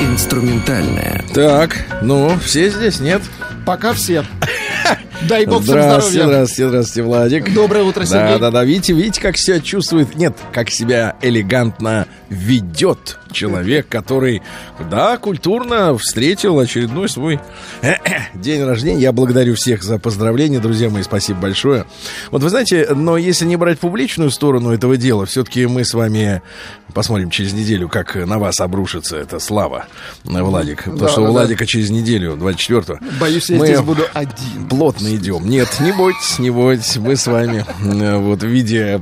Инструментальная. Так, ну, все здесь, нет? Пока все. Дай бог всем Здравствуйте, здоровья. здравствуйте, здравствуйте, Владик. Доброе утро, Сергей. Да, да, да. Видите, видите, как себя чувствует? Нет, как себя элегантно ведет человек, который, да, культурно встретил очередной свой день рождения. Я благодарю всех за поздравления, друзья мои, спасибо большое. Вот вы знаете, но если не брать публичную сторону этого дела, все-таки мы с вами посмотрим через неделю, как на вас обрушится эта слава, Владик. Потому Да, что да, у да. Владика через неделю, 24-го. Боюсь, я Мы здесь буду один. Плотно идем. Нет, не бойтесь, не бойтесь. Мы с вами э, вот в виде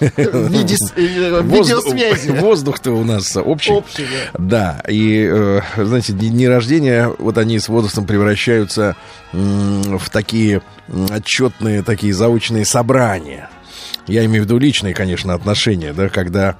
э, Воздух- видеосвязи. Воздух-то у нас общий. Общий, Да, и, э, знаете, дни, рождения, вот они с возрастом превращаются в такие отчетные, такие заочные собрания. Я имею в виду личные, конечно, отношения, да, когда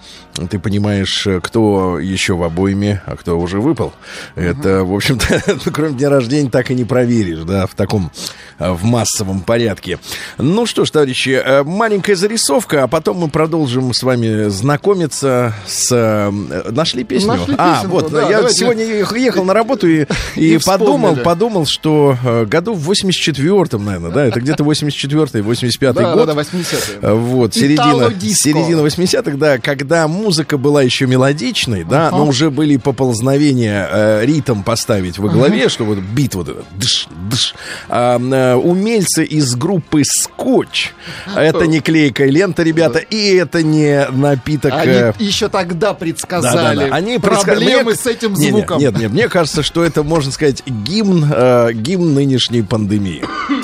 ты понимаешь, э, кто еще в обойме, а кто уже выпал. Это, в общем-то, ну, кроме дня рождения, так и не проверишь, да, в таком, э, в массовом порядке. Ну что ж, товарищи, э, маленькая зарисовка, а потом мы продолжим с вами знакомиться с... Нашли песню? Нашли а, песенку, вот, да, я сегодня ехал, на работу и, и, И подумал, подумал, что году в 84-м, наверное, да, это где-то 84-й, 85-й Да, год. да, да, 80-е. Э, Вот, середина, середина 80-х, да, когда музыка была еще мелодичной, да, Ага. но уже были поползновения э, ритм поставить во главе, что вот бит вот этот, дыш, дыш. А, э, умельцы из группы Скотч, это не клейкая лента, ребята, и это не напиток... э, Они еще тогда предсказали. Они проблемы Мне- с этим звуком. Нет, нет, мне кажется, что это, можно сказать, гимн, э, гимн нынешней пандемии.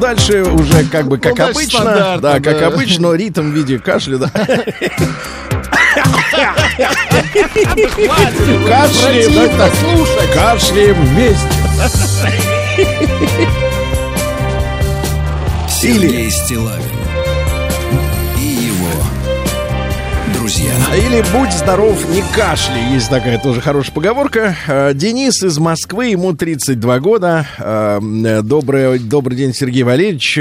дальше уже как бы как Ну, обычно. стандартно, Да, как да. обычно, но ритм в виде кашля, да. Кашляем, да, так. слушать. Кашляем вместе. Сергей Стилавин друзья. Или будь здоров, не кашляй. Есть такая тоже хорошая поговорка. Э, Денис из Москвы, ему 32 года. Э, э, Добрый, добрый день, Сергей Валерьевич.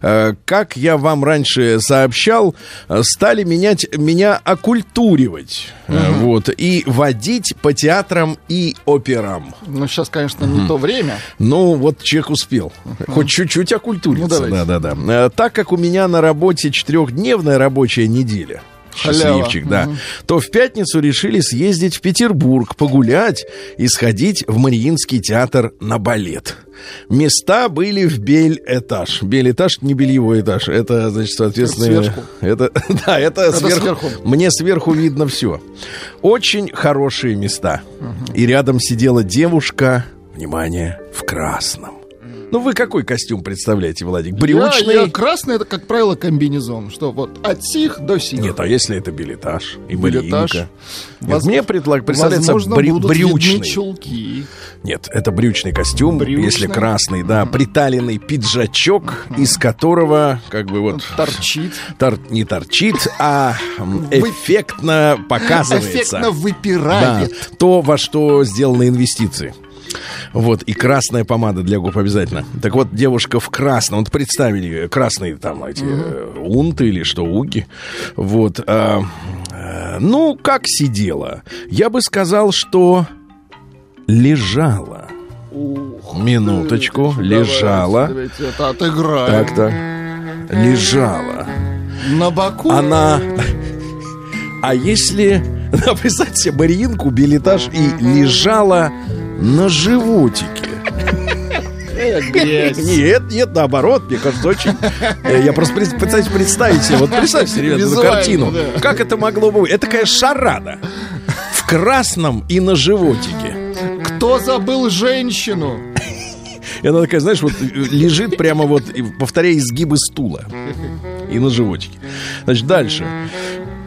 Как я вам раньше сообщал, стали менять, меня оккультуривать. Э, Вот. И водить по театрам и операм. Ну, сейчас, конечно, не то время. Ну, вот человек успел. Хоть чуть-чуть оккультуриться. Ну, да, да, да. Так как у меня на работе четырехдневная рабочая неделя. Халява. Счастливчик, да. То в пятницу решили съездить в Петербург, погулять и сходить в Мариинский театр на балет. Места были в бель-этаж. Бель-этаж не бельевой этаж. Это, значит, соответственно... Сверху. Это, да, это, сверху. сверху. Мне сверху видно все. Очень хорошие места. И рядом сидела девушка, внимание, в красном. Ну, вы какой костюм представляете, Владик? Брючный? Я, я красный, это, как правило, комбинезон. Что вот от сих до сих. Нет, а если это билетаж и Билетаж. Нет, Воз- мне предлаг- представляется брю- будут брючный. чулки. Нет, это брючный костюм, Брючный. если красный, да, приталенный пиджачок, из которого как бы вот Торчит. тор- не торчит, а эффектно показывается. Эффектно выпирает. Да, то, во что сделаны инвестиции. Вот, и красная помада для губ обязательно. Так вот, девушка в красном, вот представили ее, красные там эти э, унты или что, уги. Вот. а, э, ну, как сидела? Я бы сказал, что лежала. Минуточку, лежала. Давайте, давайте это отыграем. Так, так. Лежала. На боку. Она... А если... Ну, представьте себе Мариинку, билетаж и лежала на животике. Нет, нет, наоборот, мне кажется, очень... Э, Я просто пытаюсь представить себе, вот представьте, ребята, эту картину. да. Как это могло бы быть? Это такая шарада. В красном и на животике. Кто забыл женщину? И она такая, знаешь, вот лежит прямо вот, повторяя изгибы стула. И на животике. Значит, дальше.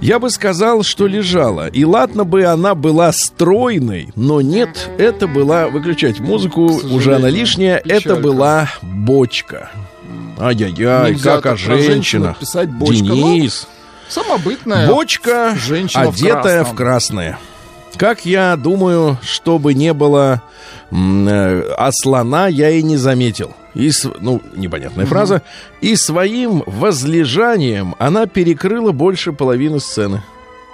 Я бы сказал, что лежала. И ладно бы она была стройной, но нет, это была... Выключать музыку, уже она лишняя. Печалька. Это была бочка. Ай-яй-яй, как о женщинах. Бочка. Денис. Ну, самобытная. Бочка, женщина одетая в, в красное. Как я думаю, чтобы не было э, а слона я и не заметил. И, ну, непонятная mm-hmm. фраза. И своим возлежанием она перекрыла больше половины сцены.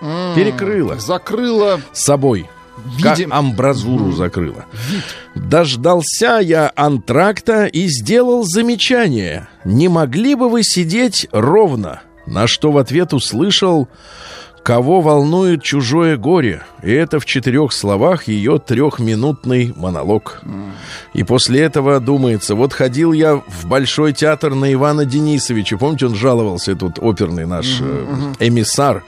Mm-hmm. Перекрыла. Закрыла. С собой. Видим. Как амбразуру закрыла. Вид. Дождался я антракта и сделал замечание. Не могли бы вы сидеть ровно? На что в ответ услышал Кого волнует чужое горе? И это в четырех словах ее трехминутный монолог. И после этого думается, вот ходил я в Большой театр на Ивана Денисовича. Помните, он жаловался, этот оперный наш э, эмиссар.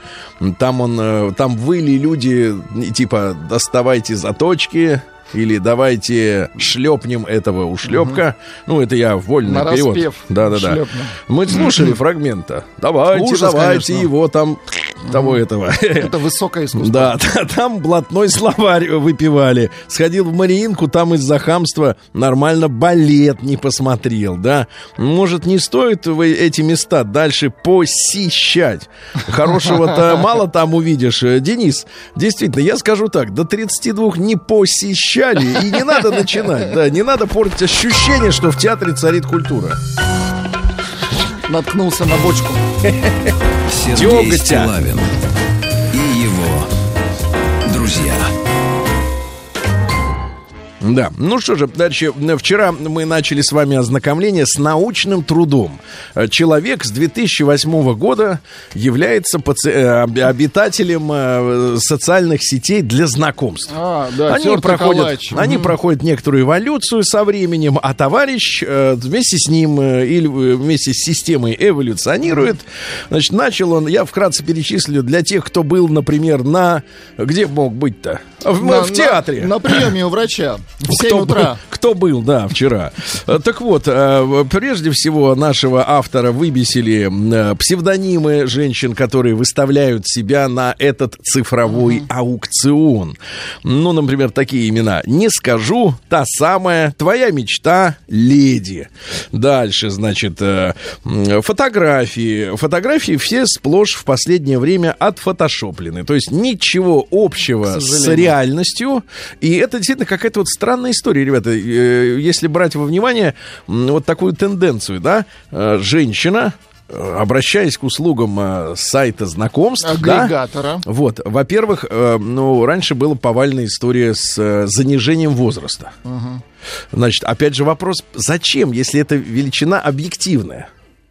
Там он, э, там выли люди, типа, доставайте заточки, или давайте шлепнем этого ушлепка. Угу. Ну, это я вольный На перевод. Да-да-да. Мы слушали фрагмента. Давайте, Ужас, давайте конечно. его там, того этого. Это высокое искусство. Да, там блатной словарь выпивали. Сходил в Мариинку, там из-за хамства нормально балет не посмотрел, да. Может, не стоит вы эти места дальше посещать? Хорошего-то мало там увидишь. Денис, действительно, я скажу так, до 32 не посещать обещали, и не надо начинать, да, не надо портить ощущение, что в театре царит культура. Наткнулся на бочку. Сергей Стилавин Да. Ну что же, дальше. Вчера мы начали с вами ознакомление с научным трудом. Человек с 2008 года является паци... Э, обитателем э, социальных сетей для знакомств. А, да, они проходят, они угу. проходят некоторую эволюцию со временем, а товарищ э, вместе с ним или вместе с системой эволюционирует. Значит, начал он, я вкратце перечислю, для тех, кто был, например, на... Где мог быть-то? В, на, в театре. На, на приеме у врача. В 7 кто утра. Был, кто был, да, вчера. Э, так вот, э, прежде всего нашего автора выбесили э, псевдонимы женщин, которые выставляют себя на этот цифровой mm-hmm. аукцион. Ну, например, такие имена. Не скажу, та самая, твоя мечта, леди. Дальше, значит, фотографии. Фотографии все сплошь в последнее время отфотошоплены. То есть ничего общего с реальностью. И это действительно какая-то вот странная история, ребята. Э, если брать во внимание вот такую тенденцию, да, э, женщина э, обращаясь к услугам сайта знакомств, агрегатора. Да, вот, во-первых, ну раньше была повальная история с занижением возраста. Угу. Значит, опять же вопрос, зачем, если это величина объективная?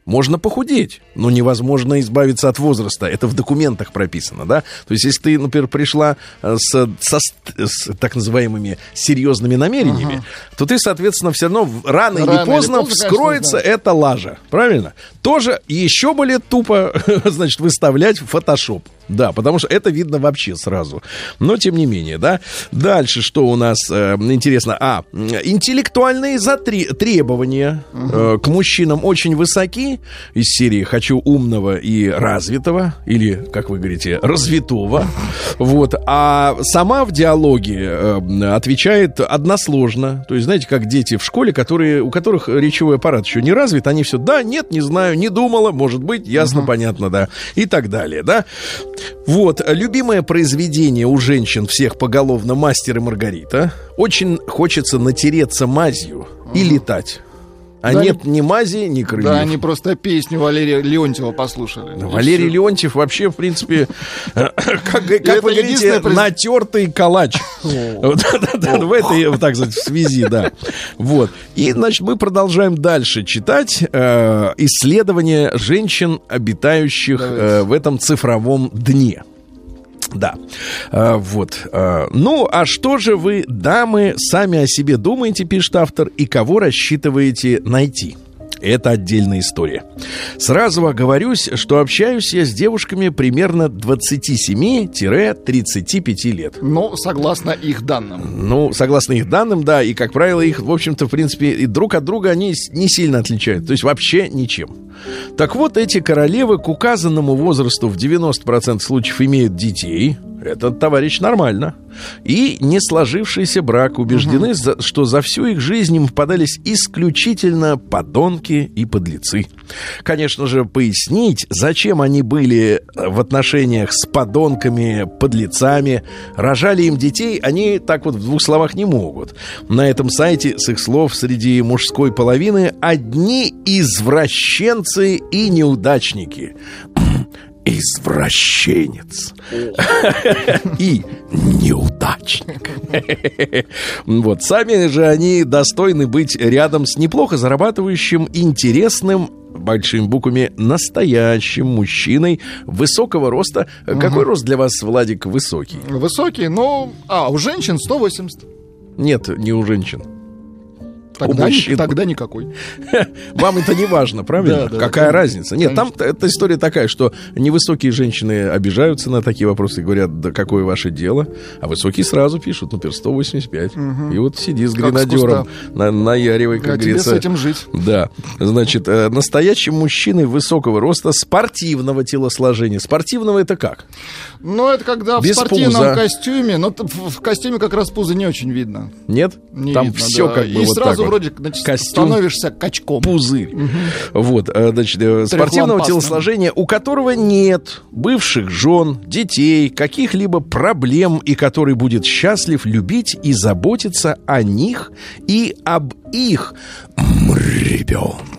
Можно похудеть, но невозможно избавиться от возраста. Это в документах прописано, да? То есть, если ты, например, пришла э, с, со, с так называемыми серьезными намерениями, ага. то ты, соответственно, все равно рано, рано или поздно или поздно, вскроется конечно, эта лажа. Правильно? Тоже еще более тупо, значит, выставлять фотошоп. Да, потому что это видно вообще сразу. Но тем не менее, да. Дальше что у нас э, интересно? А, интеллектуальные затри- требования э, к мужчинам очень высоки. Из серии «Хочу умного и развитого» или, как вы говорите, развитого. Вот. А сама в диалоге э, отвечает односложно. То есть, знаете, как дети в школе, которые, у которых речевой аппарат еще не развит, они все «да», «нет», «не знаю», «не думала», «может быть», «ясно», «понятно», «да» и так далее, да. Вот, любимое произведение у женщин всех поголовно «Мастер и Маргарита». Очень хочется натереться мазью и летать. А да, нет ни мази, ни крыльев. Да, они просто песню Валерия Леонтьева послушали. Валерий все. Леонтьев вообще, в принципе, как, как вы говорите, натертый калач. В этой, так сказать, в связи, да. Вот. И, значит, мы продолжаем дальше читать э, исследования женщин, обитающих э, в этом цифровом дне. Да, а, вот. А, ну, а что же вы, дамы, сами о себе думаете, пишет автор, и кого рассчитываете найти? Это отдельная история. Сразу оговорюсь, что общаюсь я с девушками примерно 27-35 лет. Ну, согласно их данным. Ну, согласно их данным, да, и, как правило, их, в общем-то, в принципе, и друг от друга они не сильно отличают. То есть вообще ничем. Так вот, эти королевы к указанному возрасту в 90% случаев имеют детей. Этот товарищ нормально. И не сложившийся брак убеждены, угу. что за всю их жизнь им попадались исключительно подонки и подлецы. Конечно же, пояснить, зачем они были в отношениях с подонками, подлецами, рожали им детей, они так вот в двух словах не могут. На этом сайте, с их слов, среди мужской половины одни извращенцы и неудачники извращенец и неудачник. Вот, сами же они достойны быть рядом с неплохо зарабатывающим, интересным большими буквами настоящим мужчиной высокого роста. Угу. Какой рост для вас, Владик, высокий? Высокий, ну, а, у женщин 180. Нет, не у женщин. Тогда, мужчин. тогда никакой. Вам это не важно, правильно? Да, Какая да, разница? Нет, там эта история такая, что невысокие женщины обижаются на такие вопросы и говорят, да какое ваше дело? А высокие сразу пишут, например, 185. Угу. И вот сиди с гренадером, на, наяривай, как а говорится. с этим жить. Да. Значит, э, настоящим мужчиной высокого роста, спортивного телосложения. Спортивного это как? Ну, это когда Без в спортивном пуза. костюме, но в костюме как раз пузо не очень видно. Нет? Не Там видно, все да. как бы И вот сразу так вроде значит, Костюм, становишься качком. Пузырь. Угу. Вот, э, значит, э, спортивного телосложения, у которого нет бывших жен, детей, каких-либо проблем, и который будет счастлив любить и заботиться о них и об их ребенке.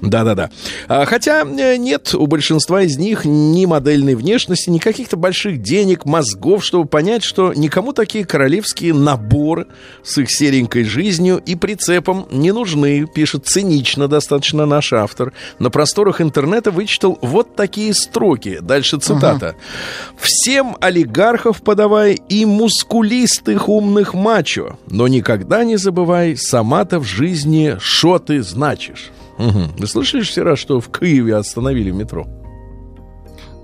Да-да-да. А, хотя э, нет у большинства из них ни модельной внешности, ни каких-то больших денег, мозгов, чтобы понять, что никому такие королевские наборы с их серенькой жизнью и прицепом не нужны, пишет цинично достаточно наш автор. На просторах интернета вычитал вот такие строки. Дальше цитата. Ага. «Всем олигархов подавай и мускулистых умных мачо, но никогда не забывай, сама-то в жизни шо ты значишь». Угу. Вы слышали вчера, что в Киеве остановили метро?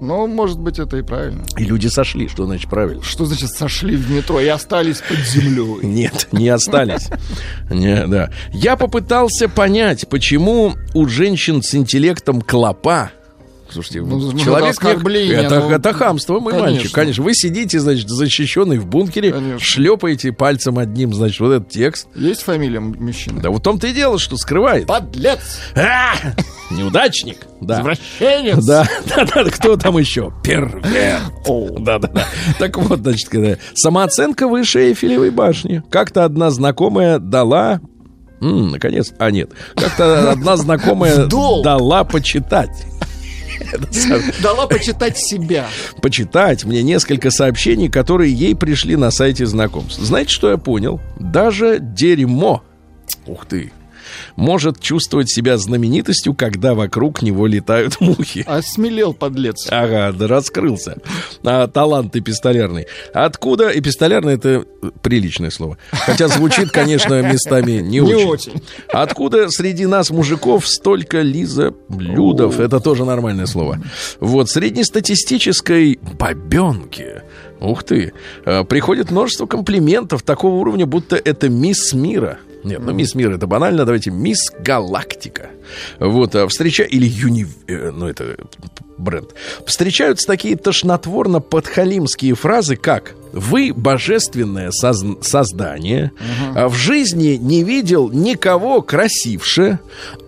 Ну, может быть, это и правильно. И люди сошли, что значит правильно? Что значит сошли в метро и остались под землей? Нет, не остались. Не, да. Я попытался понять, почему у женщин с интеллектом клопа Слушайте, ну, человек как это, ну, это хамство, мой конечно. мальчик. Конечно, вы сидите, значит, защищенный в бункере, конечно. шлепаете пальцем одним, значит, вот этот текст. Есть фамилия мужчины? Да вот в том-то и дело, что скрывает. Подлец! А! Неудачник. Да. Извращенец. Да, да, да, кто там еще? Перверт. Да, да, да. Так вот, значит, когда самооценка выше Эйфелевой башни. Как-то одна знакомая дала М, наконец, а нет. Как-то одна знакомая дала почитать. Дала почитать себя. Почитать мне несколько сообщений, которые ей пришли на сайте знакомств. Знаете, что я понял? Даже дерьмо. Ух ты может чувствовать себя знаменитостью, когда вокруг него летают мухи. А смелел подлец. Ага, да раскрылся. А, талант эпистолярный. Откуда эпистолярный это приличное слово. Хотя звучит, конечно, местами не, не очень. очень. Откуда среди нас, мужиков, столько Лиза Блюдов? Это тоже нормальное слово. Вот, среднестатистической бабенки Ух ты. А, приходит множество комплиментов такого уровня, будто это мисс мира. Нет, ну мисс мир это банально, давайте мисс галактика. Вот, а встреча или юни, э, ну это бренд. Встречаются такие тошнотворно-подхалимские фразы, как «Вы божественное соз- создание, угу. в жизни не видел никого красивше,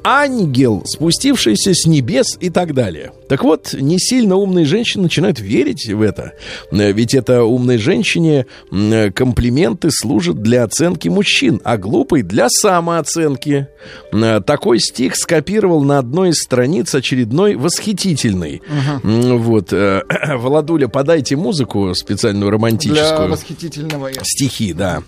ангел, спустившийся с небес» и так далее. Так вот, не сильно умные женщины начинают верить в это. Ведь это умной женщине комплименты служат для оценки мужчин, а глупой для самооценки. Такой стих скопировал на одной из страниц очередной восхитительный Угу. Вот. Э, Владуля, подайте музыку специальную романтическую. Для восхитительного. Стихи, да.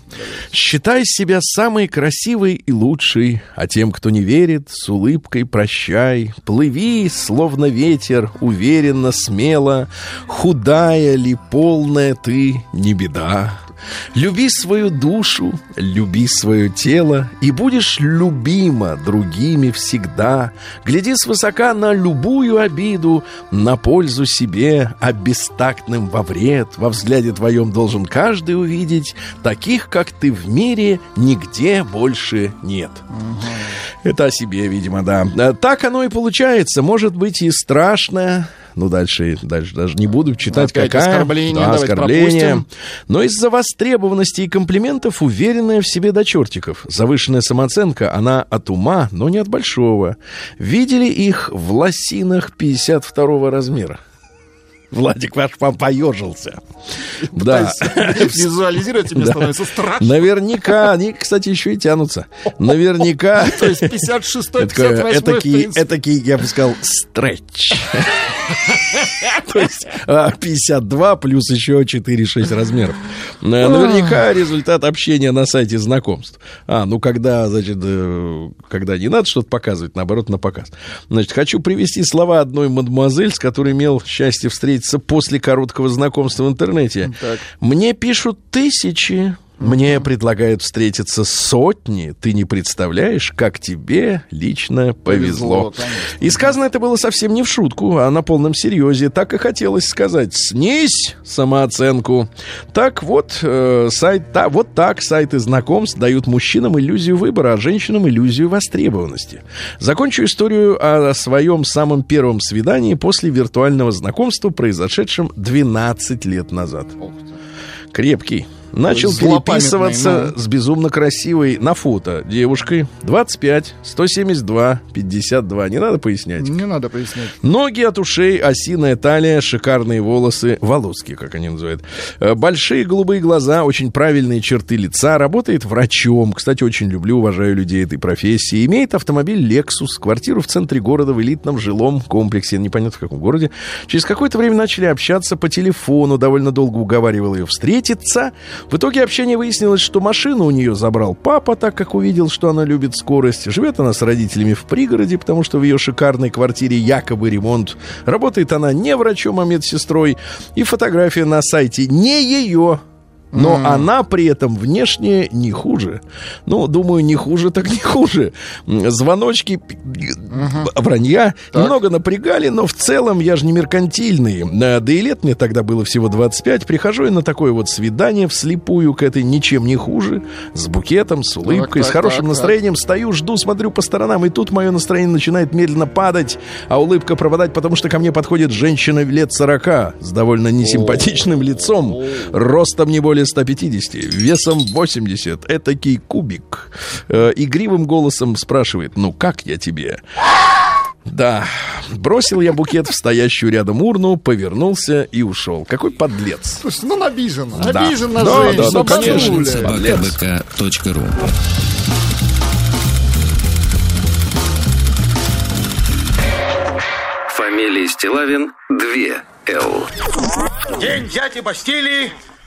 Считай себя самой красивой и лучшей, а тем, кто не верит, с улыбкой прощай. Плыви, словно ветер, уверенно, смело. Худая ли, полная ты, не беда. Люби свою душу, люби свое тело, и будешь любима другими всегда. Гляди свысока на любую обиду, на пользу себе, а бестактным во вред. Во взгляде твоем должен каждый увидеть, таких, как ты в мире, нигде больше нет. Это о себе, видимо, да. Так оно и получается. Может быть и страшно, ну, дальше, дальше даже не буду читать, Опять какая. Оскорбление, да, оскорбление. Пропустим. Но из-за востребованности и комплиментов уверенная в себе до чертиков. Завышенная самооценка, она от ума, но не от большого. Видели их в лосинах 52 размера? Владик ваш поежился. Да. Визуализировать мне становится страшно. Наверняка, они, кстати, еще и тянутся. Наверняка. То есть 56-й, 58-й. Этакий, я бы сказал, стретч. То есть 52 а, плюс еще 4-6 размеров. Наверняка результат общения на сайте знакомств. А, ну когда, значит, э, когда не надо что-то показывать, наоборот, на показ. Значит, хочу привести слова одной мадемуазель, с которой имел счастье встретиться встретиться после короткого знакомства в интернете. Так. Мне пишут тысячи. Мне предлагают встретиться сотни. Ты не представляешь, как тебе лично повезло. повезло и сказано это было совсем не в шутку, а на полном серьезе. Так и хотелось сказать. Снизь самооценку. Так вот, э, сайт, та, вот так сайты знакомств дают мужчинам иллюзию выбора, а женщинам иллюзию востребованности. Закончу историю о своем самом первом свидании после виртуального знакомства, произошедшем 12 лет назад. Крепкий начал переписываться ну. с безумно красивой на фото девушкой 25, 172, 52. Не надо пояснять? Не надо пояснять. Ноги от ушей, осиная талия, шикарные волосы, волоски, как они называют. Э, большие голубые глаза, очень правильные черты лица. Работает врачом. Кстати, очень люблю, уважаю людей этой профессии. Имеет автомобиль Lexus, квартиру в центре города в элитном жилом комплексе. Непонятно в каком городе. Через какое-то время начали общаться по телефону. Довольно долго уговаривал ее встретиться. В итоге общения выяснилось, что машину у нее забрал папа, так как увидел, что она любит скорость. Живет она с родителями в пригороде, потому что в ее шикарной квартире якобы ремонт. Работает она не врачом, а медсестрой. И фотография на сайте не ее, но mm. она при этом внешне не хуже. Ну, думаю, не хуже, так не хуже. Звоночки, uh-huh. вранья так. немного напрягали, но в целом я же не меркантильный. Да и лет мне тогда было всего 25. Прихожу я на такое вот свидание вслепую к этой ничем не хуже, с букетом, с улыбкой, так, так, с хорошим так, настроением. Так. Стою, жду, смотрю по сторонам, и тут мое настроение начинает медленно падать, а улыбка пропадать, потому что ко мне подходит женщина лет 40 с довольно несимпатичным лицом, ростом не более более 150, весом 80, этакий кубик. Э, игривым голосом спрашивает, ну как я тебе? Да, бросил я букет в стоящую рядом урну, повернулся и ушел. Какой подлец. Слушай, ну обижен. Да. Обижен на да, женщину. Да, да, конечно. Собакабк.ру Фамилия Стилавин 2 Л. День дяди Бастилии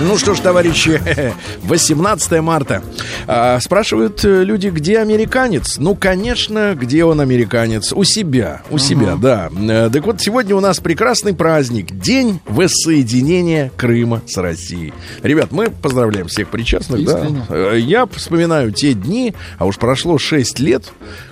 ну что ж, товарищи, 18 марта. А, спрашивают э, люди, где американец? Ну, конечно, где он американец? У себя, у угу. себя, да. Э, так вот, сегодня у нас прекрасный праздник. День воссоединения Крыма с Россией. Ребят, мы поздравляем всех причастных, Искренне. да. Э, я вспоминаю те дни, а уж прошло 6 лет.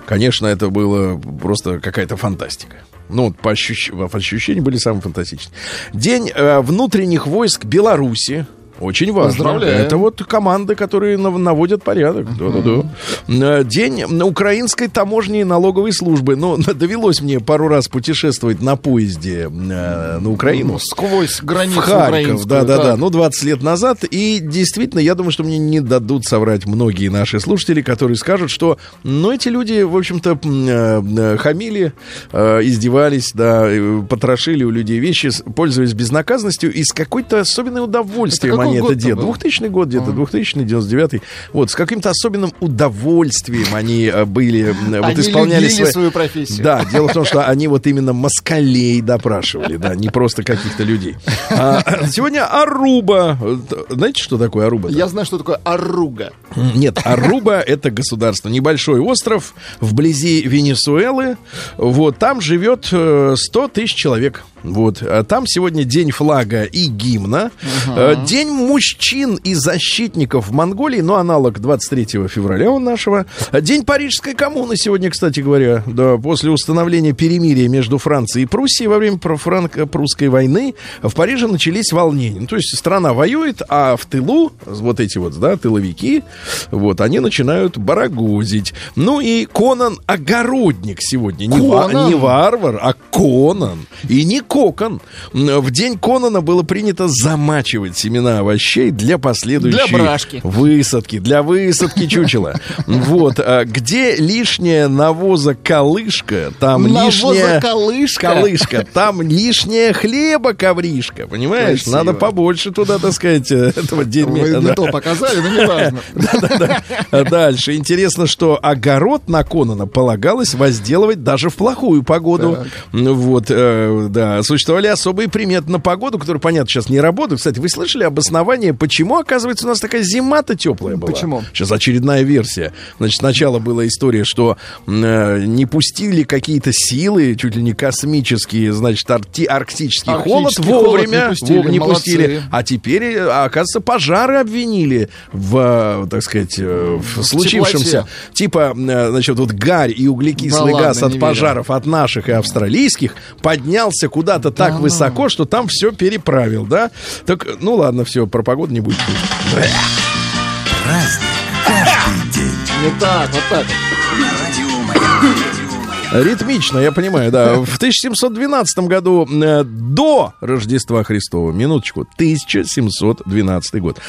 Конечно, это было просто какая-то фантастика. Ну, по, ощущ... по ощущениям были самые фантастичные. День э, внутренних войск Беларуси. Очень важно. Поздравляю. Это вот команды, которые наводят порядок. Uh-huh. Да-да-да. День украинской таможни и налоговой службы. Ну, довелось мне пару раз путешествовать на поезде э, на Украину. Ну, сквозь границу Харьков, да-да-да. Ну, 20 лет назад. И действительно, я думаю, что мне не дадут соврать многие наши слушатели, которые скажут, что, ну, эти люди, в общем-то, э, э, хамили, э, издевались, да, потрошили у людей вещи, пользуясь безнаказанностью и с какой-то особенной удовольствием внимание, это дед. 2000 год где-то, 2000 99 Вот, с каким-то особенным удовольствием они э, были, вот исполняли свои... свою профессию. Да, дело в том, что они вот именно москалей допрашивали, да, не просто каких-то людей. А, сегодня Аруба. Знаете, что такое Аруба? Я знаю, что такое Аруга. Нет, Аруба это государство, небольшой остров вблизи Венесуэлы. Вот, там живет 100 э, тысяч человек. Вот. А там сегодня день флага и гимна. Uh-huh. День мужчин и защитников в Монголии, ну, аналог 23 февраля у нашего. День Парижской коммуны сегодня, кстати говоря, да, после установления перемирия между Францией и Пруссией во время франко-прусской войны в Париже начались волнения. Ну, то есть страна воюет, а в тылу вот эти вот, да, тыловики, вот, они начинают барагозить. Ну и Конан Огородник сегодня. Не, ва- не варвар, а Конан. И не кокон. В день Конана было принято замачивать семена овощей для последующей для брашки. высадки, для высадки чучела. Вот. А где лишняя навоза колышка, там лишняя... колышка? Колышка. Там лишняя хлеба ковришка, понимаешь? Надо побольше туда, так сказать, этого дерьма. Вы не то показали, но не важно. Да-да-да. Дальше. Интересно, что огород на Конана полагалось возделывать даже в плохую погоду. Вот, э, да, существовали особые приметы на погоду, которые, понятно, сейчас не работают. Кстати, вы слышали обоснование, почему, оказывается, у нас такая зима-то теплая была? Почему? Сейчас очередная версия. Значит, сначала была история, что э, не пустили какие-то силы, чуть ли не космические, значит, арти- арктический, арктический холод вовремя. Холод не пустили, не пустили. А теперь, э, оказывается, пожары обвинили в, э, так сказать, э, в случившемся. Типа, значит, вот гарь и углекислый да газ ладно, от пожаров верю. от наших и австралийских поднялся куда куда-то так А-а-а. высоко, что там все переправил, да? Так, ну ладно, все, про погоду не будет. Разный каждый день. Вот так, вот так. Ритмично, я понимаю, да. В 1712 году э, до Рождества Христова, минуточку, 1712 год.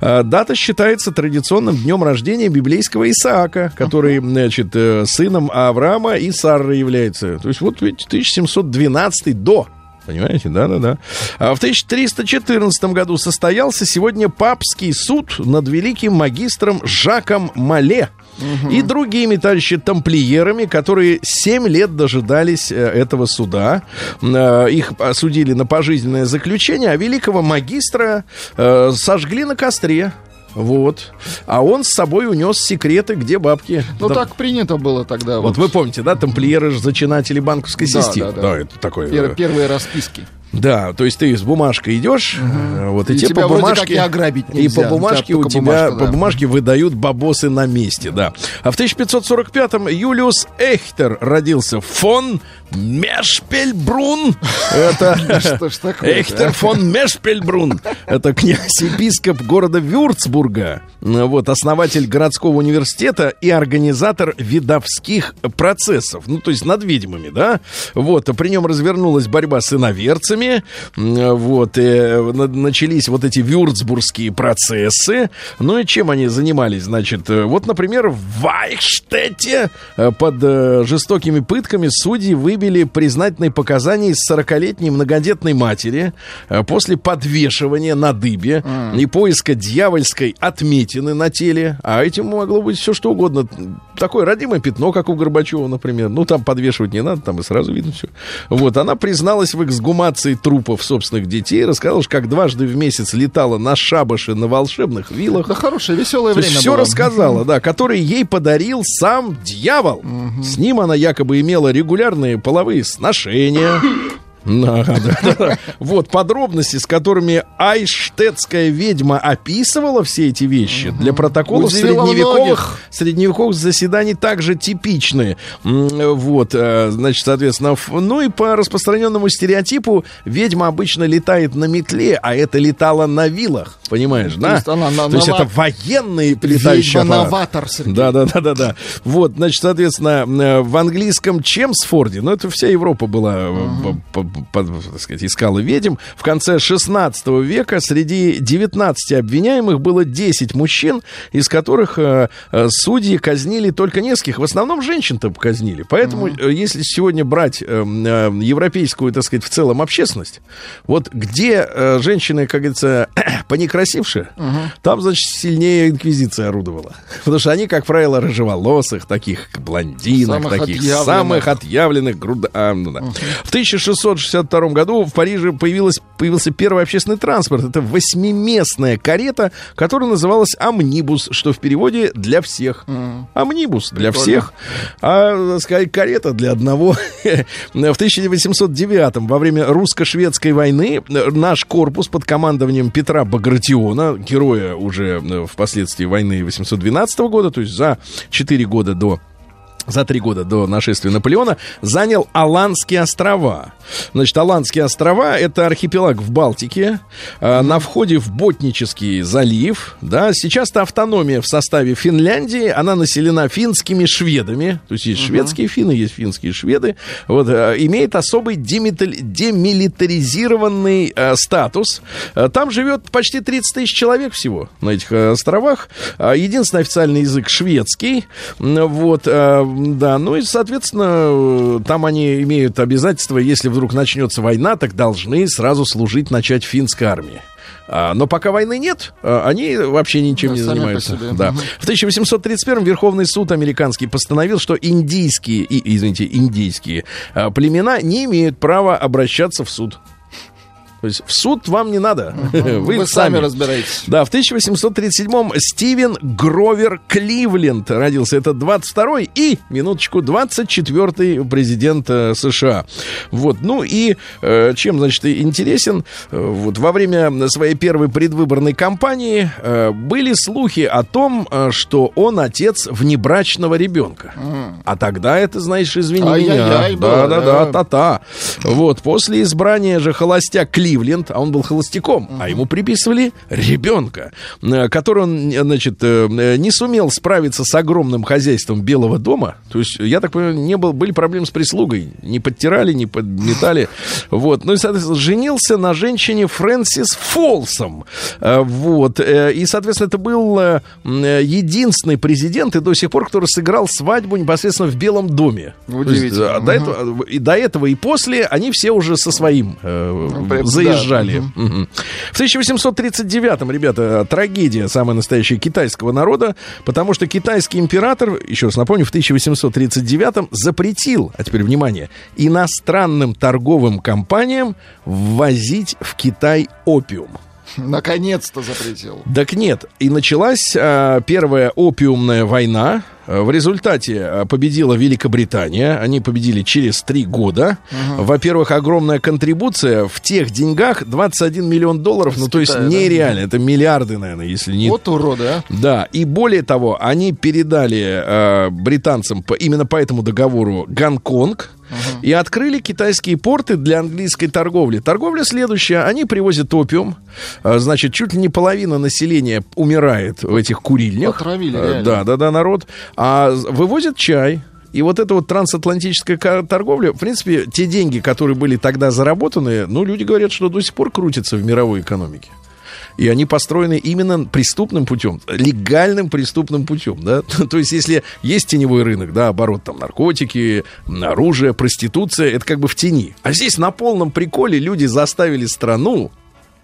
Э, дата считается традиционным днем рождения библейского Исаака, который, значит, э, сыном Авраама и Сары является. То есть вот видите, 1712 до Понимаете, да-да-да. А в 1314 году состоялся сегодня папский суд над великим магистром Жаком Мале угу. и другими, товарищи, тамплиерами, которые 7 лет дожидались э, этого суда. Э, их осудили на пожизненное заключение, а великого магистра э, сожгли на костре. Вот. А он с собой унес секреты, где бабки. Ну, да. так принято было тогда. Вот, вот вы помните, да, тамплиеры же зачинатели банковской да, системы. Да, да. да, это такое. Пер- первые расписки. Да, то есть ты с бумажкой идешь, угу. вот и, и тебе по бумажке и ограбить нельзя. И по бумажке у тебя бумажка, да. по бумажке выдают бабосы на месте, да. А в 1545-м Юлиус Эхтер родился фон Мешпельбрун. Это что ж такое? Эхтер фон Мешпельбрун. Это князь-епископ города Вюрцбурга. Вот, основатель городского университета и организатор видовских процессов. Ну, то есть над ведьмами, да? Вот, при нем развернулась борьба с иноверцами. Вот, и начались вот эти вюрцбургские процессы. Ну и чем они занимались? Значит, вот, например, в Вайхштете под э, жестокими пытками судьи выбили выбили признательные показания из 40-летней многодетной матери э, после подвешивания на дыбе mm. и поиска дьявольской отметины на теле. А этим могло быть все что угодно. Такое родимое пятно, как у Горбачева, например. Ну, там подвешивать не надо, там и сразу видно все. Вот, она призналась в эксгумации трупов собственных детей, рассказала, что как дважды в месяц летала на шабаше на волшебных вилах. Да хорошее, веселое То время все было. рассказала, да, который ей подарил сам дьявол. Угу. С ним она якобы имела регулярные половые сношения. Да, да, да. Вот подробности, с которыми айштетская ведьма описывала все эти вещи, для протоколов средневековых, средневековых заседаний также типичны. Вот, э, значит, соответственно, ну и по распространенному стереотипу ведьма обычно летает на метле, а это летала на вилах, понимаешь, да? То есть, она, на, То есть это военный летающий новатор, Да, да, да, да, да. Вот, значит, соответственно, в английском Чемсфорде, ну это вся Европа была uh-huh так сказать, искала ведьм. В конце 16 века среди 19 обвиняемых было 10 мужчин, из которых э, э, судьи казнили только нескольких. В основном женщин-то казнили. Поэтому, mm-hmm. если сегодня брать э, э, европейскую, так сказать, в целом общественность, вот где э, женщины, как говорится, понекрасившие, mm-hmm. там, значит, сильнее инквизиция орудовала. Потому что они, как правило, рыжеволосых, таких блондинок, самых таких отъявленных. самых отъявленных груд... а, ну, да. В 1662 году в Париже появилась, появился первый общественный транспорт. Это восьмиместная карета, которая называлась «Амнибус», что в переводе «для всех». «Амнибус» для Прикольно. всех, а, сказать, карета для одного. в 1809 во время русско-шведской войны наш корпус под командованием Петра Багратиона, героя уже э, впоследствии войны 812 года, то есть за 4 года до за три года до нашествия Наполеона занял Аландские острова. Значит, Аландские острова — это архипелаг в Балтике, э, на входе в Ботнический залив. Да, сейчас это автономия в составе Финляндии, она населена финскими шведами, то есть есть uh-huh. шведские финны, есть финские шведы. Вот, э, имеет особый демитали- демилитаризированный э, статус. Там живет почти 30 тысяч человек всего на этих островах. Единственный официальный язык шведский. Вот, да, ну и, соответственно, там они имеют обязательство, если вдруг начнется война, так должны сразу служить начать финской армии. А, но пока войны нет, а, они вообще ничем да, не занимаются. Да. В 1831 Верховный суд американский постановил, что индийские, и, извините, индийские а, племена не имеют права обращаться в суд. То есть в суд вам не надо. Вы, Вы сами разбираетесь. Да, в 1837-м Стивен Гровер Кливленд родился. Это 22-й и, минуточку, 24-й президент э, США. Вот, ну и э, чем, значит, интересен? Э, вот во время своей первой предвыборной кампании были слухи о том, что он отец внебрачного ребенка. А тогда это, знаешь, извини меня. Да-да-да, та-та. Вот, после избрания же холостяк Кливленд Кливленд, а он был холостяком, uh-huh. а ему приписывали ребенка, э, который он, значит, э, не сумел справиться с огромным хозяйством Белого дома. То есть, я так понимаю, не был, были проблемы с прислугой. Не подтирали, не подметали. Вот. Ну и, соответственно, женился на женщине Фрэнсис Фолсом. Э, вот. И, соответственно, это был единственный президент и до сих пор, который сыграл свадьбу непосредственно в Белом доме. Удивительно. Есть, до, этого, и до этого и после они все уже со своим э, ну, заезжали. Да. Угу. В 1839-м, ребята, трагедия самая настоящая китайского народа, потому что китайский император, еще раз напомню, в 1839-м запретил, а теперь внимание, иностранным торговым компаниям ввозить в Китай опиум. Наконец-то запретил. Так нет. И началась а, первая опиумная война. В результате а, победила Великобритания. Они победили через три года. Угу. Во-первых, огромная контрибуция. В тех деньгах 21 миллион долларов. С ну, Китая, то есть нереально. Да? Это миллиарды, наверное, если не... Вот уроды, а. Да. И более того, они передали э, британцам по, именно по этому договору Гонконг и открыли китайские порты для английской торговли. Торговля следующая. Они привозят опиум. А, значит, чуть ли не половина населения умирает в этих курильнях. Отравили, а, Да, да, да, народ. А вывозят чай. И вот эта вот трансатлантическая торговля, в принципе, те деньги, которые были тогда заработаны, ну, люди говорят, что до сих пор крутятся в мировой экономике. И они построены именно преступным путем, легальным преступным путем, да. То есть, если есть теневой рынок, да, оборот там наркотики, оружие, проституция, это как бы в тени. А здесь на полном приколе люди заставили страну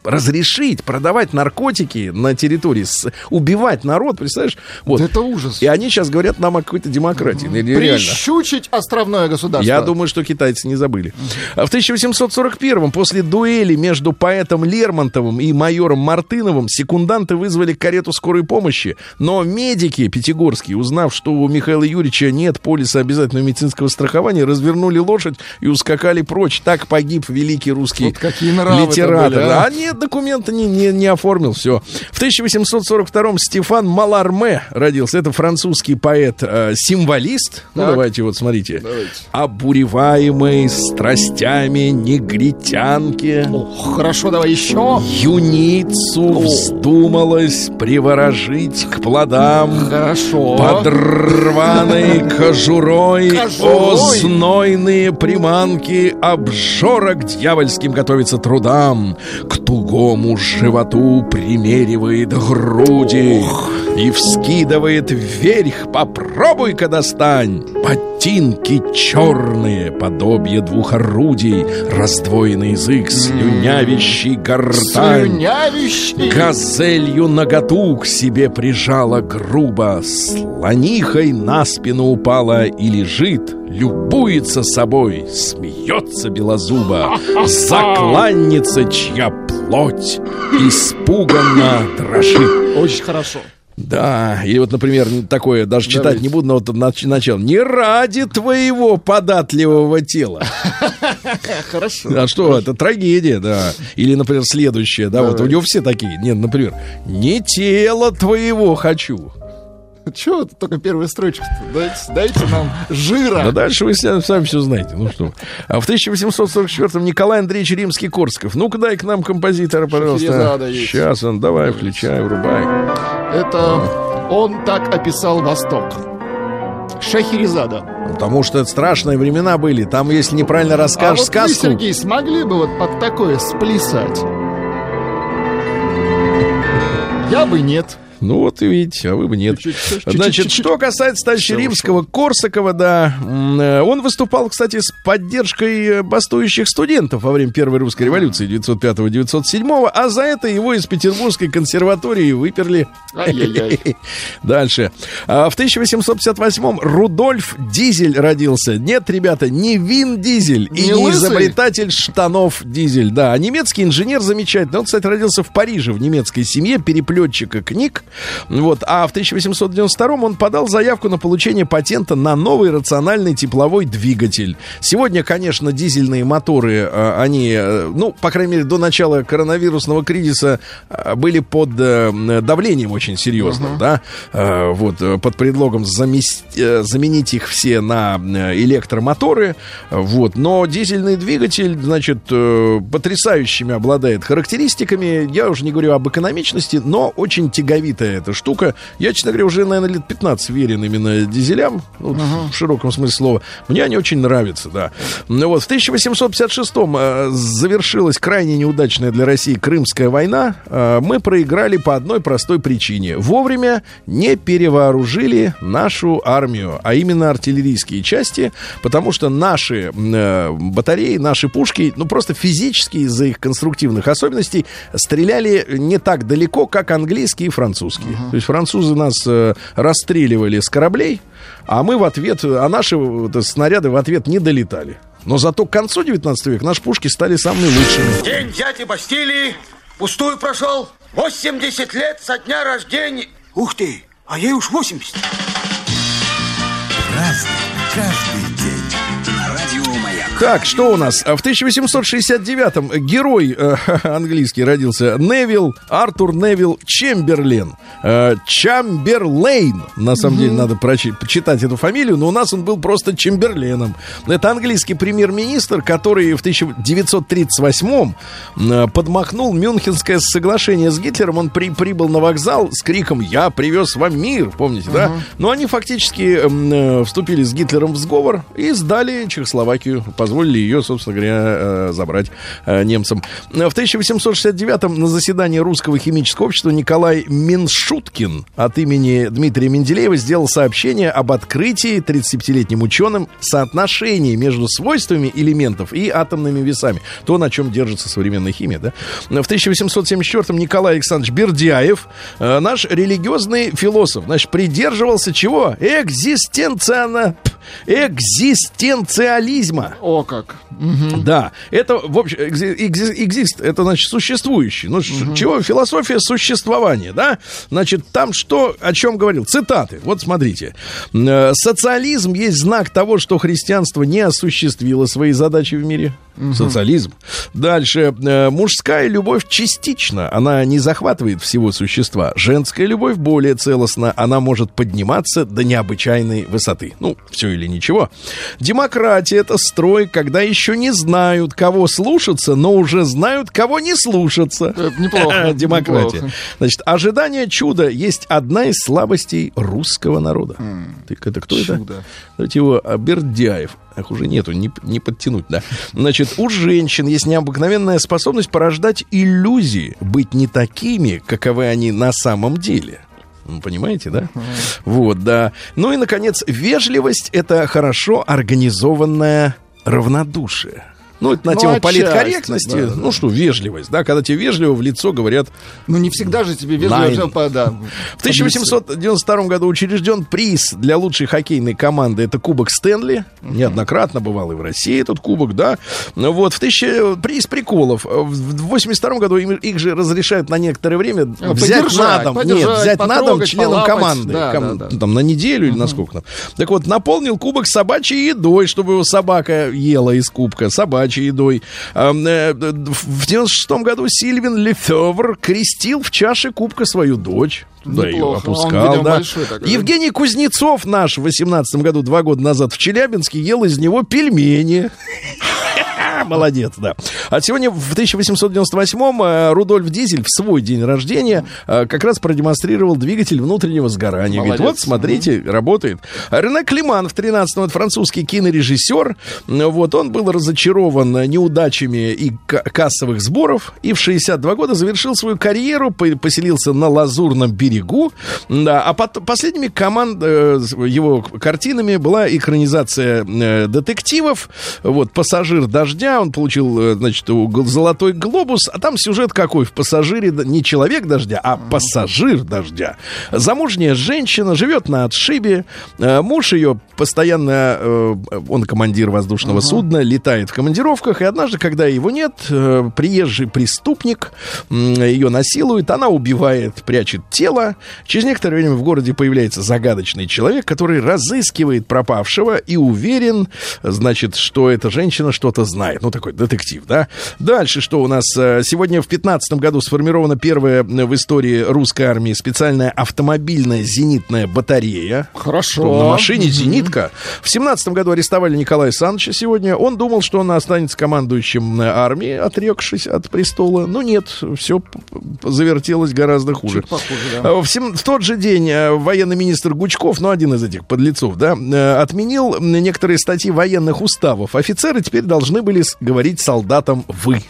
разрешить продавать наркотики на территории, с, убивать народ, представляешь? Вот. Это ужас. И они сейчас говорят нам о какой-то демократии. Прищучить островное государство. Я думаю, что китайцы не забыли. Mm-hmm. В 1841-м, после дуэли между поэтом Лермонтовым и майором Мартыновым, секунданты вызвали карету скорой помощи, но медики пятигорские, узнав, что у Михаила Юрьевича нет полиса обязательного медицинского страхования, развернули лошадь и ускакали прочь. Так погиб великий русский вот какие литератор. Были, а? а нет, документа, не, не, не оформил, все. В 1842-м Стефан Маларме родился. Это французский поэт-символист. ну, давайте вот, смотрите. Давайте. Обуреваемый страстями негритянки. Ох, хорошо, давай еще. Юницу О. вздумалось приворожить к плодам. Хорошо. Под рваной кожурой, кожурой. О, знойные приманки обжора к дьявольским готовится трудам. К тугому животу примеривает груди. Ох. И вскидывает вверх, попробуй-ка достань. Ботинки черные, подобие двух орудий, Раздвоенный язык, слюнявящий гортань. Слюнявящий. Газелью наготу к себе прижала грубо, Слонихой на спину упала и лежит, Любуется собой, смеется белозуба, Закланница, чья плоть испуганно дрожит. Очень хорошо. Да, и вот, например, такое, даже читать Давайте. не буду, но вот начало. Не ради твоего податливого тела. Хорошо. А что, это трагедия, да. Или, например, следующее, да, вот у него все такие. Нет, например, не тело твоего хочу. Чего только первая строчка дайте, дайте нам жира. Да дальше вы сами, сами все знаете. Ну что. А в 1844-м Николай Андреевич Римский-Корсков. Ну-ка дай к нам композитора, пожалуйста. Сейчас он, давай, включай, врубай. Это он так описал Восток. Шахерезада. Потому что страшные времена были. Там, если неправильно расскажешь а вот сказку... Вы, Сергей, смогли бы вот под такое сплясать? Я бы нет. Ну вот и видите, а вы бы нет. Значит, что касается товарища Римского, Корсакова, да, э, он выступал, кстати, с поддержкой э, бастующих студентов во время Первой русской революции 905-907, а за это его из Петербургской консерватории выперли. Дальше. А в 1858-м Рудольф Дизель родился. Нет, ребята, не Вин Дизель и не изобретатель штанов Дизель, да, а немецкий инженер замечательный. Он, кстати, родился в Париже в немецкой семье переплетчика книг. Вот. А в 1892 он подал заявку на получение патента на новый рациональный тепловой двигатель. Сегодня, конечно, дизельные моторы, а, они, э, ну, по крайней мере, до начала коронавирусного кризиса а, были под э, давлением очень серьезным, uh-huh. да, вот, под предлогом замес... Э, заменить их все на электромоторы, вот, но дизельный двигатель, значит, потрясающими обладает характеристиками, я уже не говорю об экономичности, но очень тяговит знаменитая эта штука. Я, честно говоря, уже, наверное, лет 15 верен именно дизелям, ну, uh-huh. в широком смысле слова. Мне они очень нравятся, да. Ну вот, в 1856-м э, завершилась крайне неудачная для России Крымская война. Э, мы проиграли по одной простой причине. Вовремя не перевооружили нашу армию, а именно артиллерийские части, потому что наши э, батареи, наши пушки, ну, просто физически из-за их конструктивных особенностей стреляли не так далеко, как английские и французские французские. Uh-huh. То есть французы нас э, расстреливали с кораблей, а мы в ответ, а наши вот, снаряды в ответ не долетали. Но зато к концу 19 века наши пушки стали самыми лучшими. День дяди Бастилии пустую прошел. 80 лет со дня рождения. Ух ты, а ей уж 80. Разный, каждый так, что у нас? В 1869-м герой э, английский родился Невил, Артур Невил Чемберлен. Э, Чамберлейн. На самом mm-hmm. деле надо прочи- почитать эту фамилию, но у нас он был просто Чемберленом. Это английский премьер-министр, который в 1938-м э, подмахнул Мюнхенское соглашение с Гитлером. Он при- прибыл на вокзал с криком «Я привез вам мир», помните, mm-hmm. да? Но они фактически э, вступили с Гитлером в сговор и сдали Чехословакию позволили ее, собственно говоря, э, забрать э, немцам. В 1869-м на заседании Русского химического общества Николай Миншуткин от имени Дмитрия Менделеева сделал сообщение об открытии 35-летним ученым соотношения между свойствами элементов и атомными весами. То, на чем держится современная химия. Да? В 1874-м Николай Александрович Бердяев, э, наш религиозный философ, значит, придерживался чего? Экзистенциально экзистенциализма. О, О, как. Угу. Да, это, в общем, экзист, это, значит, существующий. Ну, угу. чего? Философия существования, да? Значит, там что, о чем говорил? Цитаты. Вот смотрите. Э, Социализм есть знак того, что христианство не осуществило свои задачи в мире. Угу. Социализм. Дальше. Э, мужская любовь частична. Она не захватывает всего существа. Женская любовь более целостна. Она может подниматься до необычайной высоты. Ну, все или ничего. Демократия — это строй, когда еще не знают, кого слушаться, но уже знают, кого не слушаться. Это неплохо. Демократия. Неплохо. Значит, ожидание чуда есть одна из слабостей русского народа. Mm. Ты, это кто Чудо. это? Давайте его а, Бердяев. Ах, уже нету, не, не подтянуть, да. Значит, у женщин есть необыкновенная способность порождать иллюзии, быть не такими, каковы они на самом деле. Понимаете, да? Вот, да. Ну и, наконец, вежливость — это хорошо организованное равнодушие. Ну, это на ну, тему политкорректности. Да, ну да. что, вежливость, да, когда тебе вежливо в лицо говорят... Ну, не всегда же тебе вежливо... По, да, в 1892 году учрежден приз для лучшей хоккейной команды. Это Кубок Стэнли. Uh-huh. Неоднократно бывал и в России этот кубок, да. Вот, в тысяче... Приз приколов. В 82 году им, их же разрешают на некоторое время а, взять на дом. Нет, взять на дом членам полапать. команды. Да, Ком... да, да. Там на неделю uh-huh. или на сколько там. Так вот, наполнил кубок собачьей едой, чтобы его собака ела из кубка. Собачьей собачьей едой. Э, в 96 году Сильвин Лефевр крестил в чаше кубка свою дочь. Да, ее опускал, да. Такой, Евгений Кузнецов наш в 18 году, два года назад в Челябинске, ел из него пельмени. Молодец, да. А сегодня в 1898-м э, Рудольф Дизель в свой день рождения э, как раз продемонстрировал двигатель внутреннего сгорания. Молодец. Говорит, вот, смотрите, mm-hmm. работает. Рене Климан в 13-м, это французский кинорежиссер. Вот, он был разочарован неудачами и кассовых сборов. И в 62 года завершил свою карьеру, поселился на Лазурном берегу. Да, а под, последними команд, э, его картинами была экранизация детективов. Вот, «Пассажир дождя», он получил, э, значит, золотой глобус, а там сюжет какой? В пассажире не человек дождя, а пассажир дождя. Замужняя женщина живет на отшибе, э, муж ее постоянно, э, он командир воздушного uh-huh. судна, летает в командировках, и однажды, когда его нет, приезжий преступник ее насилует, она убивает, прячет тело. Через некоторое время в городе появляется загадочный человек, который разыскивает пропавшего и уверен, значит, что эта женщина что-то знает. Ну, такой детектив, да. Дальше что у нас? Э, сегодня в 15 году сформирована первая в истории русской армии специальная автомобильная зенитная батарея. Хорошо. На машине зенитка. В 17 году арестовали Николая Саныча сегодня. Он думал, что он останется командующим армией, отрекшись от престола. Но нет, все завертелось гораздо хуже. Похуже, да. Э, в, сем... в тот же день э, военный министр Гучков, ну, один из этих подлецов, да, отменил некоторые статьи военных уставов. Офицеры теперь должны были говорить солдатам «вы».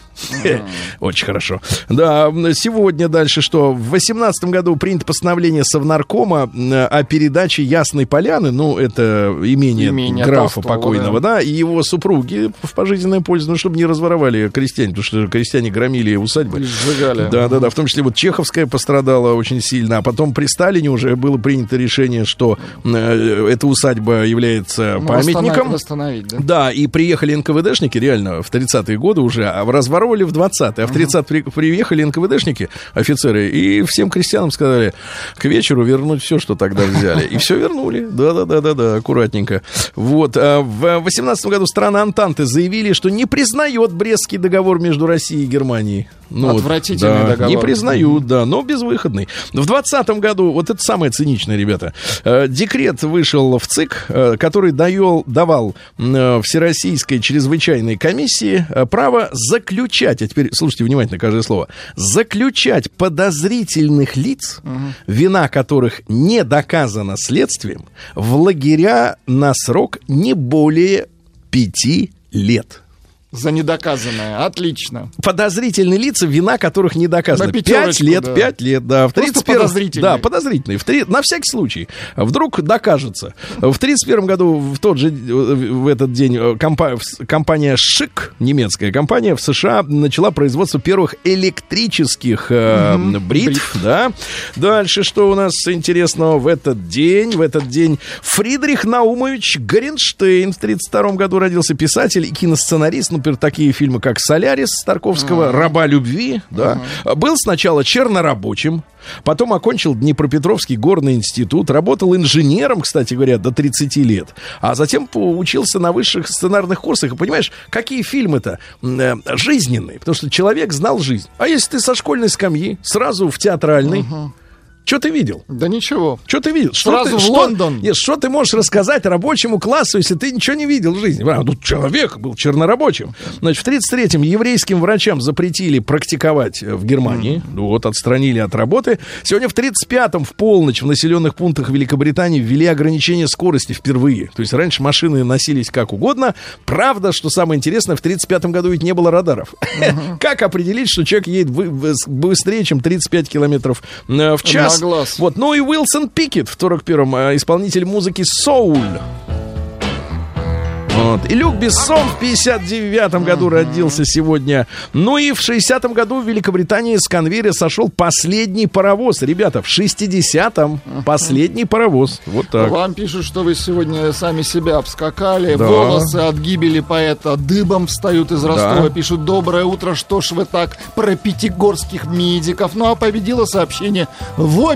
Очень хорошо. Да, сегодня дальше что? В 18 году принято постановление Совнаркома о передаче Ясной Поляны, ну, это имение, имение графа Толстого, покойного, да. да, и его супруги в пожизненное пользу, ну, чтобы не разворовали крестьяне, потому что крестьяне громили усадьбы. Сжигали. Да, да, да, в том числе вот Чеховская пострадала очень сильно, а потом при Сталине уже было принято решение, что э, эта усадьба является ну, памятником. Восстановить, да? да, и приехали НКВДшники, реально, в 30-е годы уже, а разворовывали в 20-е. А в 30 при, приехали НКВДшники, офицеры, и всем крестьянам сказали к вечеру вернуть все, что тогда взяли. И все вернули. Да-да-да-да-да, аккуратненько. Вот. А в 18 году страна Антанты заявили, что не признает Брестский договор между Россией и Германией. Ну, Отвратительный да, договор. Не признают, да, но безвыходный. В 2020 году, вот это самое циничное, ребята, э, декрет вышел в ЦИК, э, который даёл, давал э, Всероссийской чрезвычайной комиссии право заключать, а теперь слушайте внимательно каждое слово, заключать подозрительных лиц, угу. вина которых не доказана следствием, в лагеря на срок не более пяти лет. За недоказанное. Отлично. Подозрительные лица, вина которых не доказана. Пять лет, да. пять лет, да. В 31... подозрительные. Да, подозрительные. В три... На всякий случай. Вдруг докажется. В 31 году, в тот же, в этот день, э, компа... компания ШИК, немецкая компания, в США начала производство первых электрических э, бритв, бритв, да. Дальше, что у нас интересного в этот день? В этот день Фридрих Наумович Горенштейн в 32 году родился писатель и киносценарист, ну, например, такие фильмы, как «Солярис» Тарковского. «Раба любви», да. Uh-huh. Был сначала чернорабочим, Потом окончил Днепропетровский горный институт, работал инженером, кстати говоря, до 30 лет, а затем учился на высших сценарных курсах. И понимаешь, какие фильмы-то э, жизненные, потому что человек знал жизнь. А если ты со школьной скамьи сразу в театральный, uh-huh. Что ты видел? Да ничего. Что ты видел? Что Сразу ты, в что, Лондон. Нет, что ты можешь рассказать рабочему классу, если ты ничего не видел в жизни? А, тут человек был чернорабочим. Значит, в 33-м еврейским врачам запретили практиковать в Германии. Mm. Вот, отстранили от работы. Сегодня в 35-м в полночь в населенных пунктах Великобритании ввели ограничение скорости впервые. То есть раньше машины носились как угодно. Правда, что самое интересное, в 35-м году ведь не было радаров. Uh-huh. как определить, что человек едет быстрее, чем 35 километров э, в час? Глаз. Вот, ну и Уилсон Пикет в 41-м, э, исполнитель музыки «Соуль». Вот. И Люк Бессон в 59-м году родился сегодня. Ну и в 60-м году в Великобритании с конвейера сошел последний паровоз. Ребята, в 60-м последний паровоз. Вот так. Вам пишут, что вы сегодня сами себя обскакали. Да. Волосы от гибели поэта дыбом встают из Ростова. Да. Пишут, доброе утро, что ж вы так про пятигорских медиков. Ну а победило сообщение «Во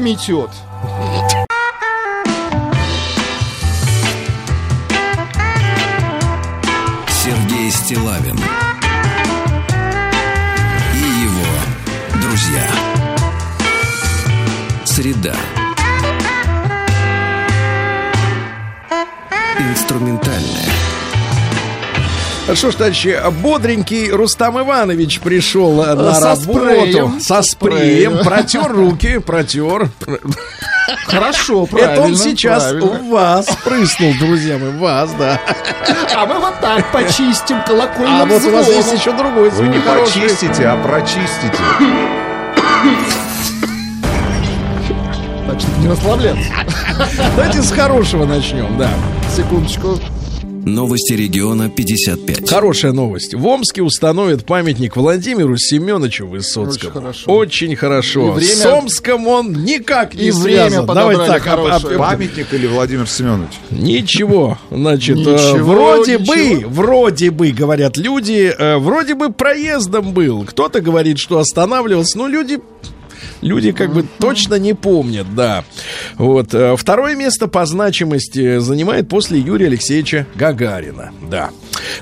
Среда. Инструментальная. Что ж, товарищи, бодренький Рустам Иванович пришел на со работу спреем. со спреем, протер руки, протер. Хорошо, правильно. Это он сейчас правильно. в вас прыснул, друзья мои, вас, да. А мы вот так почистим колокольным А вот у вас есть еще другой Вы не хороший. почистите, а прочистите. Значит, не расслабляться. Давайте с хорошего начнем, да. Секундочку. Новости региона 55. Хорошая новость. В Омске установят памятник Владимиру Семеновичу Высоцкому. Очень хорошо. Очень хорошо. время... С Омском он никак не и связан. Время Давайте так. Об, об... Памятник или Владимир Семенович? Ничего. Значит, ничего, э, вроде ничего. бы, вроде бы, говорят люди, э, вроде бы проездом был. Кто-то говорит, что останавливался. Но люди люди как бы точно не помнят, да. Вот. э, Второе место по значимости занимает после Юрия Алексеевича Гагарина, да.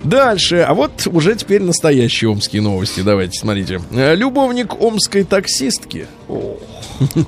Дальше, а вот уже теперь настоящие омские новости, давайте, смотрите. Э, Любовник омской таксистки.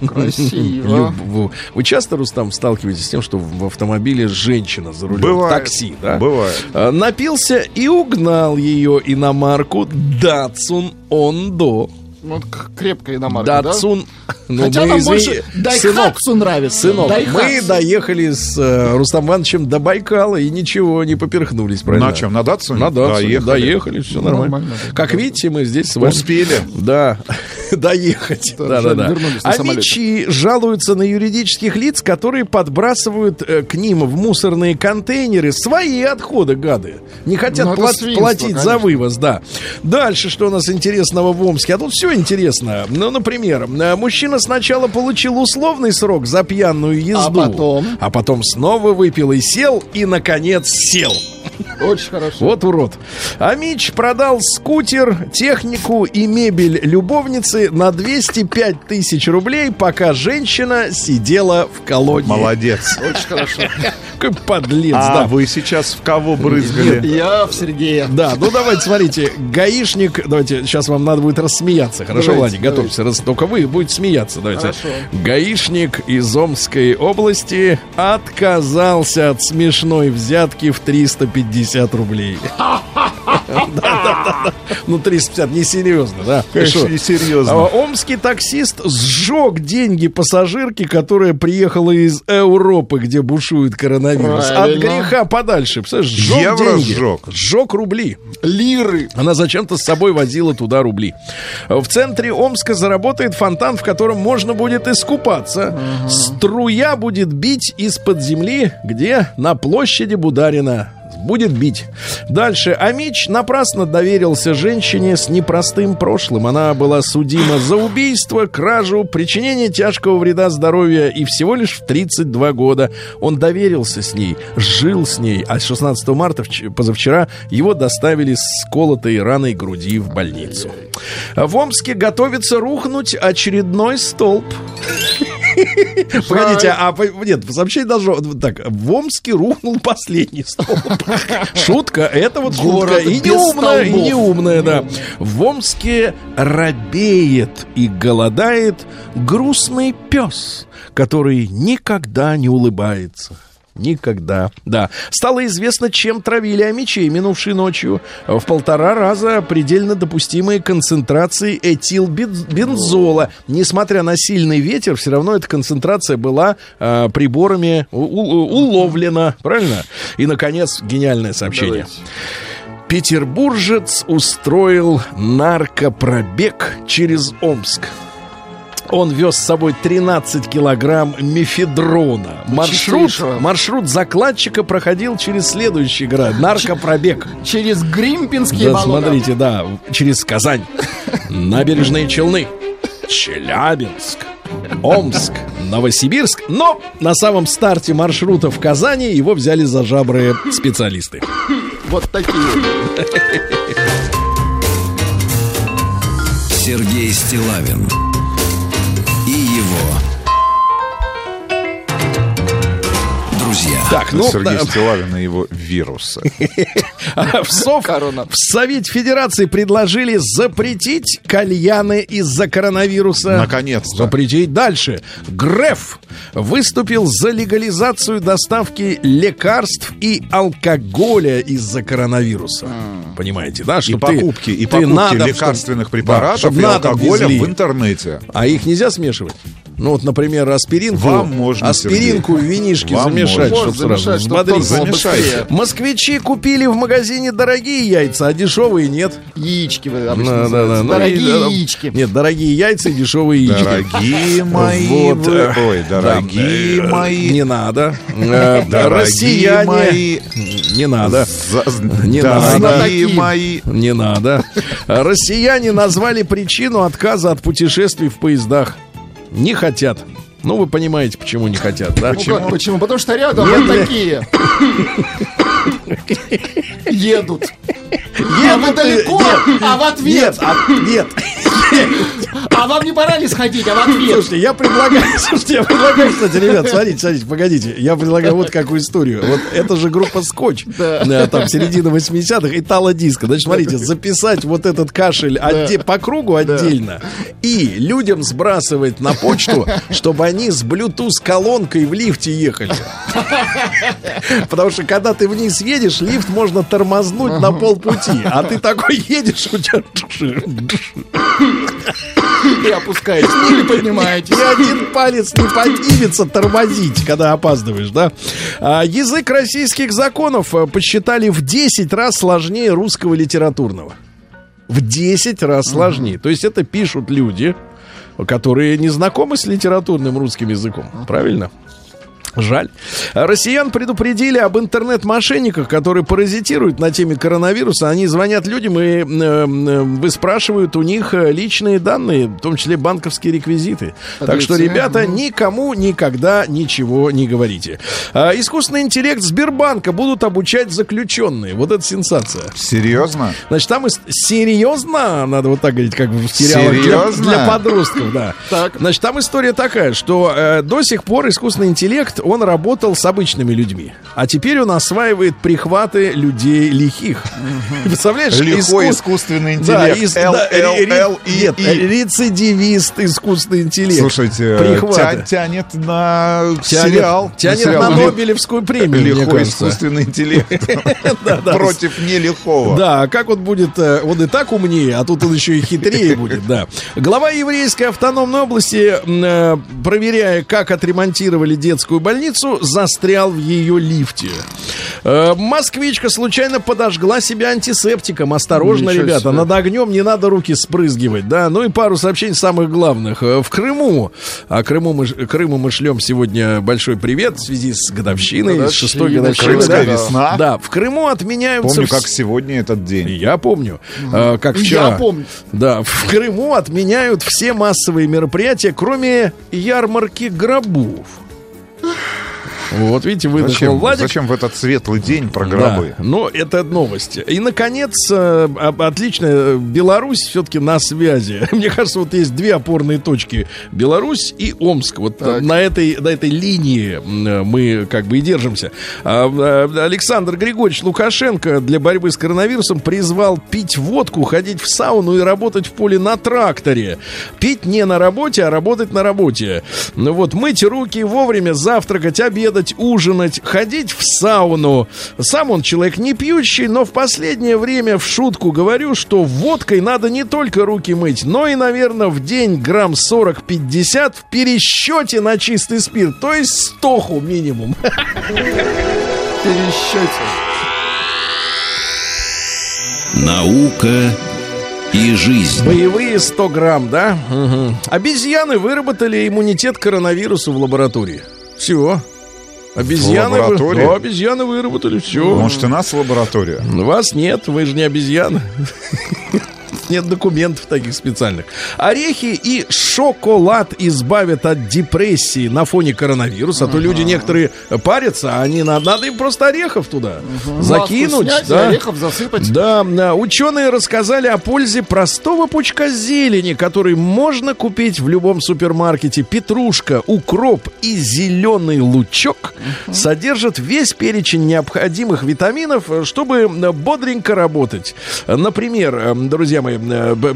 Красиво. Люб- Вы вы часто, Рустам, сталкиваетесь с тем, что в автомобиле женщина за рулем Бывает. такси, да? Бывает. Э, Напился и угнал ее иномарку Датсун Ондо. Вот крепкая иномарка, да? Датсун. Ну, Хотя мы нам извини- больше Сынок, Дайхатсу нравится. Сынок, мы Дайхатсу. доехали с э, Рустам Ивановичем до Байкала и ничего, не поперхнулись, правильно? На чем? На Датсуне? На Датсуне. Доехали. Доехали, все нормально. Нормально, да. Как видите, мы здесь с вами... Успели. Да, доехать. Да, Да, да, А мечи жалуются на юридических лиц, которые подбрасывают э, к ним в мусорные контейнеры свои отходы, гады. Не хотят Ну, свинство, платить за конечно. вывоз, да. Дальше, что у нас интересного в Омске? А тут все интересно. Ну, например, э, мужчина сначала получил условный срок за пьяную езду. потом? А потом снова выпил и сел, и, наконец, сел. Очень хорошо. Вот урод. А Мич продал скутер, технику и мебель любовницы на 205 тысяч рублей, пока женщина сидела в колонии. Молодец. Очень хорошо. Какой подлец, А да. вы сейчас в кого брызгали? Я в Сергея. Да, ну давайте, смотрите, гаишник, давайте, сейчас вам надо будет рассмеяться, хорошо, Давайте, Владик, готовься, раз, только вы будете смеяться, давайте. Хорошо. Гаишник из Омской области отказался от смешной взятки в 350 350 рублей. Да-да-да. Ну, 350, несерьезно, да. Конечно, Ты А, Омский таксист сжег деньги пассажирки, которая приехала из Европы, где бушует коронавирус. От Правильно. греха подальше. Представляешь, сжег Евро деньги. сжег. Сжег рубли. Лиры. Она зачем-то с собой возила туда рубли. В центре Омска заработает фонтан, в котором можно будет искупаться. Струя будет бить из-под земли, где? На площади Бударина. Будет бить. Дальше. Амич напрасно доверился женщине с непростым прошлым. Она была судима за убийство, кражу, причинение тяжкого вреда здоровью и всего лишь в 32 года. Он доверился с ней, жил с ней, а 16 марта, вч- позавчера, его доставили с колотой раной груди в больницу. В Омске готовится рухнуть очередной столб. Погодите, а нет, сообщение должно вот так. В Омске рухнул последний столб. Шутка, это вот шутка. И неумная, и неумная, да. В Омске робеет и голодает грустный пес, который никогда не улыбается. Никогда. Да. Стало известно, чем травили амичей минувшей ночью. В полтора раза предельно допустимые концентрации этилбензола. Несмотря на сильный ветер, все равно эта концентрация была а, приборами у- у- уловлена. Правильно? И, наконец, гениальное сообщение. Петербуржец устроил наркопробег через Омск. Он вез с собой 13 килограмм мефедрона. Маршрут, чистейшего. маршрут закладчика проходил через следующий город. Наркопробег. Через Гримпинские Да, болота. смотрите, да, через Казань. Набережные Челны. Челябинск. Омск, Новосибирск. Но на самом старте маршрута в Казани его взяли за жабры специалисты. Вот такие. Сергей Стилавин Так, ну, Сергей да, Стилавин и его вирусы. А в СОВ, в Совете Федерации предложили запретить кальяны из-за коронавируса. Наконец-то. Запретить дальше. Греф выступил за легализацию доставки лекарств и алкоголя из-за коронавируса. Понимаете, да? И покупки, и ты покупки лекарственных препаратов и алкоголя в интернете. А их нельзя смешивать? Ну вот, например, аспиринку, Вам можно, аспиринку и винишки Вам замешать, можно. чтобы Можно сразу был Замешайте. Москвичи купили в магазине дорогие яйца, а дешевые нет. Яички вы обычно Да, да, да. называются. Ну, Дорогие да, яички. Нет, дорогие яйца и дешевые яички. Дорогие мои, Вот, вы- э, ой, дорогие да, э, мои, Не надо. Э, дорогие Россияне. мои, Не надо. за- Не дорогие надо. мои. Не надо. Россияне назвали причину отказа от путешествий в поездах. Не хотят. Ну, вы понимаете, почему не хотят, да? Ну как, почему? Потому что рядом вот такие. Едут. А Едут вы и- далеко, нет, а в ответ. Нет, а- нет. А вам не пора ли сходить, а в ответ. Слушайте, я предлагаю, слушайте, я предлагаю, кстати, ребят, смотрите, смотрите, погодите, я предлагаю вот какую историю. Вот это же группа Скотч, да, там середина 80-х, Итало-диско. Значит, смотрите, записать вот этот кашель отде- по кругу отдельно и людям сбрасывать на почту, чтобы они с Bluetooth колонкой в лифте ехали. Потому что когда ты вниз едешь, лифт можно тормознуть на полпути, а ты такой едешь, у тебя И опускаетесь, или поднимаетесь. Ни один палец не поднимется тормозить, когда опаздываешь, да? А, язык российских законов э, посчитали в 10 раз сложнее русского литературного. В 10 раз сложнее. То есть это пишут люди, которые не знакомы с литературным русским языком. Правильно? Жаль. Россиян предупредили об интернет-мошенниках, которые паразитируют на теме коронавируса. Они звонят людям и э, э, выспрашивают у них э, личные данные, в том числе банковские реквизиты. Так что, ребята, никому никогда ничего не говорите. А, искусственный интеллект Сбербанка будут обучать заключенные. Вот это сенсация. Серьезно? Значит, там ис- серьезно, надо вот так говорить, как в сериалах для, Серьезно? для подростков, да. Так. Значит, там история такая, что э, до сих пор искусственный интеллект, он работал с обычными людьми. А теперь он осваивает прихваты людей лихих. Представляешь? Лихой искус- искусственный интеллект. да, ре- L-L-L-E-E. Нет, рецидивист, искусственный интеллект. Слушайте, тя- тянет на сериал. Тянет на Нобелевскую премию, Лихой искусственный интеллект против нелихого. Да, как он будет, э, он и так умнее, а тут он еще и хитрее будет, да. Глава еврейской автономной области, э, проверяя, как отремонтировали детскую больницу, застрял в ее лифте. Э, Москвичка случайно подожгла себя антисептиком. Осторожно, Ничего ребята, себе. над огнем не надо руки спрызгивать, да. Ну и пару сообщений самых главных. Э, В Крыму, а Крыму мы, Крыму мы шлем сегодня большой привет в связи с годовщиной, с Годовщиной, шестой годовщиной. Крымская да. весна. Да, в Крыму отменяются... Помню, как сегодня этот день. я помню, э, как вчера. я помню. Да, в Крыму отменяют все массовые мероприятия, кроме ярмарки гробов. Yeah. Вот, видите, выдохнул Зачем, Владик. зачем в этот светлый день про гробы? Да, но это новости. И, наконец, э, отлично, э, Беларусь все-таки на связи. Мне кажется, вот есть две опорные точки. Беларусь и Омск. Вот Так. на этой, на этой линии э, мы как бы и держимся. А, Александр Григорьевич Лукашенко для борьбы с коронавирусом призвал пить водку, ходить в сауну и работать в поле на тракторе. Пить не на работе, а работать на работе. Ну вот, мыть руки вовремя, завтракать, обедать, ужинать, ходить в сауну. Сам он человек не пьющий, но в последнее время в шутку говорю, что водкой надо не только руки мыть, но и, наверное, в день грамм 40-50 в пересчете на чистый спирт. То есть стоху минимум. Пересчете. Наука и жизнь. Боевые 100 грамм, да? Мгм. Обезьяны выработали иммунитет к коронавирусу в лаборатории. Все. Обезьяны, вы-? Да, обезьяны выработали все. Может, и нас лаборатория? Вас нет, вы же не обезьяна. Нет документов таких специальных. Орехи и шоколад избавят от депрессии на фоне коронавируса. А то люди некоторые парятся, а они на- надо им просто орехов туда закинуть. Маску снять, да. орехов засыпать. Да, ученые рассказали о пользе простого пучка зелени, который можно купить в любом супермаркете. Петрушка, укроп и зеленый лучок содержат весь перечень необходимых витаминов, э, чтобы бодренько работать. Например, э, друзья мои,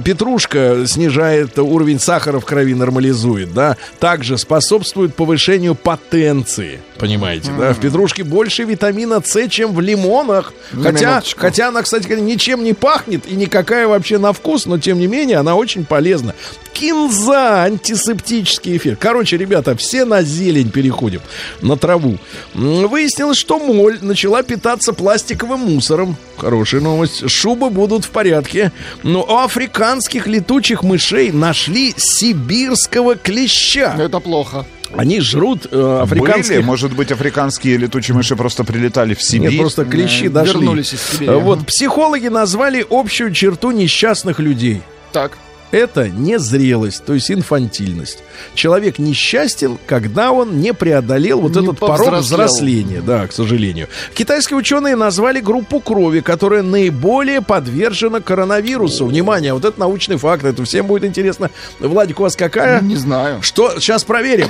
петрушка снижает уровень сахара в крови, нормализует, да, также способствует повышению потенции. Понимаете, да? В петрушке больше витамина С, чем в лимонах. На Хотя, минуточку. хотя она, кстати ничем не пахнет и никакая вообще на вкус, но тем не менее она очень полезна. Кинза, антисептический эффект. Короче, ребята, все на зелень переходим, на траву. Выяснилось, что моль начала питаться пластиковым мусором. Хорошая новость. Шубы будут в порядке. Но у африканских летучих мышей нашли сибирского клеща. Это плохо. Они жрут э, африканских... Были, может быть, африканские летучие мыши просто прилетали в Сибирь? Нет, просто клещи Э, дошли. вернулись из Сибири. Вот, психологи назвали общую черту несчастных людей. Так. Это незрелость, то есть инфантильность. Человек несчастен, когда он не преодолел вот Не этот порог взросления, да, к сожалению. Китайские ученые назвали группу крови, которая наиболее подвержена коронавирусу. Внимание, вот это научный факт, это всем будет интересно. Владик, у вас какая? Не знаю. Что? Сейчас проверим.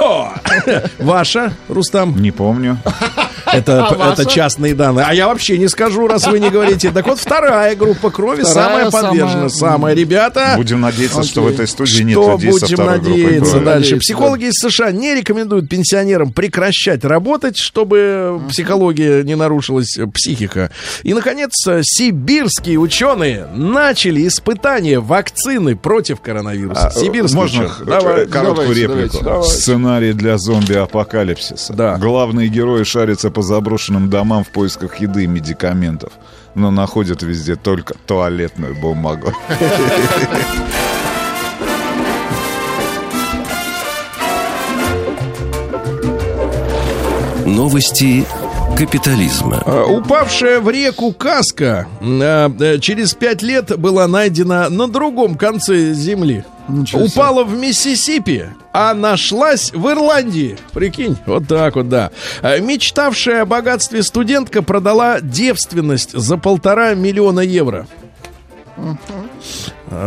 Ваша, Рустам? Не помню. Это, А ваша? это частные данные. А я вообще не скажу, раз вы не говорите. Так вот, вторая группа крови, Вторая самая подвержена. самая- Самая, ребята. Будем надеяться, что в этой студии нет людей со будем второй группой надеяться дальше? Психологи из США не рекомендуют пенсионерам прекращать работать, чтобы психология не нарушилась, э, психика. И, наконец, э, сибирские ученые начали испытания вакцины против коронавируса. А, Сибирские Можно ученые. Давай. короткую давайте, реплику? давайте. Сценарий для зомби-апокалипсиса. Да. Главные герои шарятся по заброшенным домам в поисках еды и медикаментов, но находят везде только туалетную бумагу. Новости капитализма. А, Упавшая в реку каска э, э, через пять лет была найдена на другом конце земли. Ничего себе. Упала в Миссисипи, а нашлась в Ирландии. Прикинь, вот так вот, да. А, Мечтавшая о богатстве студентка продала девственность за полтора миллиона евро.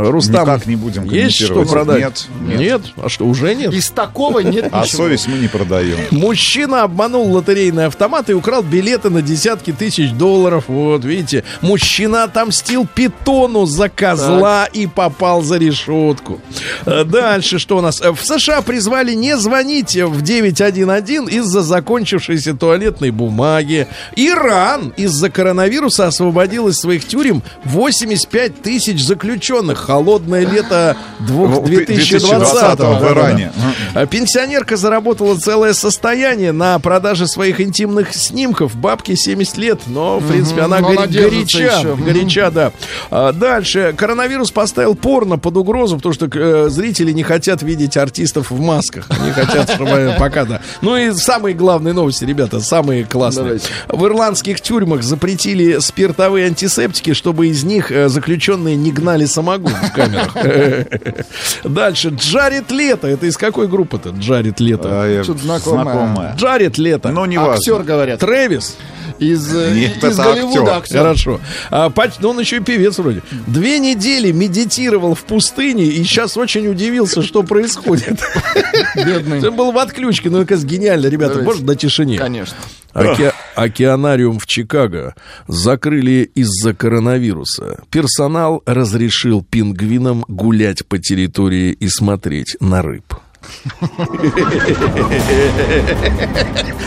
Рустам, Никак не будем есть что продать? Нет, нет. нет. А что, уже нет? Из такого нет А ничего. совесть мы не продаем. Мужчина обманул лотерейный автомат и украл билеты на десятки тысяч долларов. Вот, видите. Мужчина отомстил питону за козла и попал за решетку. Э, Дальше что у нас? Э, В США призвали не звонить в 911 из-за закончившейся туалетной бумаги. Иран из-за коронавируса освободил из своих тюрем 85 тысяч заключенных. Холодное лето двух- 2020 в Иране. а Пенсионерка заработала целое состояние на продаже своих интимных снимков. Бабке 70 лет, но, в принципе, она но гори- она держится горяча. еще. Горяча, да. А дальше. Коронавирус поставил порно под угрозу, потому что э, зрители не хотят видеть артистов в масках. Они хотят, чтобы пока, да. Ну и самые главные новости, ребята, самые классные. Давайте. В ирландских тюрьмах запретили спиртовые антисептики, чтобы из них э, заключенные не гнали самогон в камерах. Дальше. Джаред Лето. Это из какой группы-то? Джаред Лето. А, я- Что-то знакомое. Джаред Лето. Но не важно. Актер, говорят. Тревис. Из, э, Нет, из Голливуда актер. актер. Хорошо. А, ну, он еще и певец вроде. Две недели медитировал в пустыне и сейчас очень удивился, что происходит. Бедный. Это был в отключке. Ну, кажется, гениально, ребята. Можно на тишине? Конечно. Оке- Океанариум в Чикаго закрыли из-за коронавируса. Персонал разрешил пингвинам гулять по территории и смотреть на рыб.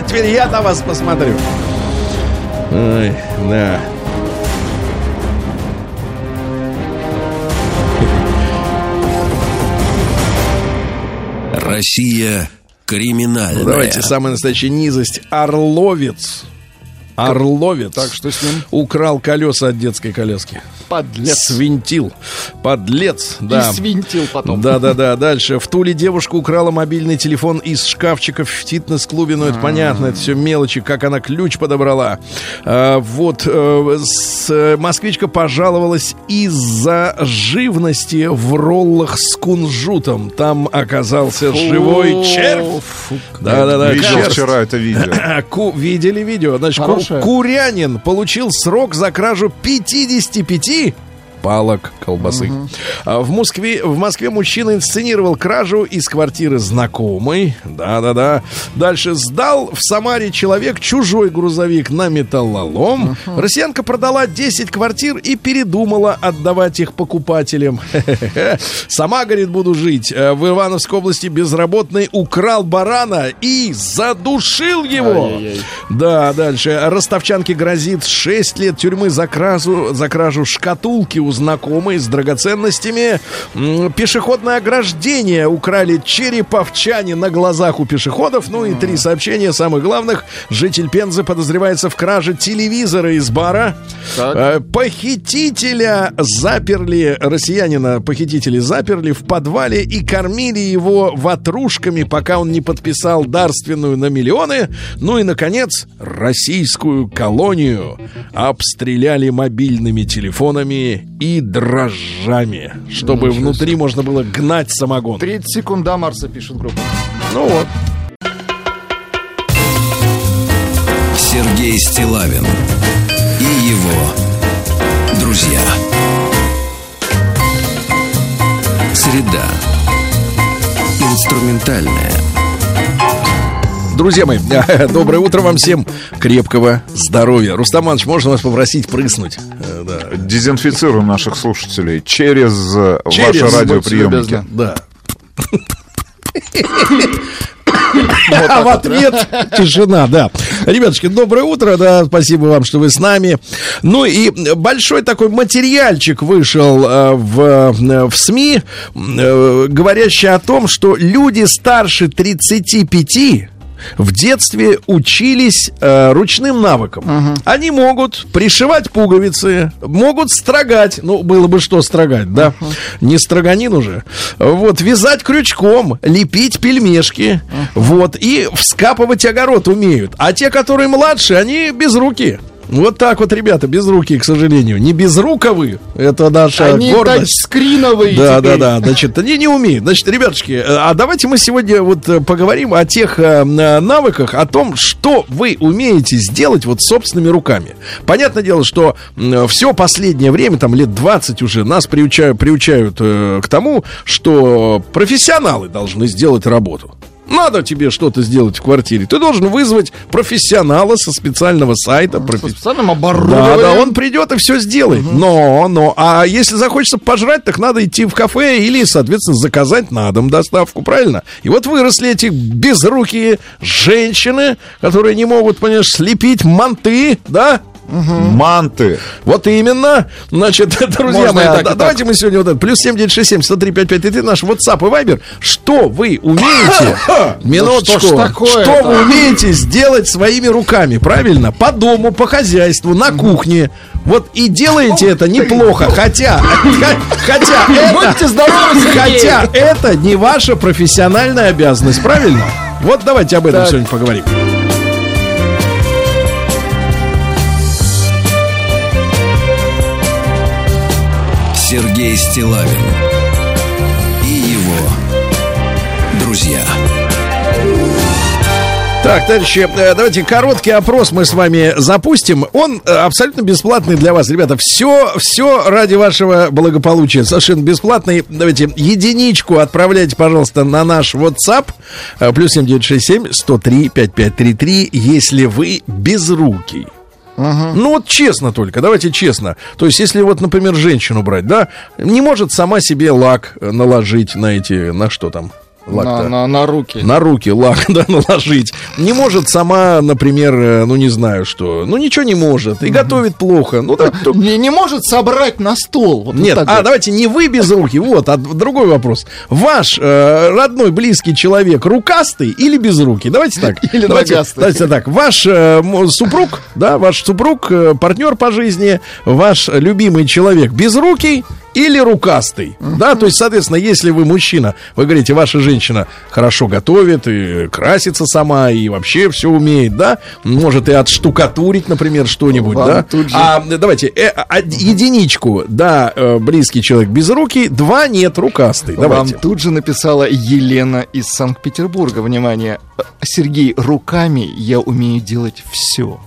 Теперь я на вас посмотрю. Ой, да. Россия криминальная. Давайте самая настоящая низость. Орловец. Орловец. Так, что с ним? Украл колеса от детской коляски. Подлец. Свинтил. Подлец, да. И свинтил потом. Да, да, да. Дальше. В Туле девушка украла мобильный телефон из шкафчиков в фитнес-клубе. Ну, это понятно, это все мелочи, как она ключ подобрала. А, вот. э, с- э, москвичка пожаловалась из-за живности в роллах с кунжутом. Там оказался живой червь. Да, да, да. Видел червь. вчера это видео. Ку- видели видео. Значит. Курянин получил срок за кражу 55 палок колбасы. А В Москве, в Москве мужчина инсценировал кражу из квартиры знакомой. Да-да-да. Дальше сдал в Самаре человек чужой грузовик на металлолом. Россиянка продала 10 квартир и передумала отдавать их покупателям. Сама, говорит, буду жить. Э, В Ивановской области безработный украл барана и задушил его. Ай-яй-яй. Да, дальше. Ростовчанке грозит 6 лет тюрьмы за кражу, за кражу шкатулки у знакомой с драгоценностями. Пешеходное ограждение украли череповчане на глазах у пешеходов. Ну и три сообщения самых главных. Житель Пензы подозревается в краже телевизора из бара. Так. Э, Похитителя заперли, россиянина похитители заперли в подвале и кормили его ватрушками, пока он не подписал дарственную на миллионы. Ну и, наконец, российскую колонию обстреляли мобильными телефонами и дрожжами, чтобы внутри можно было гнать самогон. 30 секунд до Марса, пишет группа. Ну вот. Сергей Стилавин и его друзья. Среда. Инструментальная. Друзья мои, доброе утро вам всем. Крепкого здоровья. Рустаманович, можно вас попросить прыснуть? Э, Да. Дезинфицируем наших слушателей через, э, Через, ваши радиоприемники. Да. А в ответ тишина, да. Ребятушки, доброе утро, да, спасибо вам, что вы с нами. Ну и большой такой материальчик вышел э, в, э, в СМИ, э, говорящий о том, что люди старше 35 в детстве учились э, ручным навыкам. Они могут пришивать пуговицы, могут строгать. Ну, было бы что строгать, да? Не строганин уже. Вот, вязать крючком, лепить пельмешки. Вот, и вскапывать огород умеют. А те, которые младше, они без руки. Вот так вот, ребята, без руки, к сожалению. Не безруковые, это наша Они гордость. тачскриновые Да, теперь. да, да. Значит, они не умеют. Значит, ребятушки, э, а давайте мы сегодня вот э, поговорим о тех э, навыках, о том, что вы умеете сделать вот собственными руками. Понятное дело, что все последнее время, там лет 20 уже, нас приучают, приучают э, к тому, что профессионалы должны сделать работу. Надо тебе что-то сделать в квартире. Ты должен вызвать профессионала со специального сайта. Со профи- специальным да, оборудованием. да, он придет и все сделает. Но, но, а если захочется пожрать, так надо идти в кафе или, соответственно, заказать на дом доставку, правильно? И вот выросли эти безрукие женщины, которые не могут, понимаешь, слепить манты, да? Манты. Вот именно. Значит, друзья Можно мои, так, так. давайте мы сегодня вот это. Плюс 7967 103 5533 наш WhatsApp и Viber. Что вы умеете? Минуточку. что вы умеете сделать своими руками? Правильно? По дому, по хозяйству, на кухне. Вот и делаете это неплохо, хотя, хотя это, здоровы, хотя это не ваша профессиональная обязанность, правильно? Вот давайте об этом Так. сегодня поговорим. Сергей Стилавин и его друзья. Так, товарищи, э, давайте короткий опрос мы с вами запустим. Он э, абсолютно бесплатный для вас, ребята. Все, все ради вашего благополучия. Совершенно бесплатный. Давайте единичку отправляйте, пожалуйста, на наш WhatsApp. э, Плюс 7967 103 5533, если вы безрукий. Ну вот честно только, давайте честно. То есть, если вот, например, женщину брать, да, не может сама себе лак э, наложить на эти, на что там? Лак-то? На, на, на руки. На руки лак, да, наложить. Не может сама, например, э, ну не знаю что. Ну ничего не может. И готовит плохо. Ну так. то- Не, не может собрать на стол. Вот Нет, так а вот. давайте не вы без руки, вот, а другой вопрос. Ваш э, родной близкий человек рукастый или без руки? Давайте так. Или давайте, ногастый. давайте так. Ваш э, супруг, да, ваш супруг, э, партнер по жизни, ваш любимый человек без руки или рукастый, да, то есть, соответственно, если вы мужчина, вы говорите, ваша женщина хорошо готовит и красится сама и вообще все умеет, да, может и отштукатурить, например, что-нибудь, Вам да, тут же- а давайте э, а, единичку, да, э, близкий человек без руки, два нет, рукастый, давайте. Вам тут же написала Елена из Санкт-Петербурга. Внимание, э, Сергей, руками я умею делать все.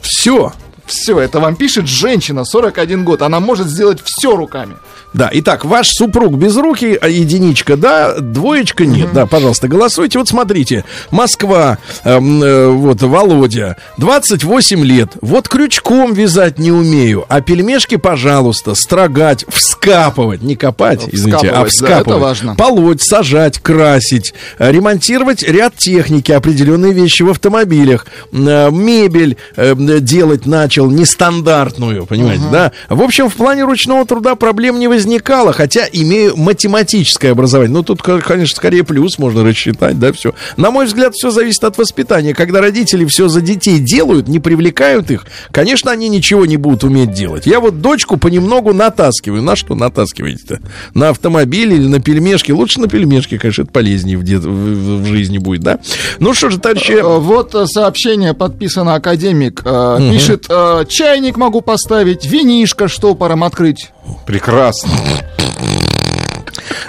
Все. Все, это вам пишет женщина, 41 год. Она может сделать все руками. Да, итак, ваш супруг без руки, а единичка, да, двоечка нет, да, пожалуйста, голосуйте. Вот смотрите, Москва, эм, э, вот, Володя, 28 лет, вот крючком вязать не умею, а пельмешки, пожалуйста, строгать, вскапывать, не копать, извините, а Вскапывать, да, вскапывать. это важно. Полоть, сажать, красить, э, ремонтировать ряд техники, определенные вещи в автомобилях, э, мебель э, делать начал нестандартную, понимаете, да? В общем, в плане ручного труда проблем не возникало, хотя имею математическое образование. Ну, тут, ко- конечно, скорее плюс можно рассчитать, да, все. На мой взгляд, все зависит от воспитания. Когда родители все за детей делают, не привлекают их, конечно, они ничего не будут уметь делать. Я вот дочку понемногу натаскиваю. На что натаскиваете-то? На автомобиль или на пельмешки? Лучше на пельмешки, конечно, это полезнее в, дет- в- в жизни будет, да? Ну что же, товарищи... Э, Вот э, сообщение подписано академик. э, Пишет, э, чайник могу поставить, винишко штопором открыть. Прекрасно.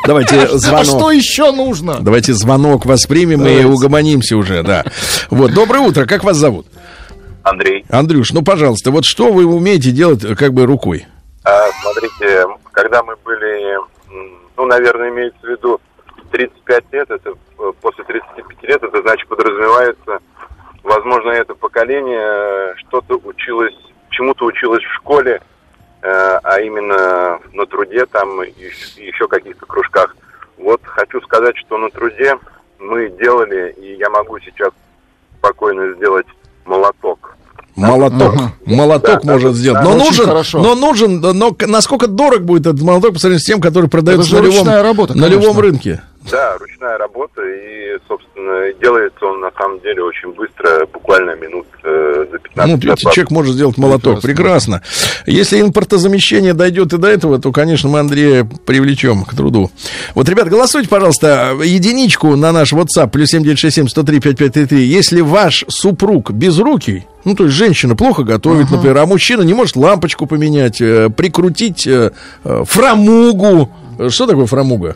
Давайте А что звонок. еще нужно? Давайте звонок воспримем и Давайте. угомонимся уже, да. Вот, доброе утро, как вас зовут? Андрей, Андрюш, ну, пожалуйста, вот что вы умеете делать э, как бы рукой? а, смотрите, когда мы были, ну, наверное, имеется в виду 35 лет, это э, после 35 лет, это значит подразумевается, возможно, это поколение э, что-то училось, чему-то училось в школе, э, а именно на труде там еще каких-то кружках. Вот хочу сказать, что на труде мы делали, и я могу сейчас спокойно сделать молоток. Молоток. Ага. Молоток Да, может да, сделать. да, Но нужен, хорошо. но нужен, но насколько дорог будет этот молоток по сравнению с тем, который продается на любом, работа, на любом рынке? Да, ручная работа, и, собственно, делается он на самом деле очень быстро, буквально минут э, за 15 Ну, видите, человек может сделать молоток. Прекрасно. Если импортозамещение дойдет и до этого, то, конечно, мы Андрея привлечем к труду. Вот, ребят, голосуйте, пожалуйста, единичку на наш WhatsApp, плюс 7967 103 5533. Если ваш супруг безрукий, ну, то есть женщина плохо готовит, uh-huh. например, а мужчина не может лампочку поменять, э, прикрутить э, э, фрамугу. Что такое фрамуга?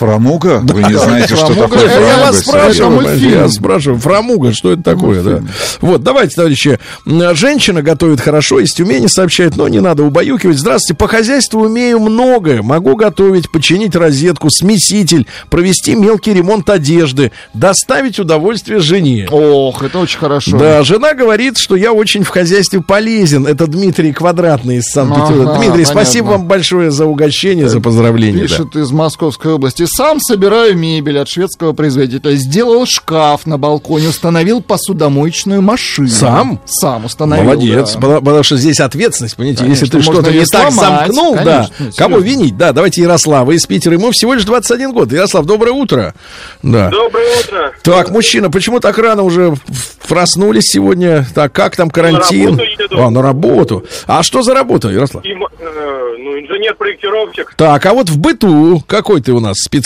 Фрамуга? Вы не знаете, что такое фрамуга? Я вас спрашиваю, я спрашиваю, фрамуга, что это такое, да? Вот, давайте, товарищи, женщина готовит хорошо, из Тюмени сообщает, но не надо убаюкивать. Здравствуйте, по хозяйству умею многое. Могу готовить, починить розетку, смеситель, провести мелкий ремонт одежды, доставить удовольствие жене. Ох, это очень хорошо. Да, жена говорит, что я очень в хозяйстве полезен. Это Дмитрий Квадратный из Санкт-Петербурга. Дмитрий, спасибо вам большое за угощение, за поздравление. Пишет из Московской области. Сам собираю мебель от шведского производителя. Сделал шкаф на балконе, установил посудомоечную машину. Сам? Сам установил. Молодец, да. потому, потому что здесь ответственность, понимаете, конечно, если ты что-то не так замкнул, конечно, да, серьезно. кого винить? Да, давайте Ярослава из Питера. Ему всего лишь 21 год. Ярослав, доброе утро. Да. Доброе утро. Так, мужчина, почему так рано уже проснулись сегодня? Так, как там карантин? На работу еду. А, на работу. А что за работа, Ярослав? И, э, ну, инженер-проектировщик. Так, а вот в быту какой ты у нас специалист?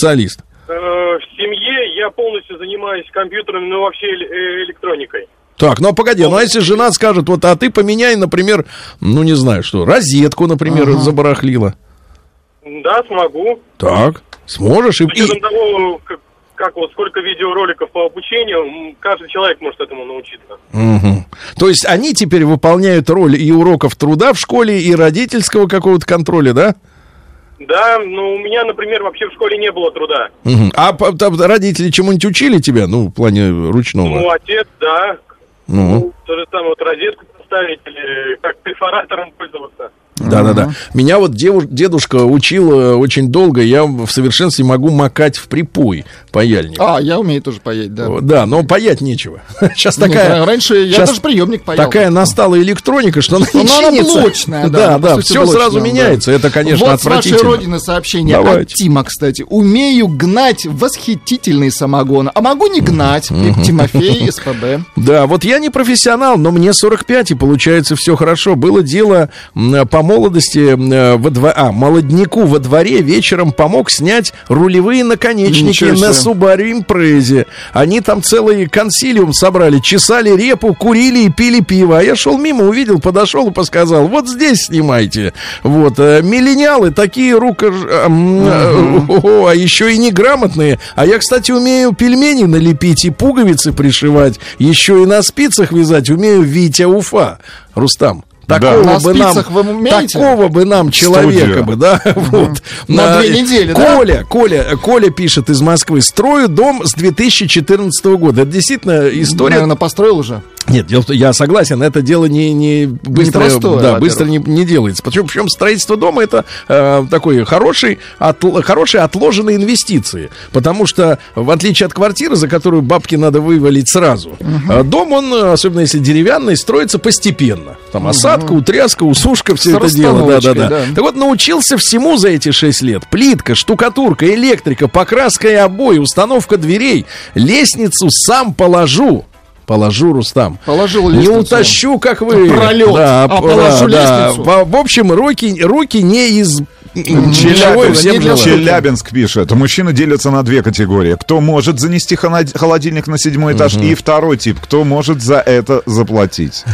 Э, в семье я полностью занимаюсь компьютером, но вообще э, электроникой. Так, ну а погоди, ну а если жена скажет, вот, а ты поменяй, например, ну не знаю что, розетку, например, ага. забарахлила. Да, смогу. Так, сможешь и... С того, как, как вот сколько видеороликов по обучению, каждый человек может этому научиться. Угу. То есть они теперь выполняют роль и уроков труда в школе, и родительского какого-то контроля, да? Да, ну у меня, например, вообще в школе не было труда. Угу. А там, родители чему-нибудь учили тебя, ну, в плане ручного? Ну, отец, да. Ну, ну то же самое, вот розетку поставить или как перфоратором пользоваться. Да, да, да. Меня вот дедушка учил э, очень долго. Я в совершенстве могу макать в припой паяльник. А, я умею тоже паять, да. Да, но паять нечего. Сейчас такая... раньше я даже приемник паял. Такая настала электроника, что она не чинится. блочная, да. Да, да, все сразу меняется. Это, конечно, отвратительно. Вот с вашей родины сообщение от Тима, кстати. Умею гнать восхитительный самогон, а могу не гнать. Тимофей, СПБ. Да, вот я не профессионал, но мне 45, и получается все хорошо. Было дело по молодости, э, во дво... а, молодняку во дворе вечером помог снять рулевые наконечники на Subaru Impreza. Они там целый консилиум собрали, чесали репу, курили и пили пиво. А я шел мимо, увидел, подошел и подсказал, вот здесь снимайте. Вот, э, миллениалы такие рука... Uh-huh. А еще и неграмотные. А я, кстати, умею пельмени налепить и пуговицы пришивать. Еще и на спицах вязать умею Витя Уфа. Рустам. Такого да. бы нам, вы такого бы нам человека Студию. бы, да, вот. На, на две недели, Коля, да? Коля, Коля пишет из Москвы, строю дом с 2014 года. Это действительно история. Наверное, построил уже. Нет, дело я согласен, это дело не, не быстро, не простое, да, быстро не, не делается. Причем, причем строительство дома это э, такой хороший, от, хорошие отложенные инвестиции. Потому что, в отличие от квартиры, за которую бабки надо вывалить сразу, угу. дом, он, особенно если деревянный, строится постепенно. Там угу. осадка, утряска, усушка, все это дело. Да, да, да, да. Так вот, научился всему за эти 6 лет. Плитка, штукатурка, электрика, покраска и обои, установка дверей. Лестницу сам положу. Положу, Рустам. Положил лестницу. Не утащу, как вы. Пролет. Да, а положу да, лестницу. Да. В общем, руки, руки не из Челябинск, Челябинск пишет. Мужчины делятся на две категории. Кто может занести холодильник на седьмой этаж, и второй тип, кто может за это заплатить.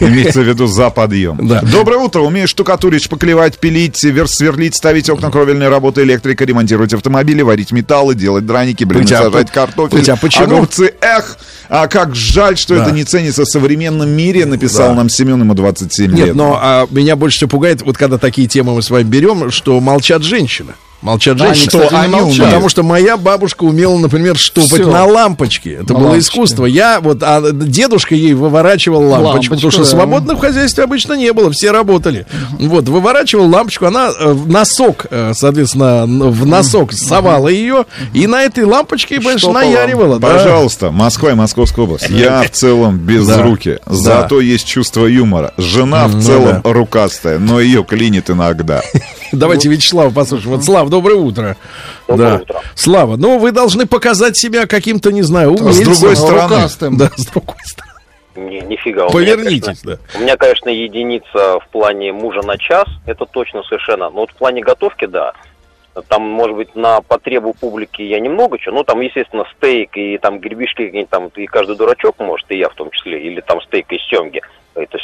Имеется в виду за подъем. Доброе утро. Умеешь штукатурить, шпаклевать, пилить, сверлить, ставить окна кровельные работы, электрика, ремонтировать автомобили, варить металлы, делать драники, блин, сажать картофель, огурцы. Эх, а как жаль, что это не ценится в современном мире, написал нам Семен, ему 27 лет. Нет, но а, меня больше всего пугает, вот когда такие темы мы с вами берем, что молчат женщины. Молчат женщины. Что они молчат. Потому что моя бабушка умела, например, штопать Все. на лампочке. Это на было лампочке. искусство. Я вот, а дедушка ей выворачивал лампочку, лампочку потому что да. свободных в хозяйстве обычно не было, все работали. Вот, выворачивал лампочку, она э, в носок, э, соответственно, в носок совала ее, и на этой лампочке, конечно, наяривала. Да. Пожалуйста, Москва и Московская область. Я в целом без да. руки, зато да. есть чувство юмора. Жена в целом рукастая, но ее клинит иногда. Давайте Вячеслава послушаем. Вот, Слав, доброе утро. Доброе да. утро. Слава, ну вы должны показать себя каким-то, не знаю, умельцем. С другой стороны. Рукастым. Да, с другой стороны. Не, нифига. Повернитесь, у меня, конечно, да. У меня, конечно, единица в плане мужа на час, это точно совершенно. Но вот в плане готовки, да. Там, может быть, на потребу публики я немного чего. Ну, там, естественно, стейк и там гребешки какие-нибудь там, и каждый дурачок может, и я в том числе, или там стейк из семги. Это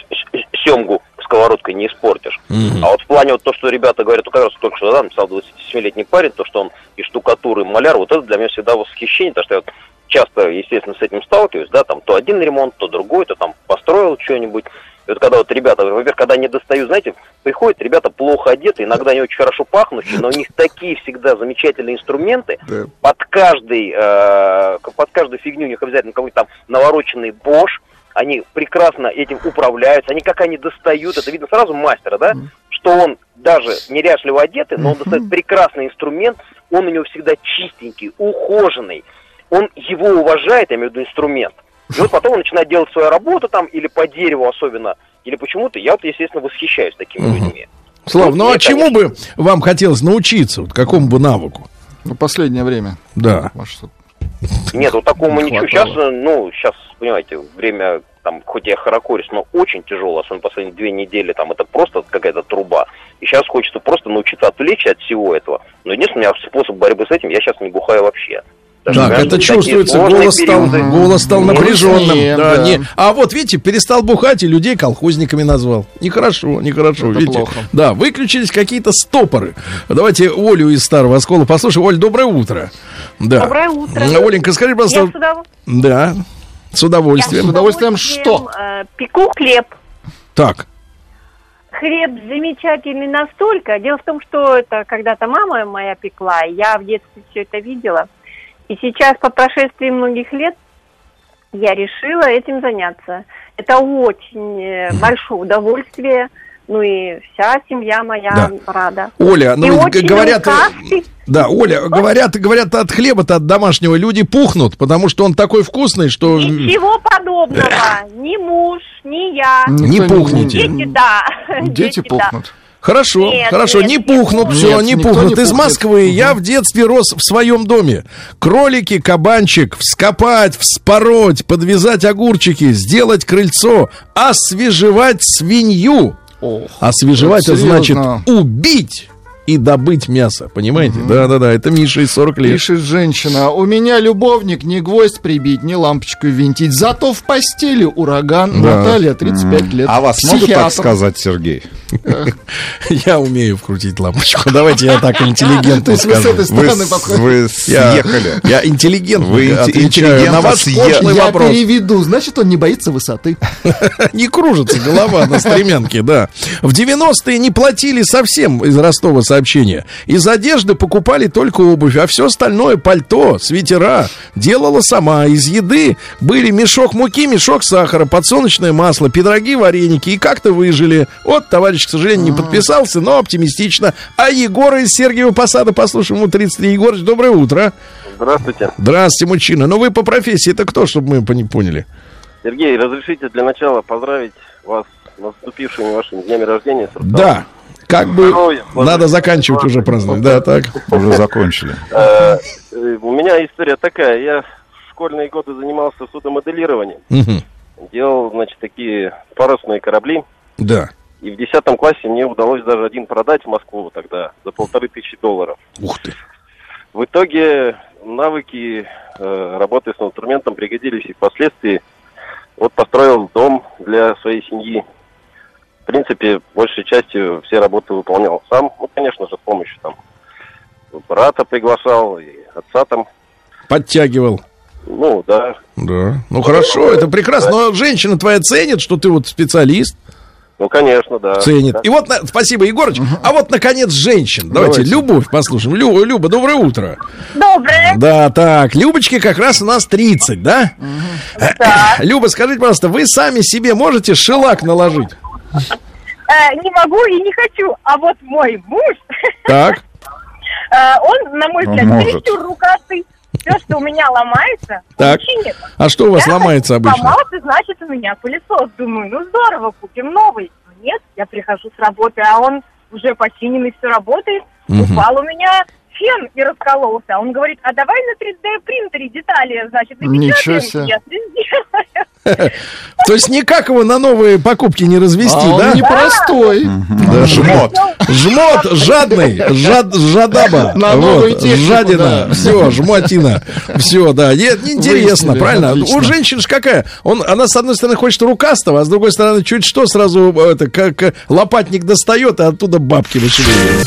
семгу сковородкой не испортишь. Mm-hmm. А вот в плане вот то, что ребята говорят, как раз только что, да, написал 27-летний парень, то, что он и штукатур, и маляр, вот это для меня всегда восхищение, потому что я вот часто, естественно, с этим сталкиваюсь, да, там то один ремонт, то другой, то там построил что-нибудь. И вот когда вот ребята, во-первых, когда не достают, знаете, приходят ребята плохо одеты, иногда они очень хорошо пахнущие, но у них такие всегда замечательные инструменты. Да. Под каждый, э, под каждую фигню у них обязательно какой-то там навороченный Bosch, они прекрасно этим управляются, они как они достают, это видно сразу мастера, да, что он даже неряшливо одетый, но он достает прекрасный инструмент, он у него всегда чистенький, ухоженный, он его уважает, я имею в виду инструмент. И вот потом он начинает делать свою работу там, или по дереву особенно, или почему-то. Я вот, естественно, восхищаюсь такими угу. людьми. Слав, вот ну а чему конечно... бы вам хотелось научиться? Вот какому бы навыку? Ну, последнее время. Да. Нет, вот такому ничего. Сейчас, ну, сейчас, понимаете, время там, хоть я харакорис, но очень тяжело, особенно последние две недели, там, это просто какая-то труба. И сейчас хочется просто научиться отвлечься от всего этого. Но единственный способ борьбы с этим, я сейчас не бухаю вообще. Даже так, это чувствуется, голос стал, голос стал напряженным. Нет, да, да. Не, а вот видите, перестал бухать и людей колхозниками назвал. Нехорошо, нехорошо. Это видите? Плохо. Да, выключились какие-то стопоры. Давайте Олю из Старого Оскола послушаем. Оль, доброе утро. Да. Доброе утро. Оленька, скажи, пожалуйста. Я с удов... Да, с удовольствием. Я с удовольствием что? Э, пеку хлеб. Так. Хлеб замечательный настолько. Дело в том, что это когда-то мама моя пекла, я в детстве все это видела. И сейчас, по прошествии многих лет, я решила этим заняться. Это очень э, большое удовольствие. Ну и вся семья моя да. рада. Оля, ну и говорят, э, да, Оля, говорят, говорят, от хлеба-то от домашнего люди пухнут, потому что он такой вкусный, что ничего подобного, ни муж, ни я, не пухните. Дети, да, дети, дети пухнут. Да. Хорошо, нет, хорошо, нет, не пухнут, нет, все, не пухнут. Не Из Москвы угу. я в детстве рос в своем доме. Кролики, кабанчик, вскопать, вспороть, подвязать огурчики, сделать крыльцо, освежевать свинью. Ох, освежевать, это значит убить и добыть мясо. Понимаете? Да-да-да, это Миша из 40 лет. Пишет женщина, у меня любовник не гвоздь прибить, не лампочку винтить, зато в постели ураган. Да. Наталья, 35 лет. А вас Психиатр. могут так сказать, Сергей? Я умею вкрутить лампочку. Давайте я так интеллигентно скажу. Вы с этой стороны Вы съехали. Я интеллигентно Вы интеллигентно на ваш пошлый вопрос. Я переведу. Значит, он не боится высоты. Не кружится голова на стремянке, да. В 90-е не платили совсем из Ростова сообщения. Из одежды покупали только обувь, а все остальное пальто, свитера делала сама. Из еды были мешок муки, мешок сахара, подсолнечное масло, пироги, вареники. И как-то выжили. Вот товарищ, к сожалению, не подписался, но оптимистично. А Егора из Сергиева Посада, послушаем, ему 33. Егорыч, доброе утро. Здравствуйте. Здравствуйте, мужчина. Ну вы по профессии это кто, чтобы мы не поняли? Сергей, разрешите для начала поздравить вас с наступившими вашими днями рождения. Да, как бы Здоровья, надо заканчивать уже праздновать. Да, так. Уже закончили. Э, у меня история такая. Я в школьные годы занимался судомоделированием. Делал, значит, такие парусные корабли. Да. И в десятом классе мне удалось даже один продать в Москву тогда за полторы тысячи долларов. Ух ты. В итоге навыки э, работы с инструментом пригодились и впоследствии. Вот построил дом для своей семьи в принципе, большей частью все работы выполнял сам. Ну, конечно же, с помощью там брата приглашал и отца там. Подтягивал. Ну, да. Да. Ну, хорошо, это прекрасно. Но женщина твоя ценит, что ты вот специалист. Ну, конечно, да. Ценит. Да. И вот, спасибо, Егорыч. А вот, наконец, женщин. Давайте, Давайте. Любовь послушаем. Лю, Люба, доброе утро. Доброе. Да, так, Любочке как раз у нас 30, да? Да. Люба, скажите, пожалуйста, вы сами себе можете шелак наложить? Э, не могу и не хочу. А вот мой муж... Так. Э, он, на мой взгляд, чересчур рукастый. Все, что у меня ломается, так. А что у вас я ломается обычно? Ломался, значит, у меня пылесос. Думаю, ну здорово, купим новый. Нет, я прихожу с работы, а он уже починенный, все работает. Угу. Упал у меня фен и раскололся. Он говорит, а давай на 3D принтере детали, значит, Ничего себе. Я То есть никак его на новые покупки не развести, а да? Он непростой. Да, жмот. Жмот, жадный, жад, жадаба. На вот, жадина. Все, жмотина. Все, да. Нет, интересно, правильно? У женщин же какая? Он, она, с одной стороны, хочет рукастого, а с другой стороны, чуть что, сразу это, как лопатник достает, а оттуда бабки вышибают.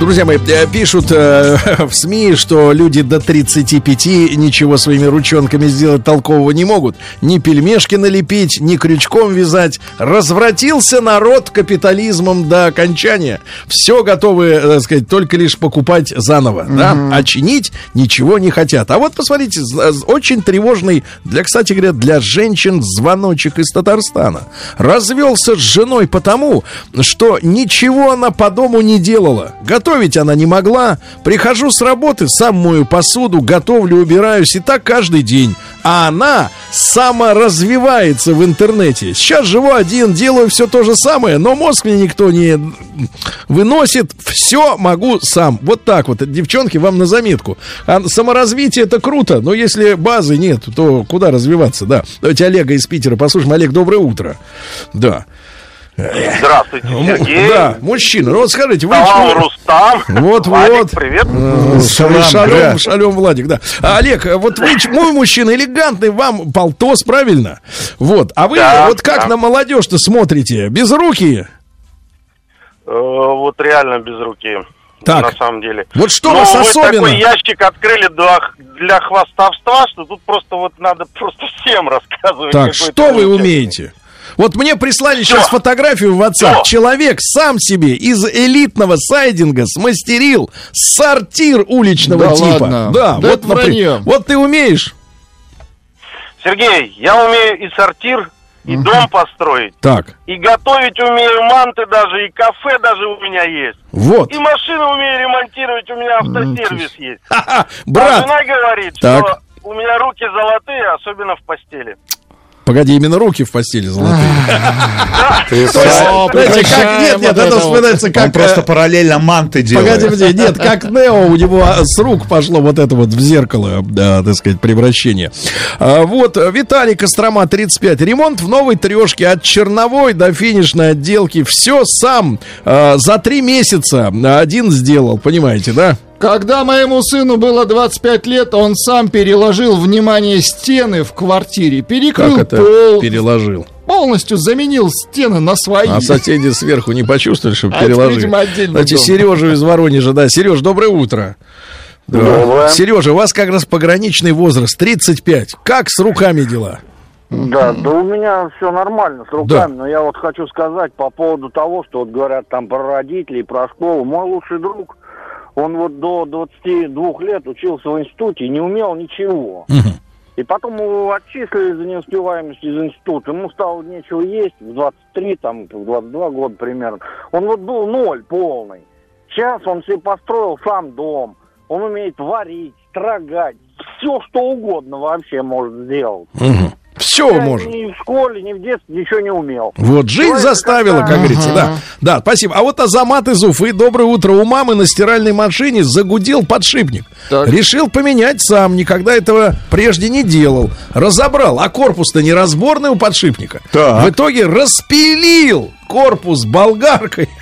Друзья мои, э, пишут э, в СМИ, что люди до 35 ничего своими ручонками сделать толкового не могут. Ни пельмешки налепить, ни крючком вязать. Развратился народ капитализмом до окончания. Все готовы, э, так сказать, только лишь покупать заново. Mm-hmm. Да? А чинить ничего не хотят. А вот посмотрите, очень тревожный, для, кстати говоря, для женщин звоночек из Татарстана. Развелся с женой потому, что ничего она по дому не делала Готовить она не могла. Прихожу с работы, сам мою посуду, готовлю, убираюсь. И так каждый день. А она саморазвивается в интернете. Сейчас живу один, делаю все то же самое, но мозг мне никто не выносит. Все могу сам. Вот так вот. Девчонки, вам на заметку. А саморазвитие это круто, но если базы нет, то куда развиваться, да. Давайте Олега из Питера послушаем. Олег, доброе утро. Да. Здравствуйте, Сергей. Да, мужчина. Ну вот скажите, вы... Салам, Рустам. Вот, Владик, вот. привет. Салам, шалем, да. шалем, Владик, да. А, Олег, вот вы мой мужчина элегантный, вам полтос, правильно? Вот. А вы да, вот как да. на молодежь-то смотрите? Без руки? Э, вот реально без руки. Так. На самом деле. Вот что Но вас вы особенно? такой ящик открыли для, для хвастовства, что тут просто вот надо просто всем рассказывать. Так, что вы умеете? Вот мне прислали Все. сейчас фотографию в WhatsApp. Все. Человек сам себе из элитного сайдинга смастерил сортир уличного да типа. Ладно. Да, да вот, например, вот ты умеешь. Сергей, я умею и сортир, и угу. дом построить. Так. И готовить умею, манты даже, и кафе даже у меня есть. Вот. И машину умею ремонтировать, у меня автосервис есть. Брат. А жена говорит, так. что у меня руки золотые, особенно в постели. Погоди, именно руки в постели золотые. Знаете, как... Нет, нет, это вспоминается как... Он просто э, параллельно манты делает. Погоди, погоди, нет, как Нео, у него с рук пошло вот это вот в зеркало, так сказать, превращение. А, вот, Виталий Кострома, 35. Ремонт в новой трешке от черновой до финишной отделки. Все сам а, за три месяца один сделал, понимаете, да? Когда моему сыну было 25 лет, он сам переложил, внимание, стены в квартире. Перекрыл как это пол... переложил? Полностью заменил стены на свои. А соседи сверху не почувствовали, что а переложили? Видимо, отдельно Знаете, Сережу из Воронежа, да. Сереж, доброе утро. Да. Сережа, у вас как раз пограничный возраст, 35. Как с руками дела? Да, да у меня все нормально с руками, да. но я вот хочу сказать по поводу того, что вот говорят там про родителей, про школу. Мой лучший друг, он вот до 22 лет учился в институте и не умел ничего. Угу. И потом его отчислили за неуспеваемость из института. Ему стало нечего есть в 23, там, в 22 года примерно. Он вот был ноль полный. Сейчас он себе построил сам дом. Он умеет варить, строгать. Все, что угодно вообще может сделать. Угу. Все я может. Ни в школе, ни в детстве ничего не умел. Вот, жизнь Человек заставила, как, как говорится, ага. да. Да, спасибо. А вот Азамат из Уфы, доброе утро. У мамы на стиральной машине загудел подшипник. Так. Решил поменять сам, никогда этого прежде не делал. Разобрал, а корпус-то неразборный у подшипника. Так. В итоге распилил корпус болгаркой.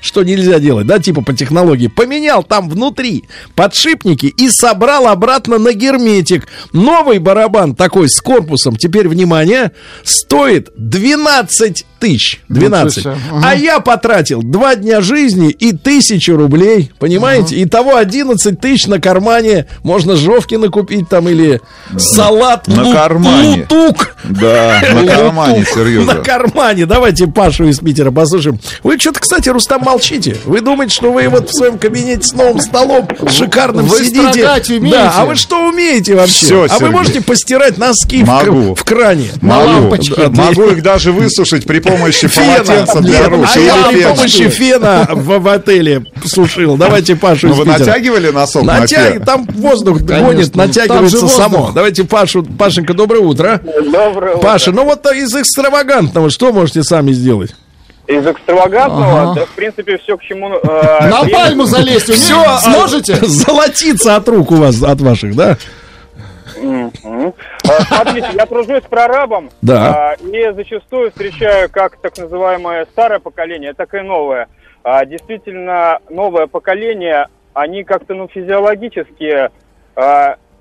что нельзя делать, да, типа по технологии, поменял там внутри подшипники и собрал обратно на герметик. Новый барабан такой с корпусом, теперь, внимание, стоит 12 тысяч. 12. Угу. А я потратил два дня жизни и тысячу рублей, понимаете? Угу. Итого 11 тысяч на кармане. Можно жовки накупить там или салат на лу- кармане. лутук. Да, на кармане, серьезно. На кармане. Давайте Пашу из Питера послушаем. Вы что-то, кстати, Рустам, молчите. Вы думаете, что вы вот в своем кабинете с новым столом шикарным вы сидите? Умеете. Да, а вы что умеете вообще? Все, а Сергей. вы можете постирать носки Могу. В, в кране? Могу. Могу их даже высушить при помощи полотенца для рук. А я при помощи фена в отеле сушил. Давайте Пашу Ну вы натягивали носок на фен? Там воздух гонит, натягивается само. Давайте Пашу. Пашенька, доброе утро. Доброе утро. Паша, ну вот из экстравагантного что можете сами сделать? Из экстравагантного, да, в принципе, все к чему... э, На пальму залезть Все? Сможете? Золотиться от рук у вас, от ваших, да? А, Смотрите, я тружусь прорабом, Да. а, и зачастую встречаю как так называемое старое поколение, так и новое. А, Действительно, новое поколение, они как-то ну, физиологически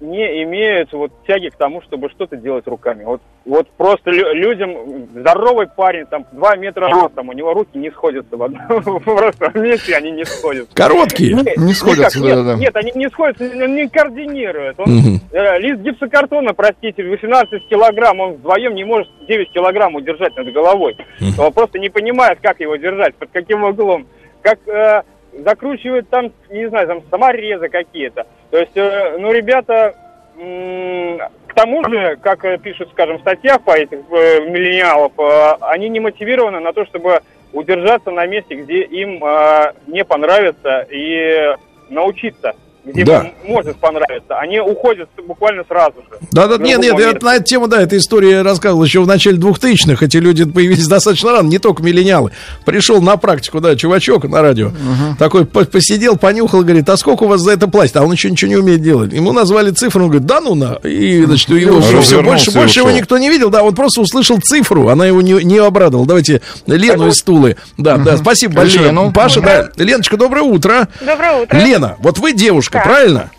не имеют вот тяги к тому, чтобы что-то делать руками. Вот, вот просто лю- людям, здоровый парень, там, 2 метра ростом, у него руки не сходятся в одном просто месте, они не сходятся. Короткие? Не, Не сходятся, никак, нет, они не сходятся, он не координирует. Он, Мгм. э, лист гипсокартона, простите, 18 килограмм, он вдвоем не может 9 килограмм удержать над головой. Он просто не понимает, как его держать, под каким углом. Как э, закручивают там, не знаю, там саморезы какие-то. То есть, э, ну, ребята, к тому же, как э, пишут, скажем, в статьях по этих э, миллениалов, они не мотивированы на то, чтобы удержаться на месте, где им не понравится, и научиться, где Да. может понравиться. Они уходят буквально сразу же. Да, да, нет, нет, я на эту тему, да, эта история рассказывал еще в начале 2000-х. Эти люди появились достаточно рано, не только миллениалы. Пришел на практику, да, чувачок на радио. Такой по- посидел, понюхал, говорит, а сколько у вас за это платят? А он еще ничего не умеет делать. Ему назвали цифру, он говорит, да ну на. И, значит, его все, Развернулся больше, больше его никто не видел, да, он просто услышал цифру, она его не, не обрадовала. Давайте Лену из Тулы. Да, да, спасибо большое. Лену. Паша, да. Леночка, доброе утро. Доброе утро. Лена, вот вы девушка, Да. правильно?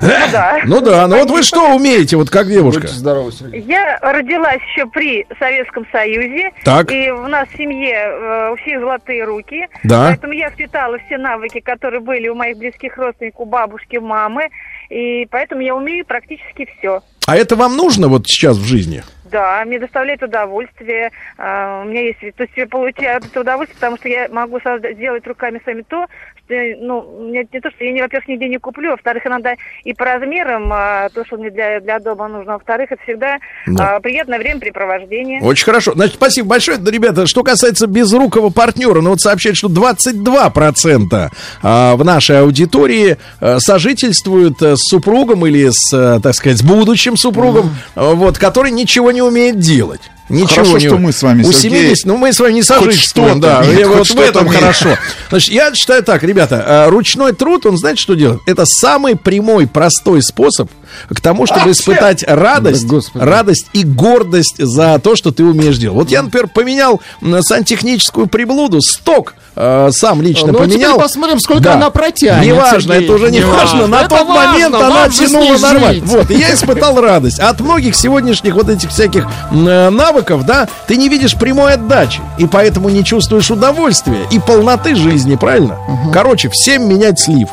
да. Ну да, ну вот вы что умеете, вот как девушка? Будьте здоровы, Сергей. Я родилась еще при Советском Союзе. Так. И у нас в семье э, у всех золотые руки. Да. Поэтому я впитала все навыки, которые были у моих близких родственников, у бабушки, у мамы. И поэтому я умею практически все. А это вам нужно вот сейчас в жизни? Да, мне доставляет удовольствие. А, у меня есть, то есть я получаю этого удовольствие, потому что я могу сделать руками сами то, что, ну, не, не то, что я, не, во-первых, нигде не куплю, во-вторых, иногда и по размерам а, то, что мне для, для дома нужно, во-вторых, это всегда Да. а, приятное времяпрепровождение. Очень хорошо. Значит, спасибо большое. Да, ребята, что касается безрукого партнера, ну вот сообщают, что 22% а, в нашей аудитории а, сожительствуют а, с супругом или с, а, так сказать, с будущим супругом, а, вот, который ничего не умеет делать. Ничего Хорошо, не что мы с вами, У Сергей, 70, ну мы с вами не сожительствуем, да. хоть вот в этом умеем. хорошо. Значит, я считаю так, ребята, а, ручной труд, он знаете, что делает? Это самый прямой, простой способ к тому, чтобы испытать радость, Да, радость и гордость за то, что ты умеешь делать. Вот я, например, поменял сантехническую приблуду, сток э, сам лично Ну, а поменял. посмотрим, сколько Да. она протянет, Неважно, Сергей. это уже не Неважно. важно. На Это тот важно, момент она тянула нормально. Вот, и я испытал радость. От многих сегодняшних вот этих всяких э, навыков, да, ты не видишь прямой отдачи. И поэтому не чувствуешь удовольствия и полноты жизни, правильно? Короче, всем менять слив.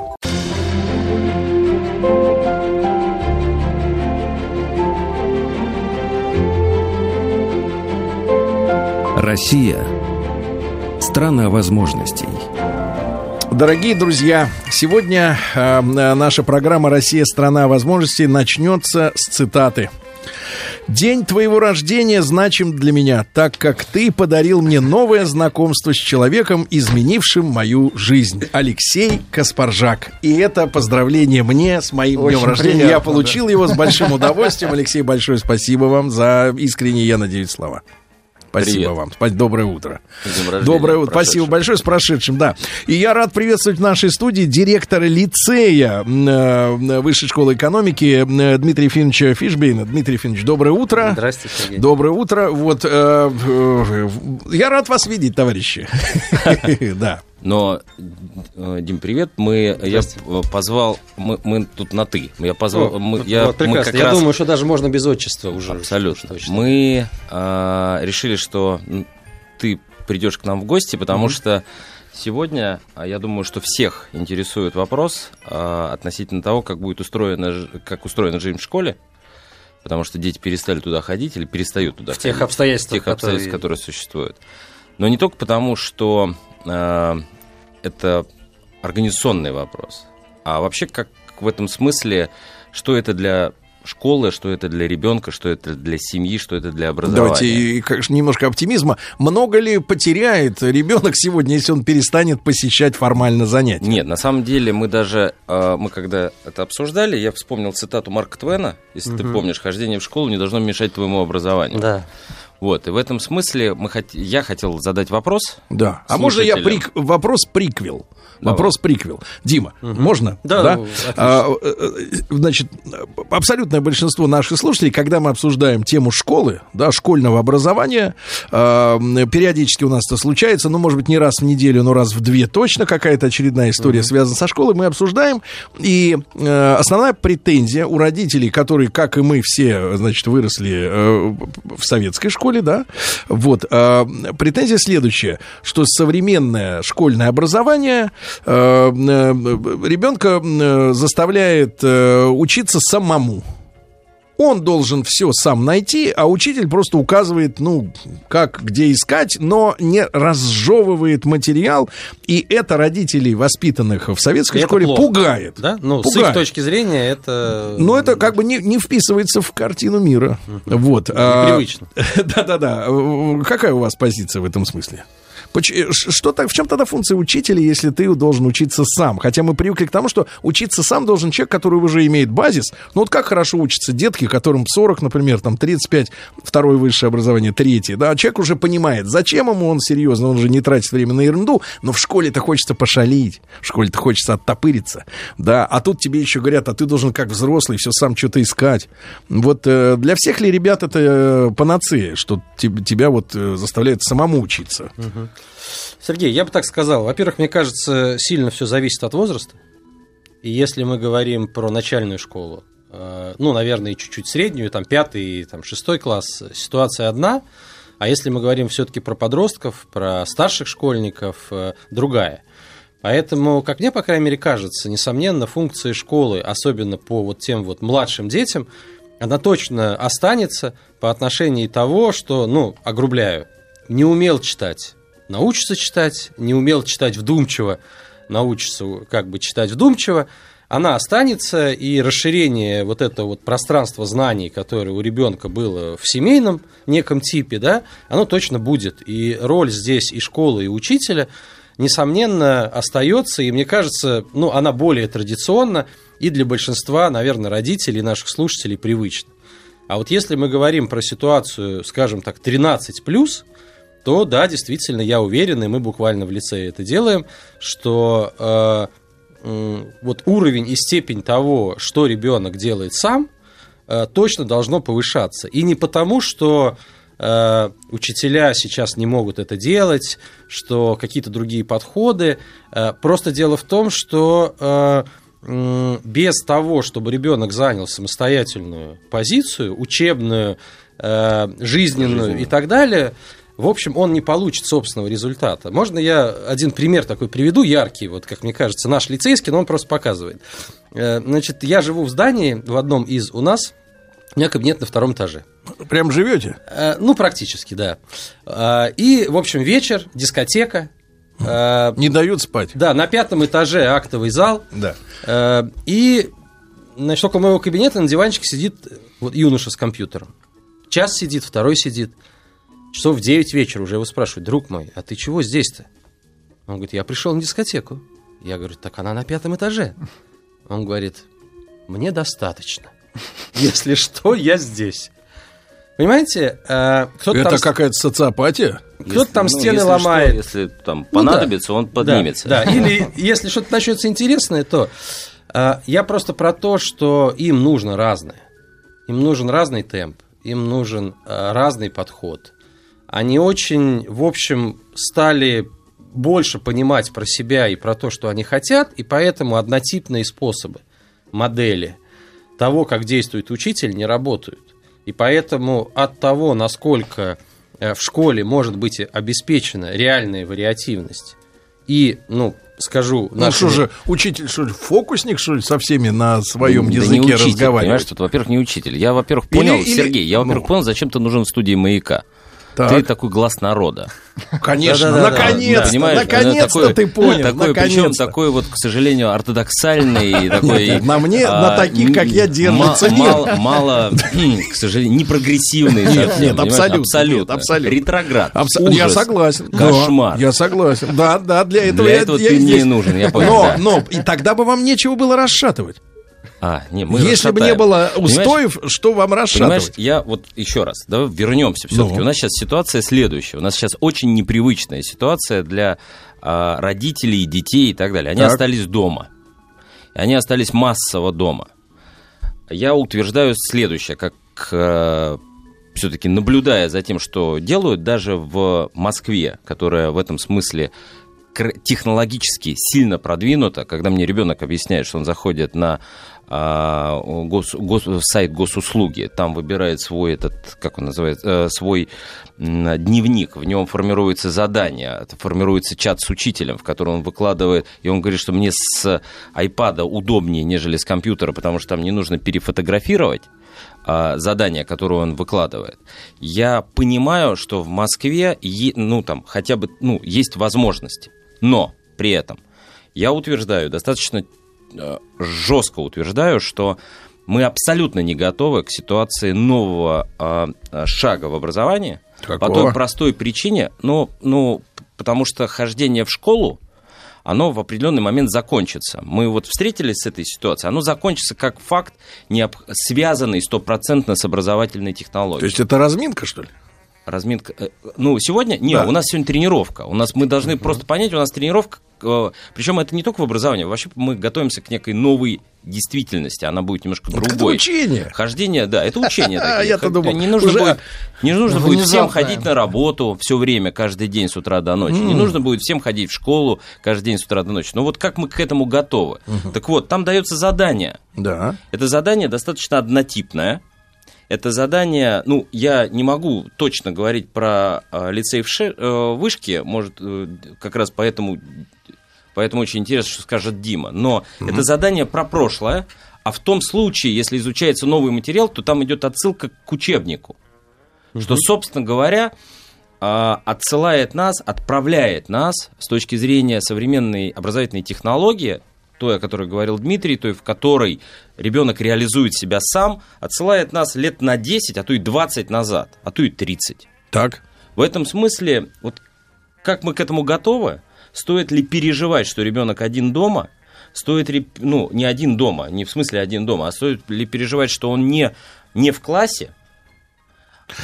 Россия – страна возможностей. Дорогие друзья, сегодня э, наша программа «Россия. Страна возможностей» начнется с цитаты. День твоего рождения значим для меня, так как ты подарил мне новое знакомство с человеком, изменившим мою жизнь. Алексей Каспаржак. И это поздравление мне с моим Очень днем рождения. приятно, я получил его с большим удовольствием. Алексей, большое спасибо вам за искренние, я надеюсь, слова. Спасибо Привет. вам. Доброе утро. Рождения, Доброе утро. Спасибо большое с прошедшим, да. И я рад приветствовать в нашей студии директора лицея э, Высшей школы экономики э, Дмитрия Ефимовича Фишбейна. Дмитрий Ефимович, доброе утро. Здравствуйте, Сергей. Доброе утро. Вот э, э, я рад вас видеть, товарищи. Да. Но, э, Дим, привет. Мы, я позвал, мы, мы тут на ты. Я позвал, О, мы, вот- я, вот мы прекрасно. как Я раз- думаю, что даже можно без отчества уже. Абсолютно. Точно. Мы э, решили, что ты придешь к нам в гости, потому Мгм. что сегодня, а, я думаю, что всех интересует вопрос э, относительно того, как будет устроена, как устроена жизнь в школе. Потому что дети перестали туда ходить или перестают туда В тех ходить. обстоятельствах, В тех обстоятельствах, которые- которые существуют. Но не только потому, что э, это организационный вопрос, а вообще как в этом смысле, что это для школы, что это для ребенка, что это для семьи, что это для образования. Давайте, конечно, немножко оптимизма. Много ли потеряет ребенок сегодня, если он перестанет посещать формально занятия? Нет, на самом деле мы даже, э, мы когда это обсуждали, я вспомнил цитату Марка Твена, если угу. ты помнишь, хождение в школу не должно мешать твоему образованию. Да. Вот, и в этом смысле мы хот... я хотел задать вопрос. Да. А можно я прик... вопрос приквел? Давай. Вопрос приквел. Дима, угу. можно? Да. да? А, э, э, значит, абсолютное большинство наших слушателей, когда мы обсуждаем тему школы, да, школьного образования, а, периодически у нас это случается, ну, может быть, не раз в неделю, но раз в две точно какая-то очередная история угу. связана со школой, мы обсуждаем. И э, основная претензия у родителей, которые, как и мы все, значит, выросли в советской школе, школе, да. Вот. А, претензия следующая, что современное школьное образование а, э, ребенка заставляет э, учиться самому. Он должен все сам найти, а учитель просто указывает, ну, как, где искать, но не разжевывает материал. И это родителей, воспитанных в советской это школе, плохо, пугает. Да? Ну, пугает. с их точки зрения это... Но это как бы не, не вписывается в картину мира. Угу. Вот. Непривычно. Да-да-да. Какая у вас позиция в этом смысле? Э, что так, в чем тогда функция учителя, если ты должен учиться сам? Хотя мы привыкли к тому, что учиться сам должен человек, который уже имеет базис. Ну вот как хорошо учатся детки, которым 40, например, там 35, второе высшее образование, третье. Да, человек уже понимает, зачем ему он серьезно, он же не тратит время на ерунду, но в школе-то хочется пошалить, в школе-то хочется оттопыриться. Да, а тут тебе еще говорят, а ты должен как взрослый все сам что-то искать. Вот э, для всех ли ребят это э, панацея, что тебя вот заставляет самому учиться? Угу. Сергей, я бы так сказал. Во-первых, мне кажется, сильно все зависит от возраста. И если мы говорим про начальную школу, э, ну, наверное, чуть-чуть среднюю, там, пятый, там, шестой класс, ситуация одна. А если мы говорим все-таки про подростков, про старших школьников, э, другая. Поэтому, как мне, по крайней мере, кажется, несомненно, функция школы, особенно по вот тем вот младшим детям, она точно останется по отношению того, что, ну, огрубляю, не умел читать, научится читать, не умел читать вдумчиво, научится как бы читать вдумчиво, она останется, и расширение вот этого вот пространства знаний, которое у ребенка было в семейном неком типе, да, оно точно будет. И роль здесь и школы, и учителя, несомненно, остается, и мне кажется, ну, она более традиционна, и для большинства, наверное, родителей, наших слушателей привычна. А вот если мы говорим про ситуацию, скажем так, 13 плюс, то да, действительно, я уверен, и мы буквально в лице это делаем, что э, э, вот уровень и степень того, что ребенок делает сам, э, точно должно повышаться. И не потому, что э, учителя сейчас не могут это делать, что какие-то другие подходы. Э, просто дело в том, что э, без того, чтобы ребенок занял самостоятельную позицию, учебную, э, жизненную, жизненную и так далее, в общем, он не получит собственного результата. Можно я один пример такой приведу, яркий, вот как мне кажется, наш лицейский, но он просто показывает. Э, значит, я живу в здании, в одном из у нас, у меня кабинет на втором этаже. Прям живете? Э, ну, практически, да. Э, и, в общем, вечер, дискотека, не дают спать. Да, на пятом этаже актовый зал. Да. И, значит, около моего кабинета на диванчике сидит вот юноша с компьютером. Час сидит, второй сидит. Часов в 9 вечера уже его спрашивают, друг мой, а ты чего здесь-то? Он говорит, я пришел на дискотеку. Я говорю, так она на пятом этаже. Он говорит, мне достаточно. Если что, я здесь. Понимаете, э, кто-то Это там... какая-то социопатия? Кто-то там ну, стены если ломает. Что, если там понадобится, ну, да. он поднимется. Да, да. или если что-то начнется интересное, то э, я просто про то, что им нужно разное. Им нужен разный темп, им нужен э, разный подход они очень, в общем, стали больше понимать про себя и про то, что они хотят, и поэтому однотипные способы, модели того, как действует учитель, не работают. И поэтому от того, насколько э, в школе может быть обеспечена реальная вариативность и, ну, скажу... Ну, нашему... что же, учитель, что ли, фокусник, что ли, со всеми на своем да языке не учитель, разговаривает? Понимаешь, что, во-первых, не учитель. Я, во-первых, понял, или, Сергей, я, во-первых, ну... понял, зачем ты нужен в студии «Маяка». Так. Ты такой глаз народа. Конечно, наконец-то, наконец-то ты понял, такой, Причем такой вот, к сожалению, ортодоксальный. Такой, на мне, на таких, как я, держится мало, мало, к сожалению, не прогрессивный. Нет, нет, абсолютно. Абсолютно. Ретроград. Я согласен. Кошмар. Я согласен. Да, да, для этого Для этого ты мне нужен, я понял. Но, но, и тогда бы вам нечего было расшатывать. А, не, мы Если бы не было устоев, понимаешь, что вам расшатывать? я вот еще раз, давай вернемся все-таки. Ну. У нас сейчас ситуация следующая. У нас сейчас очень непривычная ситуация для а, родителей, детей и так далее. Они так. остались дома. Они остались массово дома. Я утверждаю следующее, как а, все-таки наблюдая за тем, что делают даже в Москве, которая в этом смысле технологически сильно продвинута, когда мне ребенок объясняет, что он заходит на а, гос, гос, сайт госуслуги, там выбирает свой этот, как он называется, э, свой дневник, в нем формируется задание, формируется чат с учителем, в котором он выкладывает, и он говорит, что мне с iPad удобнее, нежели с компьютера, потому что там не нужно перефотографировать а, задание, которое он выкладывает. Я понимаю, что в Москве, ну там, хотя бы, ну, есть возможности, но при этом я утверждаю, достаточно жестко утверждаю, что мы абсолютно не готовы к ситуации нового э, шага в образовании. Какого? По той простой причине, ну, ну, потому что хождение в школу, оно в определенный момент закончится. Мы вот встретились с этой ситуацией, оно закончится как факт, не связанный стопроцентно с образовательной технологией. То есть это разминка, что ли? Разминка. Э, ну, сегодня, не, да. у нас сегодня тренировка. У нас мы должны uh-huh. просто понять, у нас тренировка, э, причем это не только в образовании, вообще мы готовимся к некой новой действительности, она будет немножко другой. Это учение. Хождение, да, это учение. Я-то думал, не нужно будет, не нужно будет всем ходить на работу все время, каждый день с утра до ночи. Не нужно будет всем ходить в школу каждый день с утра до ночи. Но вот как мы к этому готовы? Так вот, там дается задание. Да. Это задание достаточно однотипное это задание, ну, я не могу точно говорить про э, лицей в Ше, э, Вышке, может, э, как раз поэтому, поэтому очень интересно, что скажет Дима, но mm-hmm. это задание про прошлое, а в том случае, если изучается новый материал, то там идет отсылка к учебнику, mm-hmm. что, собственно говоря, э, отсылает нас, отправляет нас с точки зрения современной образовательной технологии той, о которой говорил Дмитрий, той, в которой ребенок реализует себя сам, отсылает нас лет на 10, а то и 20 назад, а то и 30. Так. В этом смысле, вот как мы к этому готовы? Стоит ли переживать, что ребенок один дома? Стоит ли, ну, не один дома, не в смысле один дома, а стоит ли переживать, что он не, не в классе,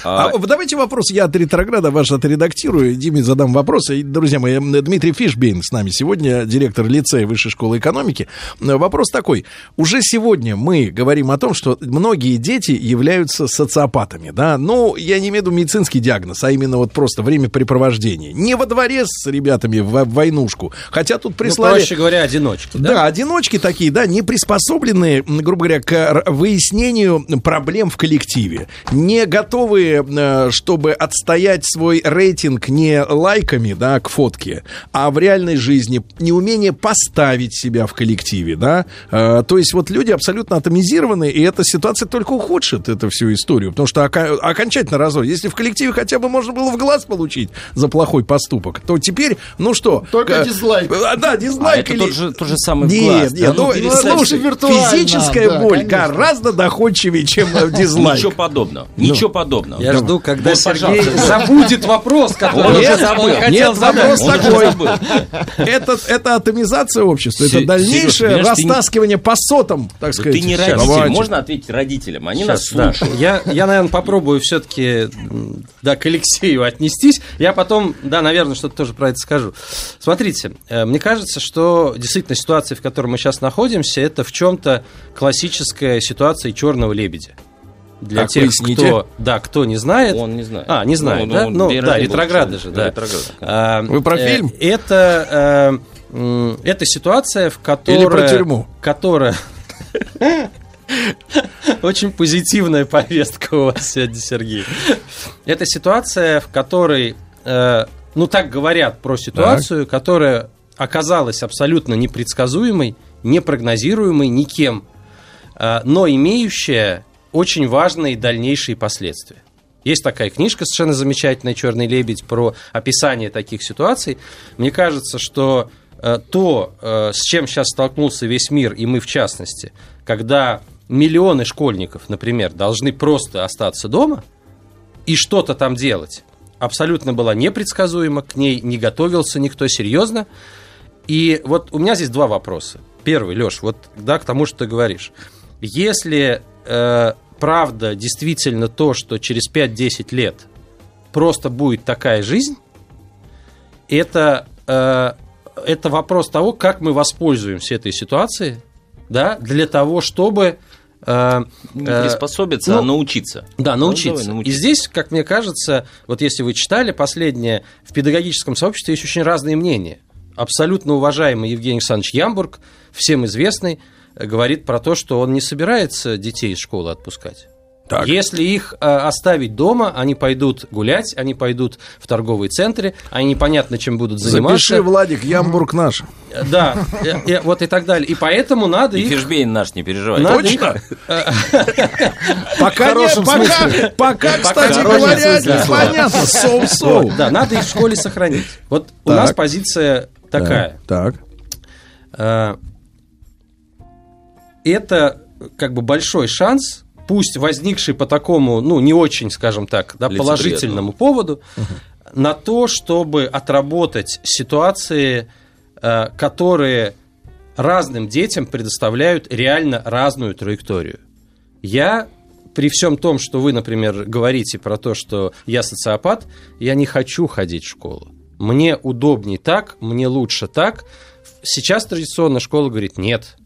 а, а давайте вопрос, я от ретрограда ваш отредактирую, Диме задам вопрос. Друзья мои, Дмитрий Фишбейн с нами сегодня, директор лицея Высшей школы экономики. Вопрос такой. Уже сегодня мы говорим о том, что многие дети являются социопатами, да? Ну, я не имею в виду медицинский диагноз, а именно вот просто времяпрепровождение. Не во дворе с ребятами в войнушку, хотя тут ну, прислали... Ну, проще говоря, одиночки, да? Да, одиночки такие, да, не приспособленные, грубо говоря, к выяснению проблем в коллективе, не готовы готовы, э, чтобы отстоять свой рейтинг не лайками, да, к фотке, а в реальной жизни неумение поставить себя в коллективе, да. Э, то есть вот люди абсолютно атомизированы, и эта ситуация только ухудшит эту всю историю, потому что окончательно разор. Если в коллективе хотя бы можно было в глаз получить за плохой поступок, то теперь, ну что... Только э, дизлайк. Да, дизлайк. А или... это тот же, тот же самый нет, глаз. Нет, да? ну, ну, слушай, физическая да, боль конечно. гораздо доходчивее, чем дизлайк. Ничего подобного. Ничего ну. подобного подобного. Я жду, когда вот, Сергей забудет вопрос, который он уже забыл. Он хотел Нет, вопрос такой. Это, это атомизация общества, это дальнейшее растаскивание по сотам, так сказать. Ты не родитель, можно ответить родителям, они нас слушают. Я, я, наверное, попробую все-таки да, к Алексею отнестись. Я потом, да, наверное, что-то тоже про это скажу. Смотрите, э, мне кажется, что действительно ситуация, в которой мы сейчас находимся, это в чем-то классическая ситуация черного лебедя для так, тех, поясните. кто, да, кто не знает. Он не знает. А, не знает, ну, да? Ну, ну да, ретрограды же, да. А, Вы про э, фильм? Это, э, это ситуация, в которой... Или про тюрьму. Которая... Очень позитивная повестка у вас сегодня, Сергей. Это ситуация, в которой, э, ну так говорят про ситуацию, так. которая оказалась абсолютно непредсказуемой, непрогнозируемой никем, э, но имеющая очень важные дальнейшие последствия. Есть такая книжка совершенно замечательная «Черный лебедь» про описание таких ситуаций. Мне кажется, что э, то, э, с чем сейчас столкнулся весь мир, и мы в частности, когда миллионы школьников, например, должны просто остаться дома и что-то там делать, абсолютно была непредсказуема, к ней не готовился никто серьезно. И вот у меня здесь два вопроса. Первый, Леш, вот да, к тому, что ты говоришь. Если э, правда действительно то, что через 5-10 лет просто будет такая жизнь, это, э, это вопрос того, как мы воспользуемся этой ситуацией, да, для того, чтобы э, не э, приспособиться, ну, а научиться. Да, ну, научиться. Ну, научиться. И здесь, как мне кажется, вот если вы читали последнее, в педагогическом сообществе есть очень разные мнения. Абсолютно уважаемый Евгений Александрович Ямбург, всем известный, говорит про то, что он не собирается детей из школы отпускать. Так. Если их э, оставить дома, они пойдут гулять, они пойдут в торговые центры, они непонятно чем будут заниматься. Запиши, Владик, Ямбург наш. Да, и, и, вот и так далее. И поэтому надо и их... Фишбейн наш, не переживай. Надо Точно? Пока, не, пока, пока, кстати говоря, непонятно. Соу-соу. Да, надо их в школе сохранить. Вот у нас позиция такая. Так. Это как бы большой шанс пусть возникший по такому, ну, не очень, скажем так, да, положительному поводу, угу. на то, чтобы отработать ситуации, э, которые разным детям предоставляют реально разную траекторию. Я при всем том, что вы, например, говорите про то, что я социопат, я не хочу ходить в школу. Мне удобнее так, мне лучше так. Сейчас традиционно школа говорит, нет,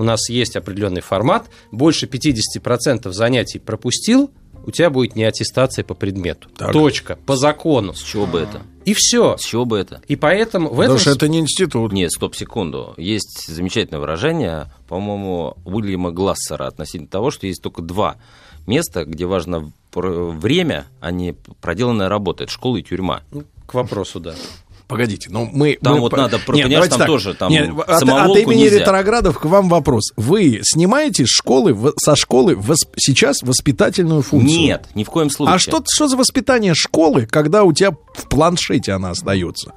у нас есть определенный формат, больше 50% занятий пропустил, у тебя будет не аттестация по предмету. Так. Точка. По закону. С чего бы это? И все. С чего бы это? И поэтому в Потому этом... что это не институт. Нет, стоп, секунду. Есть замечательное выражение, по-моему, Уильяма Глассера относительно того, что есть только два места, где важно время, а не проделанная работа. Это школа и тюрьма. Ну, к вопросу, да. Погодите, но мы... Там мы, вот надо, нет, понимаешь, там так, тоже там нет, от, от имени нельзя. ретроградов к вам вопрос. Вы снимаете школы, со школы восп, сейчас воспитательную функцию? Нет, ни в коем случае. А что, что за воспитание школы, когда у тебя в планшете она остается?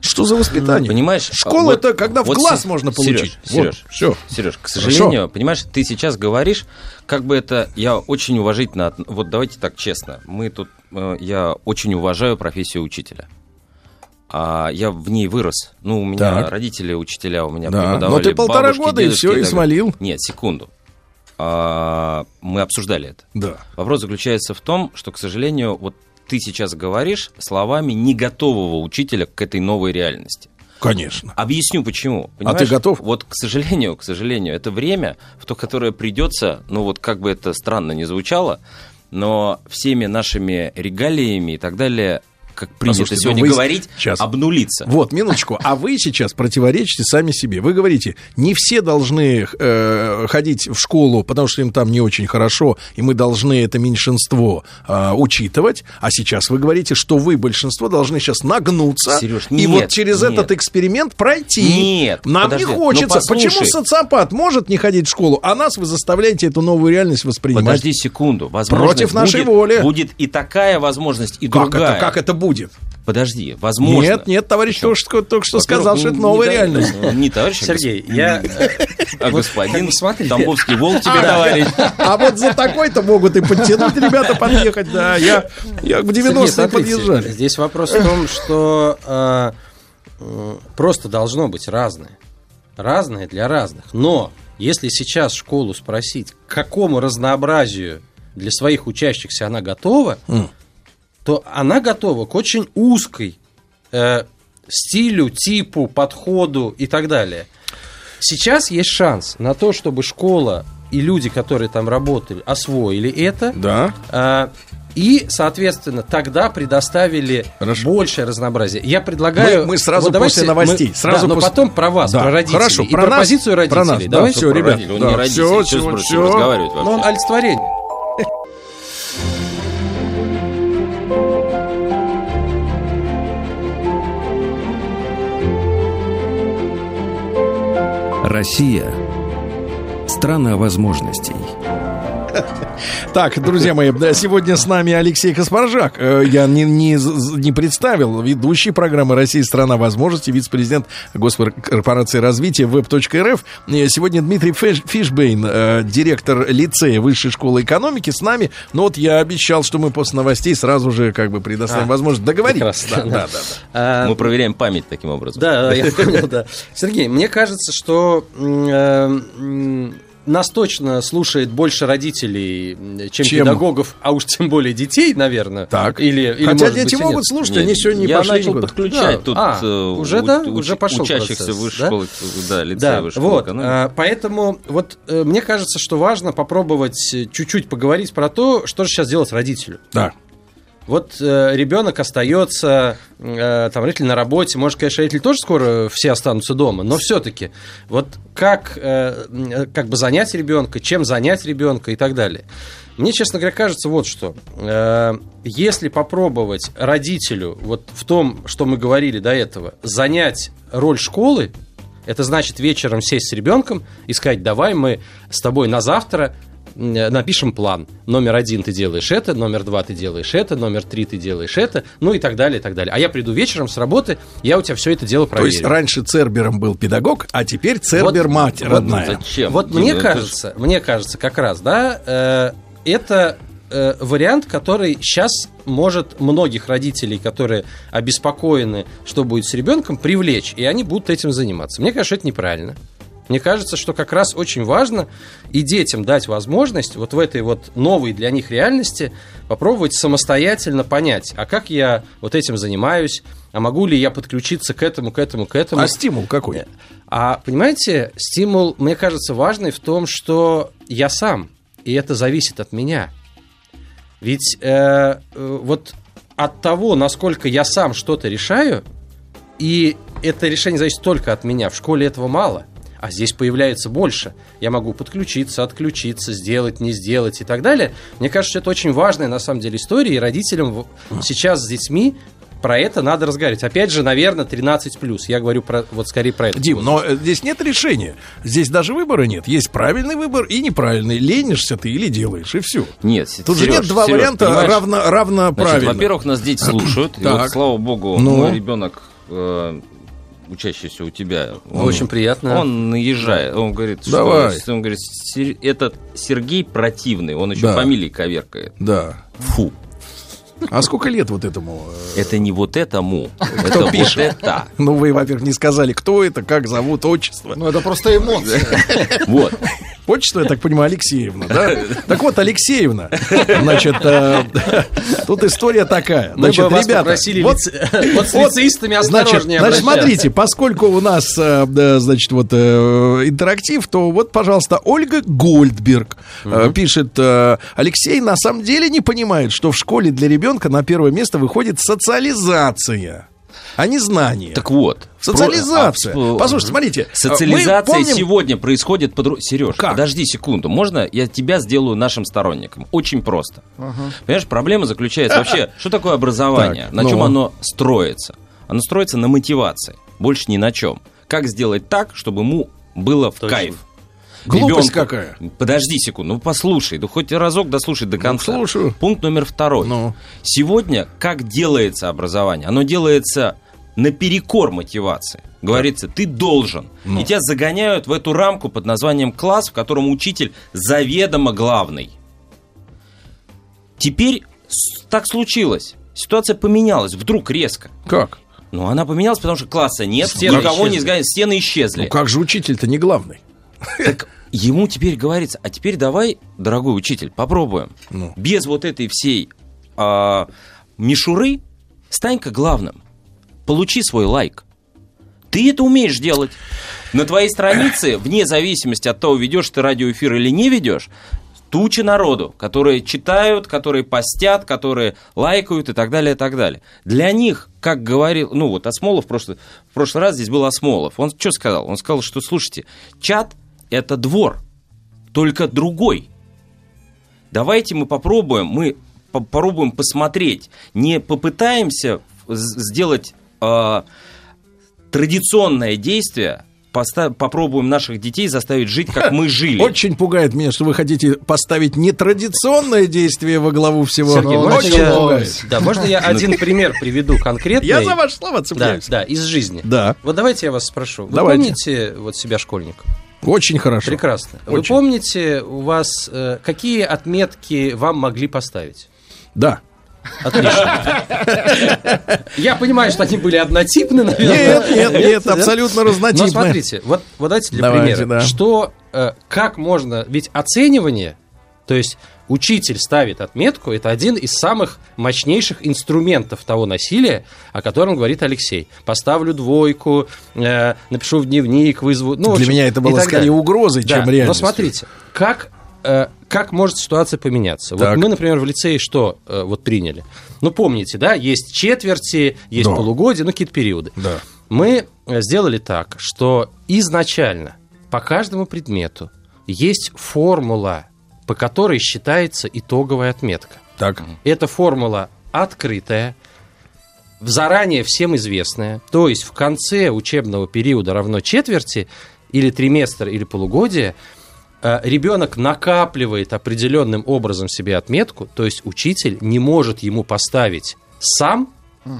Что за воспитание? Понимаешь? Школа вот, это когда вот в класс с... можно получить. Сереж, вот, все. Сереж, к сожалению, Хорошо. понимаешь, ты сейчас говоришь, как бы это, я очень уважительно, вот давайте так честно, мы тут, э, я очень уважаю профессию учителя а я в ней вырос. Ну, у меня так. родители учителя, у меня да. преподавали Но ты полтора бабушки, года и все, и, и смолил. Нет, секунду. А, мы обсуждали это. Да. Вопрос заключается в том, что, к сожалению, вот ты сейчас говоришь словами не готового учителя к этой новой реальности. Конечно. Объясню почему. Понимаешь? А ты готов? Вот, к сожалению, к сожалению, это время, в то, которое придется, ну вот как бы это странно не звучало, но всеми нашими регалиями и так далее как принято сегодня вы... говорить, сейчас. обнулиться. Вот, минуточку. А вы сейчас противоречите сами себе. Вы говорите, не все должны э, ходить в школу, потому что им там не очень хорошо, и мы должны это меньшинство э, учитывать. А сейчас вы говорите, что вы, большинство, должны сейчас нагнуться Сереж, и нет, вот через нет. этот эксперимент пройти. Нет, Нам подожди, не хочется. Ну, Почему социопат может не ходить в школу, а нас вы заставляете эту новую реальность воспринимать? Подожди секунду. Возможно, Против нашей будет, воли. Будет и такая возможность, и как другая. Это, как это будет? Подожди, возможно. Нет, нет, товарищ только что, только что сказал, что это новая не, реальность. Не товарищ, а Сергей, я... А господин Тамбовский волк тебе, товарищ. А вот за такой-то могут и подтянуть ребята подъехать, да. Я, я в 90-е подъезжали. Здесь вопрос в том, что э, просто должно быть разное. Разное для разных. Но если сейчас школу спросить, к какому разнообразию для своих учащихся она готова, то она готова к очень узкой э, стилю, типу, подходу и так далее. Сейчас есть шанс на то, чтобы школа и люди, которые там работали, освоили это. Да. Э, и, соответственно, тогда предоставили Хорошо. большее разнообразие. Я предлагаю... Мы, мы сразу вот после новостей. Мы, сразу да, после... но потом про вас, да. про родителей. Хорошо, и про, про нас, позицию родителей. Про нас, давайте. Да, все, ребят. Да. не родитель, все, все, все. разговаривать вообще. Но он олицетворение. Россия – страна возможностей. Так, друзья мои, сегодня с нами Алексей Каспаржак. Э, я не, не, не представил. Ведущий программы «Россия. Страна возможностей», вице-президент Госкорпорации развития web.рф. Э, сегодня Дмитрий Фиш, Фишбейн, э, директор лицея Высшей школы экономики с нами. Но вот я обещал, что мы после новостей сразу же как бы предоставим а, возможность договориться. Да, да, да, да. А, мы проверяем память таким образом. Да, я понял, да. Сергей, мне кажется, что нас точно слушает больше родителей, чем, чем педагогов, а уж тем более детей, наверное. Так. Или, или Хотя дети быть, могут слушать, нет, они сегодня не я пошли. Я начал никуда. подключать да. тут а, э, уже, у, да? Уже пошел учащихся процесс, высшей да? школы, да, лицея да, высшей вот, школы а, Поэтому вот э, мне кажется, что важно попробовать чуть-чуть поговорить про то, что же сейчас делать родителю. Да. Вот э, ребенок остается, э, там, родитель на работе, может, конечно, родители тоже скоро все останутся дома, но все-таки вот как, э, как бы занять ребенка, чем занять ребенка и так далее. Мне, честно говоря, кажется вот что. Э, если попробовать родителю, вот в том, что мы говорили до этого, занять роль школы, это значит вечером сесть с ребенком и сказать, давай мы с тобой на завтра напишем план. Номер один ты делаешь это, номер два ты делаешь это, номер три ты делаешь это, ну и так далее, и так далее. А я приду вечером с работы, я у тебя все это дело проверю. То есть раньше Цербером был педагог, а теперь Цербер вот, мать вот, родная. Зачем? Вот мне кажется, ж... мне кажется как раз, да, э, это э, вариант, который сейчас может многих родителей, которые обеспокоены, что будет с ребенком, привлечь, и они будут этим заниматься. Мне кажется, это неправильно. Мне кажется, что как раз очень важно и детям дать возможность вот в этой вот новой для них реальности попробовать самостоятельно понять, а как я вот этим занимаюсь, а могу ли я подключиться к этому, к этому, к этому. А стимул какой? А понимаете, стимул, мне кажется, важный в том, что я сам, и это зависит от меня. Ведь э, э вот от того, насколько я сам что-то решаю, и это решение зависит только от меня, в школе этого мало – а здесь появляется больше. Я могу подключиться, отключиться, сделать, не сделать и так далее. Мне кажется, это очень важная на самом деле история, и родителям сейчас с детьми про это надо разговаривать. Опять же, наверное, 13 плюс. Я говорю про вот скорее про это. Дим, но э, здесь нет решения. Здесь даже выбора нет. Есть правильный выбор и неправильный. Ленишься ты или делаешь, и все. Нет, тут Сереж, же нет два Сереж, варианта равно, равно правильно. Во-первых, нас дети слушают. и вот, слава богу, ну? мой ребенок э, учащийся у тебя. Он, Очень приятно. Он наезжает, он говорит, Давай. что он говорит, этот Сергей противный, он еще да. фамилии коверкает. Да. Фу. А сколько лет вот этому? Э, это не вот этому, это пишет? вот это. Ну, вы, во-первых, не сказали, кто это, как зовут, отчество. Ну, это просто эмоции. Вот. Отчество, я так понимаю, Алексеевна, да? Так вот, Алексеевна, значит, э, тут история такая. Значит, ребята, вот, вот с лицеистами осторожнее Значит, смотрите, поскольку у нас, э, значит, вот э, интерактив, то вот, пожалуйста, Ольга Гольдберг пишет, Алексей на самом деле не понимает, что в школе для ребенка на первое место выходит социализация а не знание. Так вот. Социализация. Про... А, Послушайте, смотрите. Социализация помним... сегодня происходит по Сереж, как? подожди секунду. Можно я тебя сделаю нашим сторонником? Очень просто. Ага. Понимаешь, проблема заключается вообще, что такое образование? Так, на ну... чем оно строится? Оно строится на мотивации. Больше ни на чем. Как сделать так, чтобы ему было в Точно. кайф? Глупость ребенку. какая? Подожди секунду, ну послушай, ну хоть разок дослушай до ну, конца. Ну, слушаю. Пункт номер второй. Ну. Сегодня как делается образование? Оно делается наперекор мотивации. Говорится, ты должен. Ну. И тебя загоняют в эту рамку под названием класс, в котором учитель заведомо главный. Теперь так случилось. Ситуация поменялась вдруг резко. Как? Ну, она поменялась, потому что класса нет, стены никого не сгоняют, стены исчезли. Ну, как же учитель-то не главный? Так ему теперь говорится, а теперь давай, дорогой учитель, попробуем. Ну. Без вот этой всей а, мишуры стань-ка главным получи свой лайк. Ты это умеешь делать. На твоей странице, вне зависимости от того, ведешь ты радиоэфир или не ведешь, туча народу, которые читают, которые постят, которые лайкают и так далее, и так далее. Для них, как говорил, ну вот Осмолов, в прошлый, в прошлый раз здесь был Осмолов, он что сказал? Он сказал, что, слушайте, чат – это двор, только другой. Давайте мы попробуем, мы попробуем посмотреть, не попытаемся сделать э, традиционное действие попробуем наших детей заставить жить, как мы жили. Очень пугает меня, что вы хотите поставить нетрадиционное действие во главу всего. Сергей, можно Очень я, пугает. да, можно я один пример приведу конкретный? Я за ваши слова Да, цепляюсь. да, из жизни. Да. Вот давайте я вас спрошу. Вы Давайте. помните вот себя школьником? Очень хорошо. Прекрасно. Вы Очень. помните, у вас э, какие отметки вам могли поставить? Да. Отлично. Я понимаю, что они были однотипны, наверное. Нет, нет, нет, абсолютно разнотипны. Но смотрите, вот, вот давайте для Давайте, примера. да. Что, э, как можно... Ведь оценивание, то есть учитель ставит отметку, это один из самых мощнейших инструментов того насилия, о котором говорит Алексей. Поставлю двойку, э, напишу в дневник, вызову... Ну, Для общем, меня это было скорее далее. угрозой, Да, чем Но реальностью. смотрите, как, э, как может ситуация поменяться? Так. Вот мы, например, в лицее что э, вот приняли? Ну, помните, да, есть четверти, есть Да. полугодия, ну, какие-то периоды. Да. Мы э, сделали так, что изначально по каждому предмету есть формула, по которой считается итоговая отметка. Так. Эта формула открытая, заранее всем известная. То есть в конце учебного периода равно четверти или триместр или полугодие э, ребенок накапливает определенным образом себе отметку, то есть учитель не может ему поставить сам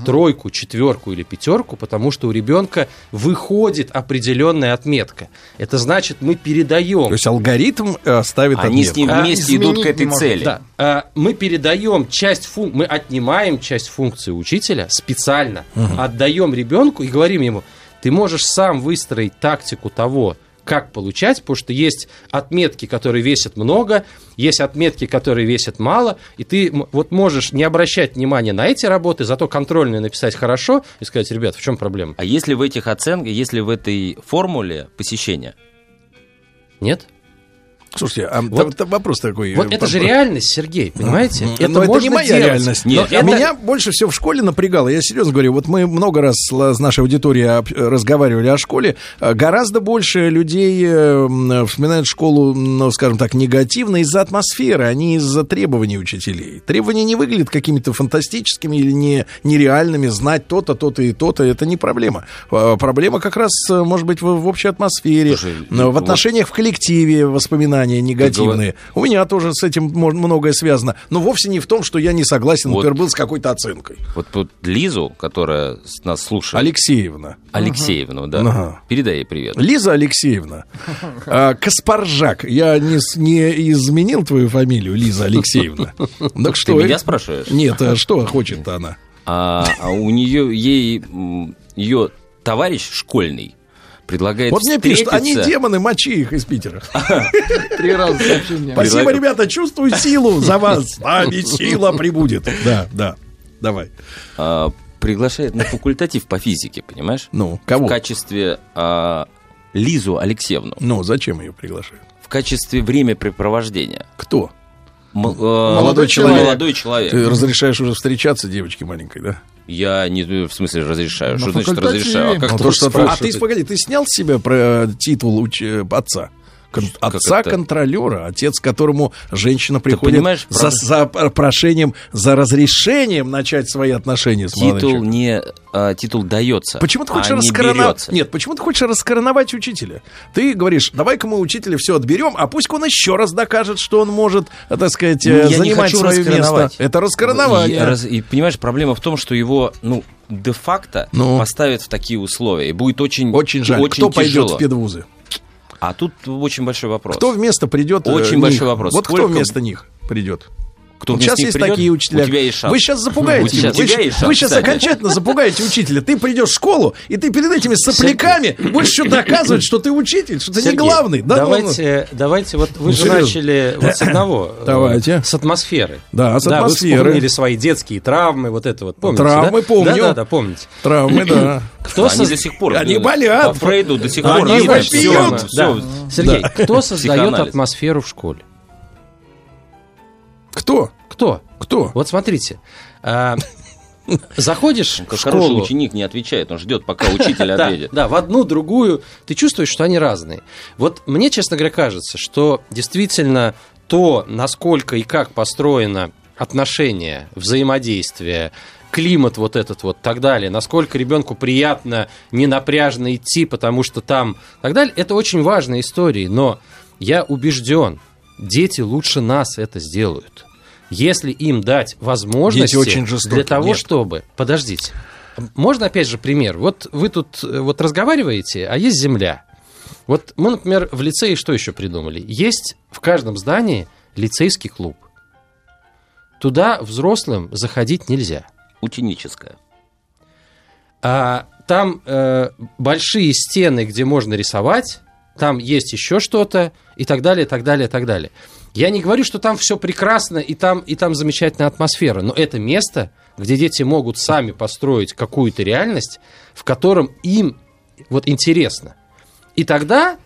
тройку, четверку или пятерку, потому что у ребенка выходит определенная отметка. Это значит, мы передаем То есть алгоритм э, ставит Они отметку. с ним вместе идут к этой цели. да. А, мы передаем часть фун... мы отнимаем часть функции учителя специально, отдаем ребенку и говорим ему, ты можешь сам выстроить тактику того, как получать, потому что есть отметки, которые весят много, есть отметки, которые весят мало, и ты вот можешь не обращать внимания на эти работы, зато контрольные написать хорошо и сказать, ребят, в чем проблема? А если в этих оценках, если в этой формуле посещения? Нет? Слушайте, а Вот- там вопрос такой. Вот э, это же реальность, Сергей, понимаете? Но это, не моя делать. реальность. Нет, это- Меня больше всего в школе напрягало. Я серьезно говорю, вот мы много раз с нашей аудиторией разговаривали о школе. А, Гораздо больше людей э, вспоминают школу, ну, скажем так, негативно из-за атмосферы, а не из-за требований учителей. Требования не выглядят какими-то фантастическими или не, нереальными. Знать то-то, то-то и то-то, это не проблема. А, Проблема как раз, э, может быть, в, в общей атмосфере, Слушай, но в вот- отношениях в коллективе воспоминания негативные. У меня тоже с этим многое связано. Но вовсе не в том, что я не согласен, Вот. например, был с какой-то оценкой. Вот, вот Лизу, которая нас слушает, Алексеевна. Алексеевну, да, Ага. передай ей привет. Лиза Алексеевна. а, Каспаржак. Я не, не изменил твою фамилию, Лиза Алексеевна. Так что? меня спрашиваешь? Нет, а что хочет-то она? А, а у нее, ей, ее товарищ школьный предлагает Вот мне пишут, они демоны, мочи их из Питера. Три раза сообщение. Спасибо, ребята, чувствую силу за вас. С вами сила прибудет. Да, да. Давай. а, приглашает на факультатив по физике, понимаешь? Ну, кого? В качестве а, Лизу Алексеевну. Ну, зачем ее приглашают? В качестве времяпрепровождения. Кто? М- э, Молодой человек. Молодой человек. Ты разрешаешь уже встречаться девочке маленькой, да? Я не в смысле разрешаю. На Что значит разрешаю? А как Ну, ты то, что а ты, погоди, ты снял с себя про титул уч- отца? Кон- Как отца это? контролера, отец, к которому женщина приходит за, за прошением, за разрешением начать свои отношения с Титул человеком. не а, титул дается. Почему ты хочешь а не раскороновать? берется. Нет, почему ты хочешь раскороновать учителя? Ты говоришь, давай-ка мы учителя все отберем, а пусть он еще раз докажет, что он может, э, так сказать, Ну, э, я не занимать хочу свое место. Это раскоронование. И, раз- и, понимаешь, проблема в том, что его, ну, де-факто Ну. поставят в такие условия. И будет очень, Очень жаль. очень Кто пойдет тяжело. в педвузы? А тут очень большой вопрос. Кто вместо придет? э, Очень них? большой вопрос. Вот кто Сколько- вместо них придет? Кто Вот сейчас есть придет, такие учителя. У тебя есть шанс. Вы сейчас запугаете. У тебя- его. вы, шанс, вы сейчас кстати. окончательно запугаете учителя. Ты придешь в школу, и ты перед этими сопляками будешь еще доказывать, что ты учитель, что ты не главный. Да, ну, давайте, давайте, вот вы Ну, же начали вот с одного. э, Давайте. С атмосферы. Да, с Да, вы атмосферы. вспомнили свои детские травмы, вот это вот, помните, Травмы да? помню. Да, да, да, помните. Травмы, да. Кто Они соз- до сих пор. Они болят. По Фрейду до сих Они пор. Да. всё. Сергей, кто создает атмосферу в школе? Кто? Кто? Кто? Вот смотрите. а, Заходишь в хороший школу, ученик не отвечает, он ждет, пока учитель да, ответит. да, в одну, другую, ты чувствуешь, что они разные. Вот мне, честно говоря, кажется, что действительно то, насколько и как построено отношение, взаимодействие, климат вот этот вот, так далее, насколько ребенку приятно, не напряжно идти, потому что там, так далее, это очень важные истории, но я убежден, дети лучше нас это сделают. Если им дать жестоки. для того, Нет. чтобы... Подождите. Можно опять же пример? Вот вы тут э, вот разговариваете, а есть земля. Вот мы, например, в лицее что еще придумали? Есть в каждом здании лицейский клуб. Туда взрослым заходить нельзя. Ученическая. А там э, большие стены, где можно рисовать, там есть еще что-то и так далее, так далее, так далее. Я не говорю, что там все прекрасно и там, и там замечательная атмосфера, но это место, где дети могут сами построить какую-то реальность, в котором им вот интересно. И тогда,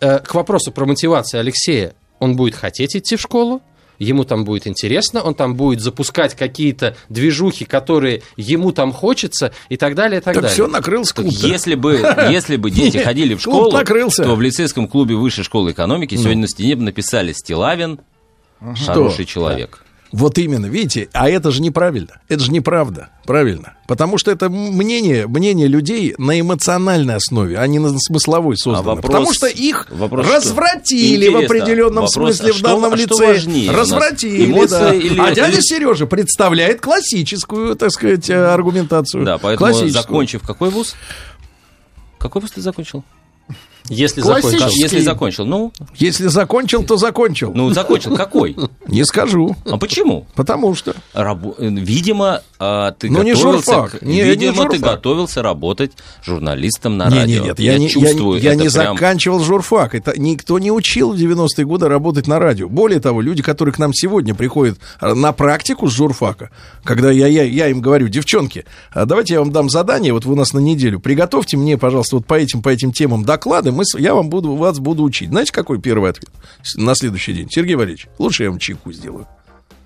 э, к вопросу про мотивацию Алексея, он будет хотеть идти в школу, ему там будет интересно, он там будет запускать какие-то движухи, которые ему там хочется, и так далее, и так, Так далее. все, накрылся клуб Если бы, если бы дети ходили в школу, то в лицейском клубе Высшей школы экономики Ну. сегодня на стене бы написали «Стилавин, хороший человек». Вот именно, видите, а это же неправильно, это же неправда, правильно, потому что это мнение, мнение людей на эмоциональной основе, а не на смысловой создано, вопрос- потому что их вопрос развратили что? в определенном Интересно, смысле вопрос, в данном а а лице, важнее развратили, эмоции да. или- а дядя Сережа представляет классическую, так сказать, э, аргументацию, Да, поэтому, закончив какой вуз? Какой вуз ты закончил? Если закончил. Если закончил, ну, Если закончил, то закончил. ну закончил, какой? Не скажу, А почему? потому что. Рабо- Видимо, а, ты Ну, не готовился, журфак. Не, не видимо, ты журфак. готовился работать журналистом на Не, радио. не, нет, я, не, я, чувствую, я это не прям- заканчивал журфак. Это никто не учил в 90-е годы работать на радио. Более того, люди, которые к нам сегодня приходят а, на практику с журфака, когда я, я, я им говорю, девчонки, а давайте я вам дам задание, вот вы у нас на неделю, приготовьте мне, пожалуйста, вот по этим, по этим темам доклады, мы, с- я вам буду, вас буду учить. Знаете, какой первый ответ на следующий день? Сергей Валерьевич, лучше я вам чайку сделаю.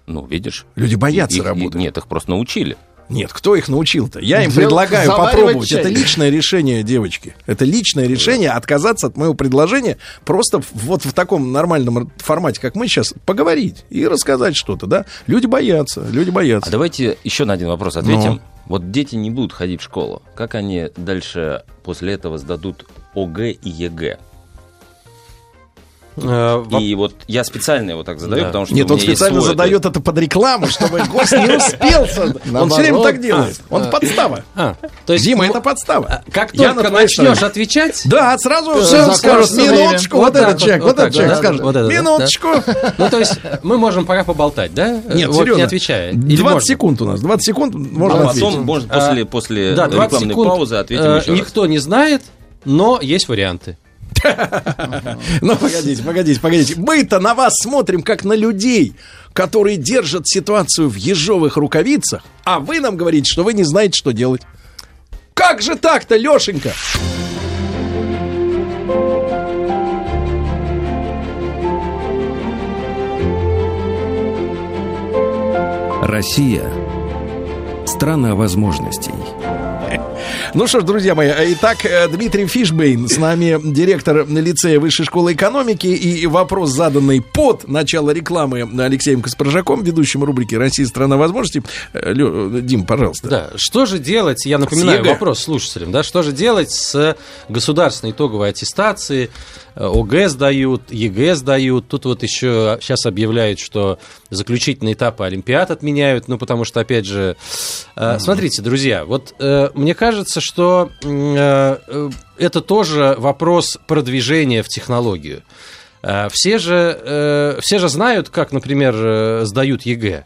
Ну, видишь. Люди боятся Их- работать. Нет, их просто научили. Нет, кто их научил-то? Я им Дел- предлагаю попробовать. чай. Это личное решение, девочки. Это личное решение отказаться от моего предложения просто вот в таком нормальном формате, как мы сейчас, поговорить и рассказать что-то, да? Люди боятся, люди А боятся. давайте еще на один вопрос ответим. Ну. Вот дети не будут ходить в школу. Как они дальше после этого сдадут ОГЭ и ЕГЭ? И вот я специально его так задаю, Да. потому что Нет, у он специально свой задает это под рекламу, чтобы гость не успел. Он все время так делает. Он подстава. А, то есть, Дима, это подстава. Как только начнешь отвечать, Да, сразу все скажут, минуточку, вот этот человек, вот этот человек скажет, вот этот, да. минуточку. ну то есть мы можем пока поболтать, да? Нет, серьезно. не отвечая. Или 20 можно? секунд у нас, 20 секунд А можно ответить. потом, после, после Да, 20 рекламной секунд, паузы ответим э, еще. Никто не знает, но есть варианты. Ну, погодите, погодите, погодите. Мы-то на вас смотрим, как на людей, которые держат ситуацию в ежовых рукавицах, а вы нам говорите, что вы не знаете, что делать. Как же так-то, Лешенька? Россия – страна возможностей. Ну что ж, друзья мои, итак, э, Дмитрий Фишбейн с нами, директор лицея Высшей школы экономики, и вопрос, заданный под начало рекламы Алексеем Каспаржаком, ведущим рубрики «Россия – страна возможностей». Э, Дим, пожалуйста. Да, что же делать, я напоминаю вопрос слушателям, да, что же делать с государственной итоговой аттестацией, Э, ОГЭ сдают, ЕГЭ сдают, тут вот еще сейчас объявляют, что заключительные этапы Олимпиад отменяют, ну, потому что, опять же, э, смотрите, друзья, вот э, мне кажется, что м, э, э, это тоже вопрос продвижения в технологию. Э, Все же, все же знают, как, например, сдают ЕГЭ.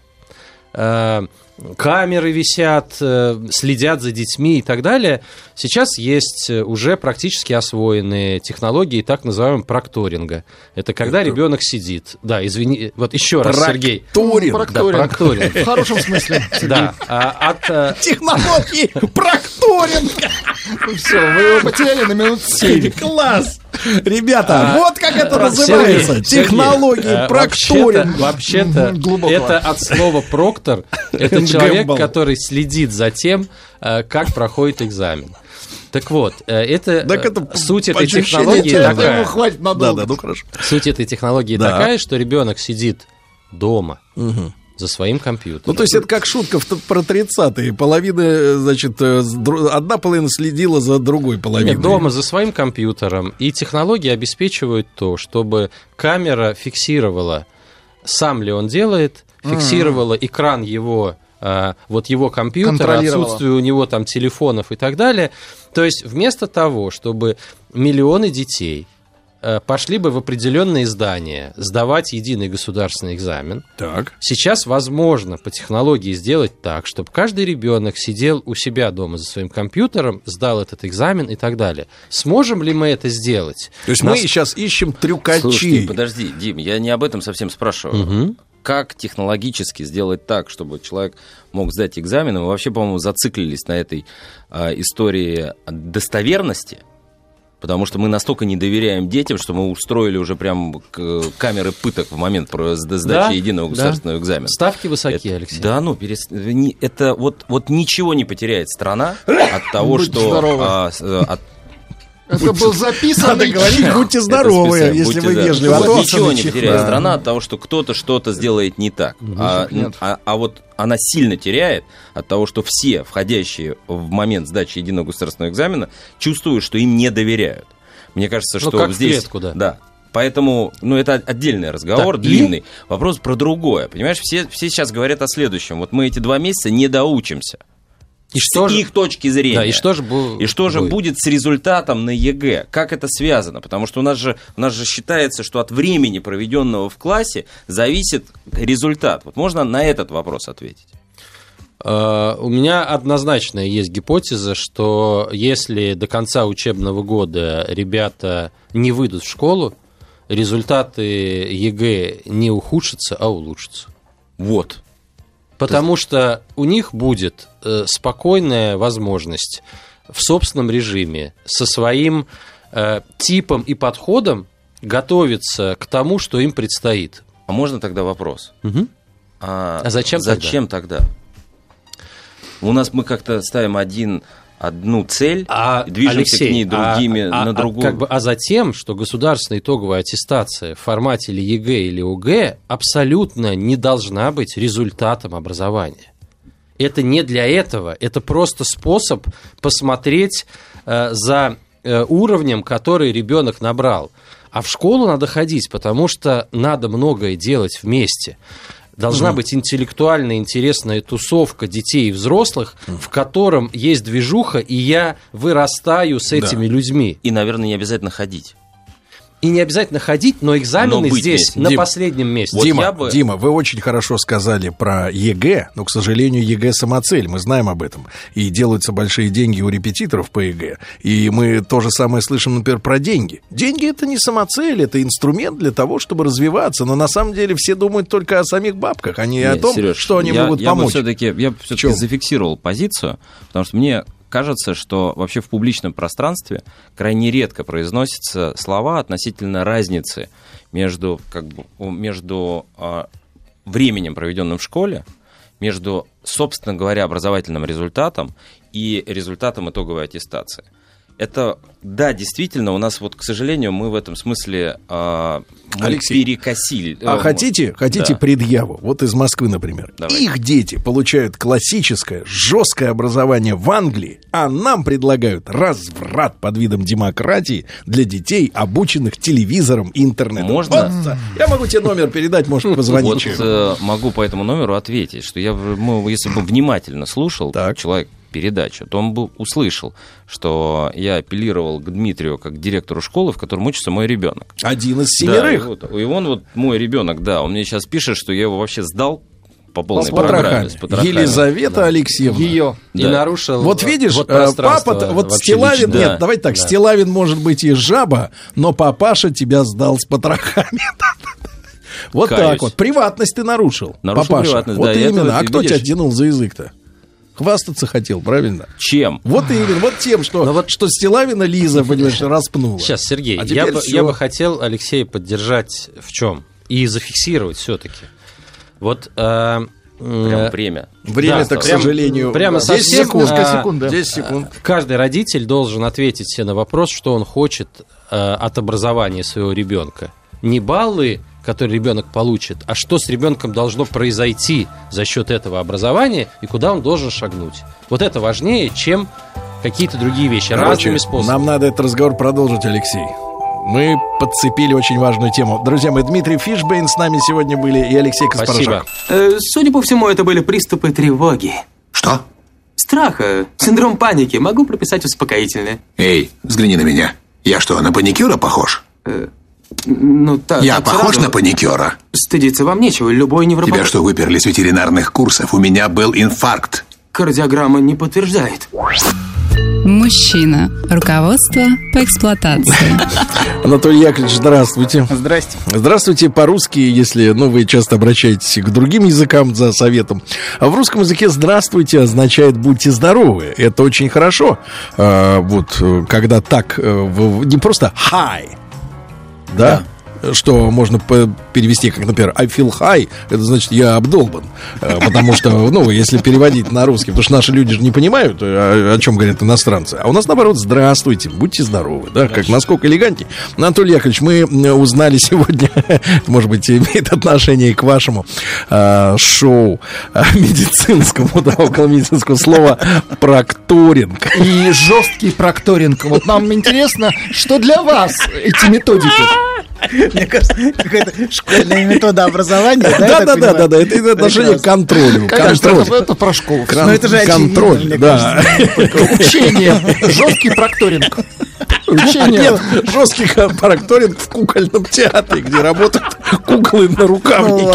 Э, Камеры висят, э, следят за детьми и так далее. Сейчас есть э, уже практически освоенные технологии так называемого прокторинга. Это когда ребенок сидит. Да, извини, вот еще раз, Сергей. Прокторинг. Да, Прокторинг. прокторинг. В хорошем смысле. Да, а от, э, Технологии прокторинга. Все, вы его потеряли на минут 7. Класс! Ребята, А, вот как это Сергей, называется. Сергей, Технологии э, прокторинга. Вообще-то, вообще-то Глубоко. это от слова проктор. Это человек, который следит за тем, э, как проходит экзамен. Так вот, э, это, Так э, это суть этой технологии такая. хватит Да, надолго. да, ну хорошо. Суть этой технологии Да. такая, что ребенок сидит дома, за своим компьютером. Ну, то есть это как шутка про 30-е. Половина, значит, э, одна половина следила за другой половиной. Нет, дома за своим компьютером. И технологии обеспечивают то, чтобы камера фиксировала, сам ли он делает, фиксировала mm-hmm. экран его а, вот его компьютера, отсутствие у него там телефонов и так далее. То есть вместо того, чтобы миллионы детей Э, пошли бы в определенные здания сдавать единый государственный экзамен. Так. Сейчас возможно по технологии сделать так, чтобы каждый ребенок сидел у себя дома за своим компьютером, сдал этот экзамен и так далее. Сможем ли мы это сделать? То есть Нас... мы сейчас ищем трюкачей. Слушай, подожди, Дим, я не об этом совсем спрашиваю. Угу. Как технологически сделать так, чтобы человек мог сдать экзамен? Мы вообще, по-моему, зациклились на этой э, истории достоверности потому что мы настолько не доверяем детям, что мы устроили уже прям камеры пыток в момент сдачи да, единого государственного да. экзамена. Ставки высокие, это, Алексей. Да, ну, перес... это вот, вот ничего не потеряет страна от того, что... А, от это был записан. Надо говорить, будьте здоровы, если вы вежливы. Вот ничего не потеряет страна от того, что кто-то что-то сделает не так. А, а, а вот она сильно теряет от того, что все входящие в момент сдачи единого государственного экзамена чувствуют, что им не доверяют. Мне кажется, ну, что как здесь... Клетку, да. да. Поэтому, ну, это отдельный разговор, так, длинный. И... Вопрос про другое. Понимаешь, все, все сейчас говорят о следующем. Вот мы эти два месяца не доучимся. И что с же, их точки зрения. Да, и что же, бу- и что же будет? будет с результатом на ЕГЭ? Как это связано? Потому что у нас же, у нас же считается, что от времени, проведенного в классе, зависит результат. Вот можно на этот вопрос ответить? Э, у меня однозначно есть гипотеза, что если до конца учебного года ребята не выйдут в школу, результаты ЕГЭ не ухудшатся, а улучшатся. Вот. Потому что у них будет э, спокойная возможность в собственном режиме со своим э, типом и подходом готовиться к тому, что им предстоит. А можно тогда вопрос? Угу. А, а зачем, зачем тогда? тогда? У нас мы как-то ставим один одну цель, а, движемся Алексей, к ней другими а, на а, другую. Как бы, а затем, что государственная итоговая аттестация в формате или ЕГЭ или ОГЭ абсолютно не должна быть результатом образования. Это не для этого, это просто способ посмотреть э, за э, уровнем, который ребенок набрал. А в школу надо ходить, потому что надо многое делать вместе. Должна угу. быть интеллектуальная, интересная тусовка детей и взрослых, угу. в котором есть движуха, и я вырастаю с этими да. людьми. И, наверное, не обязательно ходить. И не обязательно ходить, но экзамены но здесь вместе. на Дим, последнем месте. Вот Дима, бы... Дима, вы очень хорошо сказали про ЕГЭ, но, к сожалению, ЕГЭ самоцель, мы знаем об этом. И делаются большие деньги у репетиторов по ЕГЭ. И мы то же самое слышим, например, про деньги. Деньги это не самоцель, это инструмент для того, чтобы развиваться. Но на самом деле все думают только о самих бабках, а не Нет, о том, Сереж, что они я, могут я помочь. Бы все-таки, я все-таки зафиксировал позицию, потому что мне кажется, что вообще в публичном пространстве крайне редко произносятся слова относительно разницы между, как бы, между э, временем, проведенным в школе, между, собственно говоря, образовательным результатом и результатом итоговой аттестации. Это, да, действительно, у нас вот, к сожалению, мы в этом смысле э, Алексей, перекосили. А хотите, хотите да. предъяву? Вот из Москвы, например. Давай. Их дети получают классическое, жесткое образование в Англии, а нам предлагают разврат под видом демократии для детей, обученных телевизором и интернетом. Можно? Вот, я могу тебе номер передать, может, позвонить. Вот э, могу по этому номеру ответить, что я, если бы внимательно слушал, так. человек передачу, то он бы услышал, что я апеллировал к Дмитрию как к директору школы, в котором учится мой ребенок. Один из семерых. Да, и, вот, и он вот мой ребенок, да, он мне сейчас пишет, что я его вообще сдал по полной с программе. С Елизавета да. Алексеевна. Ее. Да. И нарушил. Вот видишь, вот э, папа, вот Стилавин, да. нет, давайте так, да. Стилавин может быть и жаба, но папаша тебя сдал с потрохами. Вот Каюсь. так вот. Приватность ты нарушил. Нарушил папаша. приватность, вот да. именно. А кто видишь? тебя тянул за язык-то? Хвастаться хотел, правильно? Чем? Вот именно, вот тем, что, вот... что Стилавина Лиза, понимаешь, распнула. Сейчас, Сергей, а я, бы, я бы хотел Алексея поддержать в чем? И зафиксировать все-таки. Вот э, Прям время. Время-то, да, к прям, сожалению, прямо да. 10 секунд, а, секунд, да. 10 секунд. Каждый родитель должен ответить себе на вопрос, что он хочет а, от образования своего ребенка. Не баллы который ребенок получит, а что с ребенком должно произойти за счет этого образования и куда он должен шагнуть. Вот это важнее, чем какие-то другие вещи, Короче, разными способами. Нам надо этот разговор продолжить, Алексей. Мы подцепили очень важную тему. Друзья мои, Дмитрий Фишбейн с нами сегодня были и Алексей Каспаржак. Э, судя по всему, это были приступы тревоги. Что? Страха, синдром паники. Могу прописать успокоительное. Эй, взгляни на меня. Я что, на паникюра похож? Э, ну, та, Я похож сразу... на паникюра? Стыдиться вам нечего, любой невропатолог... Тебя что, выперли с ветеринарных курсов? У меня был инфаркт. Кардиограмма не подтверждает. Мужчина. Руководство по эксплуатации. Анатолий Яковлевич, здравствуйте. Здрасте. Здравствуйте по-русски, если ну, вы часто обращаетесь к другим языкам за советом. А в русском языке «здравствуйте» означает «будьте здоровы». Это очень хорошо. А, вот, когда так, э, не просто «hi», да? да что можно перевести, как, например, I feel high, это значит, я обдолбан. Э, потому что, ну, если переводить на русский, потому что наши люди же не понимают, э, о, чем говорят иностранцы. А у нас, наоборот, здравствуйте, будьте здоровы, да, как насколько элегантнее. Анатолий Яковлевич, мы узнали сегодня, может быть, имеет отношение к вашему э, шоу э, медицинскому, да, около медицинского слова прокторинг. И жесткий прокторинг. Вот нам интересно, что для вас эти методики? Мне кажется, какая-то школьная метода образования. Да, да, да, да, да, это отношение к контролю. Контроль. Это про школу. Но это же Контроль, да. Учение. Жесткий прокторинг. Учение. Жесткий прокторинг в кукольном театре, где работают куклы на рукавнике.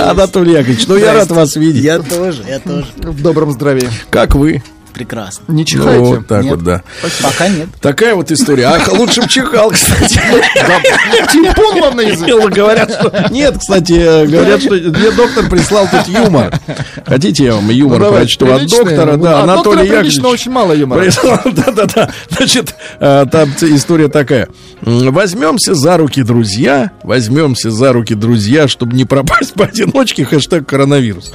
Анатолий Яковлевич, ну я рад вас видеть. Я тоже, я тоже. В добром здравии. Как вы? Прекрасно. Не чихайте? Ну, вот так нет. вот, да. Спасибо. Пока нет. Такая вот история. Ах, лучше бы чихал, кстати. Тимпун вам на язык. Говорят, что... Нет, кстати, говорят, что мне доктор прислал тут юмор. Хотите, я вам юмор ну, прочту от доктора? Да, а Анатолий Яковлевич. очень мало юмора. Да-да-да. Значит, э, там история такая. Возьмемся за руки, друзья. Возьмемся за руки, друзья, чтобы не пропасть поодиночке. Хэштег коронавирус.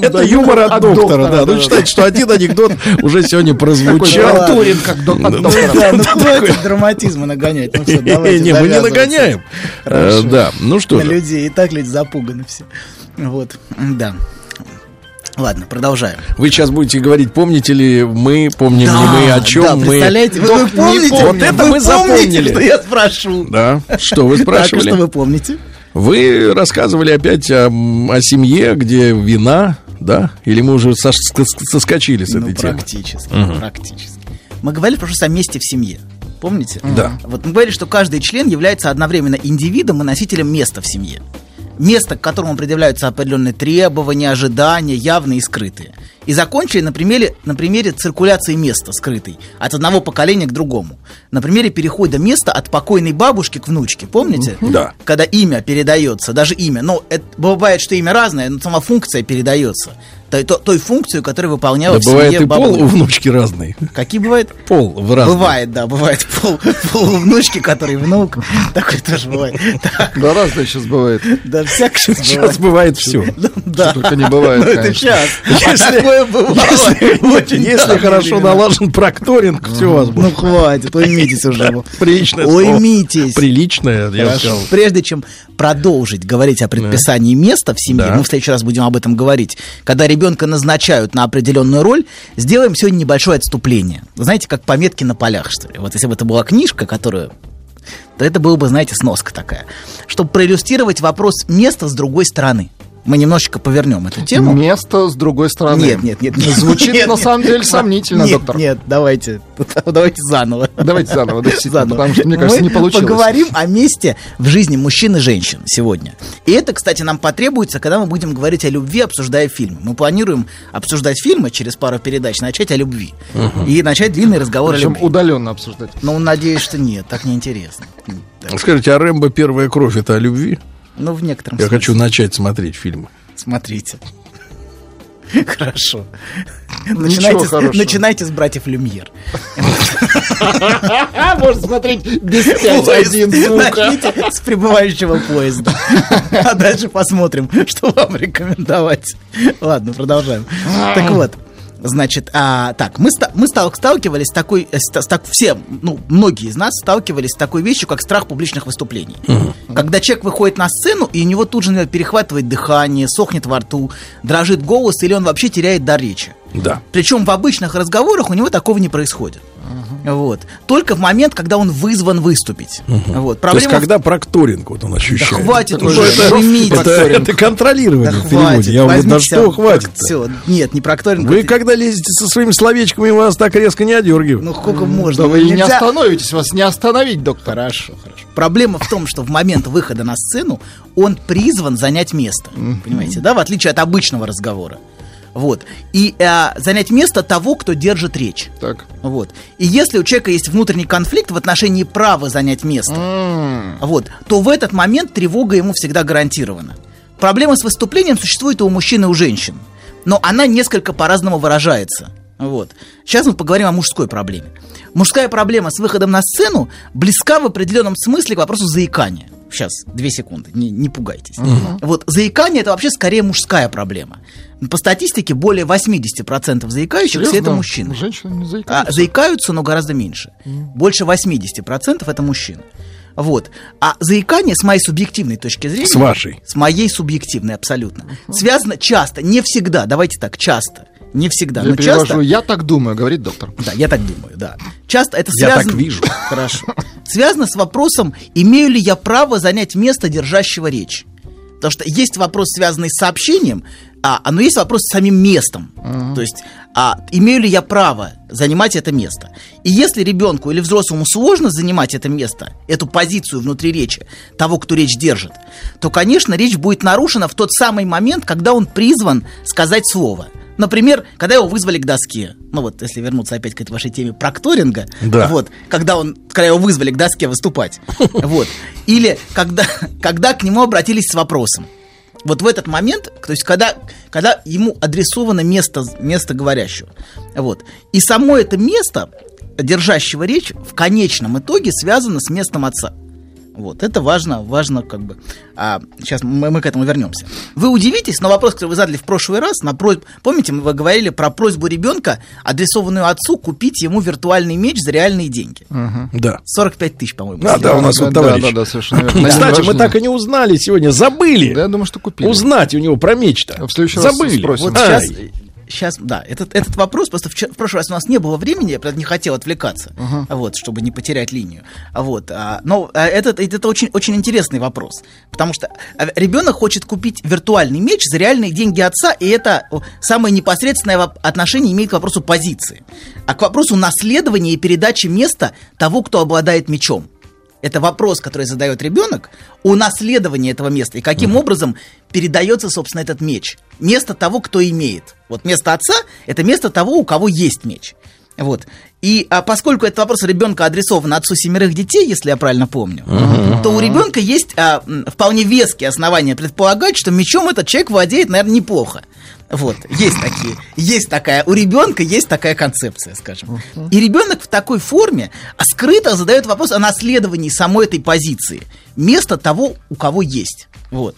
Это юмор от доктора, да. Ну, считайте, что один анекдот уже сегодня прозвучал. Турин, как доктор. Ну, хватит драматизма нагонять. Ну все, давайте Не, мы не нагоняем. Э, да, ну что же. Людей, и так люди запуганы все. Вот, да. Ладно, продолжаем. Вы сейчас будете говорить, помните ли мы, помним да, ли мы, о чем да, мы. Представляете, вы, вы помните? Вот это вы мы запомнили. что я спрошу. Да, что вы спрашивали? Так, что вы помните? Вы рассказывали опять о, о семье, где вина, да? Или мы уже соскочили с этой ну, темы? Практически, практически. Мы говорили в прошлый раз о месте в семье. Помните? Да. Вот мы говорили, что каждый член является одновременно индивидом и носителем места в семье место, к которому предъявляются определенные требования, ожидания, явные и скрытые. И закончили на примере, на примере циркуляции места скрытой от одного поколения к другому. На примере перехода места от покойной бабушки к внучке, помните? Да. Когда имя передается, даже имя. Но это, бывает, что имя разное, но сама функция передается той, той, функцию, которую выполняла да в бывает семье и бабуля. пол у внучки разный. Какие бывает? Пол в разный. Бывает, да, бывает пол, пол у внучки, который внук. Такой тоже бывает. Да разное сейчас бывает. Да всякое сейчас бывает. Сейчас бывает все. Да. Только не бывает, Ну это сейчас. Бывало. Если хорошо налажен прокторинг, все у вас Ну будет. хватит, уймитесь уже. Приличное. Уймитесь. Приличное, я сказал. Прежде чем продолжить говорить о предписании места в семье, мы в следующий раз будем об этом говорить, когда ребенка назначают на определенную роль, сделаем сегодня небольшое отступление. Знаете, как пометки на полях, что ли? Вот если бы это была книжка, которую то это было бы, знаете, сноска такая. Чтобы проиллюстрировать вопрос места с другой стороны. Мы немножечко повернем эту тему. Место с другой стороны. Нет, нет, нет. нет. Звучит Нет, на нет. самом деле сомнительно, нет, доктор. Нет, давайте, давайте заново. Давайте заново, действительно, Заново. потому что, мне кажется, Мы не получилось. поговорим о месте в жизни мужчин и женщин сегодня. И это, кстати, нам потребуется, когда мы будем говорить о любви, обсуждая фильмы. Мы планируем обсуждать фильмы через пару передач, начать о любви. И начать длинный разговор Причем о любви. удаленно обсуждать. Ну, надеюсь, что нет, так неинтересно. Скажите, а Рэмбо первая кровь это о любви? Ну, в некотором Я смысле. хочу начать смотреть фильмы. Смотрите. Хорошо. Начинайте, с- начинайте с братьев Люмьер. Можно смотреть без пять один. Начните с прибывающего поезда. А дальше посмотрим, что вам рекомендовать. Ладно, продолжаем. Так вот, Значит, а, так, мы, мы стал- сталкивались с такой, э, с, так, все, ну, многие из нас сталкивались с такой вещью, как страх публичных выступлений. Когда человек выходит на сцену, и у него тут же например, перехватывает дыхание, сохнет во рту, дрожит голос, или он вообще теряет дар речи. Да. Причем в обычных разговорах у него такого не происходит. Вот. Только в момент, когда он вызван выступить. Вот. То есть, Проблема когда прокторинг вот он ощущает. Да хватит уже, это, это, это контролирование Да в переводе. хватит, Я говорю, да что хватит Все, нет, не прокторинг. Вы это- когда лезете со своими словечками, вас так резко не одергивают. Ну, сколько можно? Да вы и не Нельзя- остановитесь, вас не остановить, доктор. Хорошо, хорошо. Проблема в том, что в момент выхода на сцену он призван занять место. Понимаете, да? В отличие от обычного разговора. Вот. И э, занять место того, кто держит речь. Так. Вот. И если у человека есть внутренний конфликт в отношении права занять место, вот, то в этот момент тревога ему всегда гарантирована. Проблема с выступлением существует и у мужчин, и у женщин. Но она несколько по-разному выражается. Вот. Сейчас мы поговорим о мужской проблеме. Мужская проблема с выходом на сцену близка в определенном смысле к вопросу заикания. Сейчас, две секунды, не, не пугайтесь. Мгм. Вот заикание это вообще скорее мужская проблема. По статистике более 80% заикающихся это мужчины. Женщины не А, заикаются. заикаются, но гораздо меньше. Больше 80% это мужчины. Вот. А заикание, с моей субъективной точки зрения... С вашей. С моей субъективной, абсолютно. Связано часто, не всегда, давайте так, часто. Не всегда, Я но перевожу, часто... я так думаю, говорит доктор. Да, я так думаю, да. Часто это Я связано... так вижу. Хорошо. Связано с вопросом, имею ли я право занять место держащего речь. Потому что есть вопрос, связанный с сообщением, а, а но есть вопрос с самим местом. То есть, а, имею ли я право занимать это место? И если ребенку или взрослому сложно занимать это место, эту позицию внутри речи, того, кто речь держит, то, конечно, речь будет нарушена в тот самый момент, когда он призван сказать слово. Например, когда его вызвали к доске. Ну вот, если вернуться опять к этой вашей теме прокторинга. Да. Вот, когда он, когда его вызвали к доске выступать. Вот. Или когда, когда к нему обратились с вопросом. Вот в этот момент, то есть когда, когда ему адресовано место, место говорящего. Вот. И само это место, держащего речь, в конечном итоге связано с местом отца. Вот, это важно, важно как бы. А, сейчас мы, мы к этому вернемся. Вы удивитесь, но вопрос, который вы задали в прошлый раз, на просьбу, помните, мы говорили про просьбу ребенка, адресованную отцу, купить ему виртуальный меч за реальные деньги. Да. 45 тысяч, по-моему. А, да, у нас вот товарищ. Да, да, да, совершенно верно. Кстати, мы так и не узнали сегодня, забыли. Да, я думаю, что купили. Узнать у него про меч-то. В следующий раз Забыли. спросим. Вот сейчас, сейчас, да, этот, этот вопрос, просто вчера- в прошлый раз у нас не было времени, я, правда, не хотел отвлекаться, вот, чтобы не потерять линию. Вот, а, но а, этот, это очень, очень интересный вопрос, потому что а, ребенок хочет купить виртуальный меч за реальные деньги отца, и это самое непосредственное отношение имеет к вопросу позиции, а к вопросу наследования и передачи места того, кто обладает мечом. Это вопрос, который задает ребенок о наследовании этого места и каким образом передается, собственно, этот меч. Место того, кто имеет. Вот место отца – это место того, у кого есть меч. Вот. И а поскольку этот вопрос ребенка адресован отцу семерых детей, если я правильно помню, то у ребенка есть а, вполне веские основания предполагать, что мечом этот человек владеет, наверное, неплохо. Вот, есть такие, есть такая, у ребенка есть такая концепция, скажем. И ребенок в такой форме а скрыто задает вопрос о наследовании самой этой позиции, место того, у кого есть. Вот.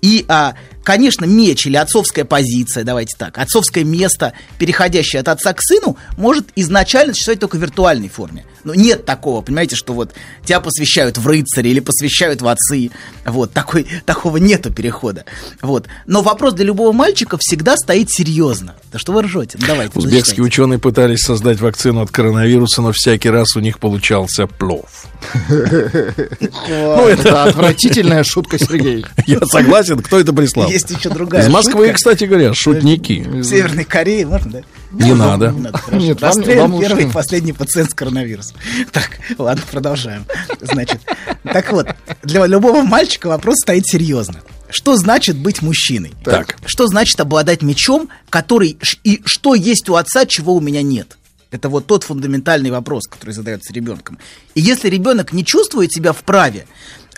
И, а, конечно, меч или отцовская позиция, давайте так, отцовское место, переходящее от отца к сыну, может изначально существовать только в виртуальной форме. Но нет такого, понимаете, что вот тебя посвящают в рыцари или посвящают в отцы. Вот, такой, такого нету перехода. Вот. Но вопрос для любого мальчика всегда стоит серьезно. Да что вы ржете? Ну, давайте. Узбекские зачитайте. ученые пытались создать вакцину от коронавируса, но всякий раз у них получался плов. Ну, это отвратительная шутка, Сергей. Я согласен, кто это прислал? Есть еще другая Из Москвы, кстати говоря, шутники. В Северной Корее можно, да? Не надо. Не надо, хорошо. Нет, вам- первый и последний пациент с коронавирусом. Так, ладно, продолжаем. Значит, так вот, для любого мальчика вопрос стоит серьезно. Что значит быть мужчиной? Так. Что значит обладать мечом, который... И что есть у отца, чего у меня нет? Это вот тот фундаментальный вопрос, который задается ребенком. И если ребенок не чувствует себя вправе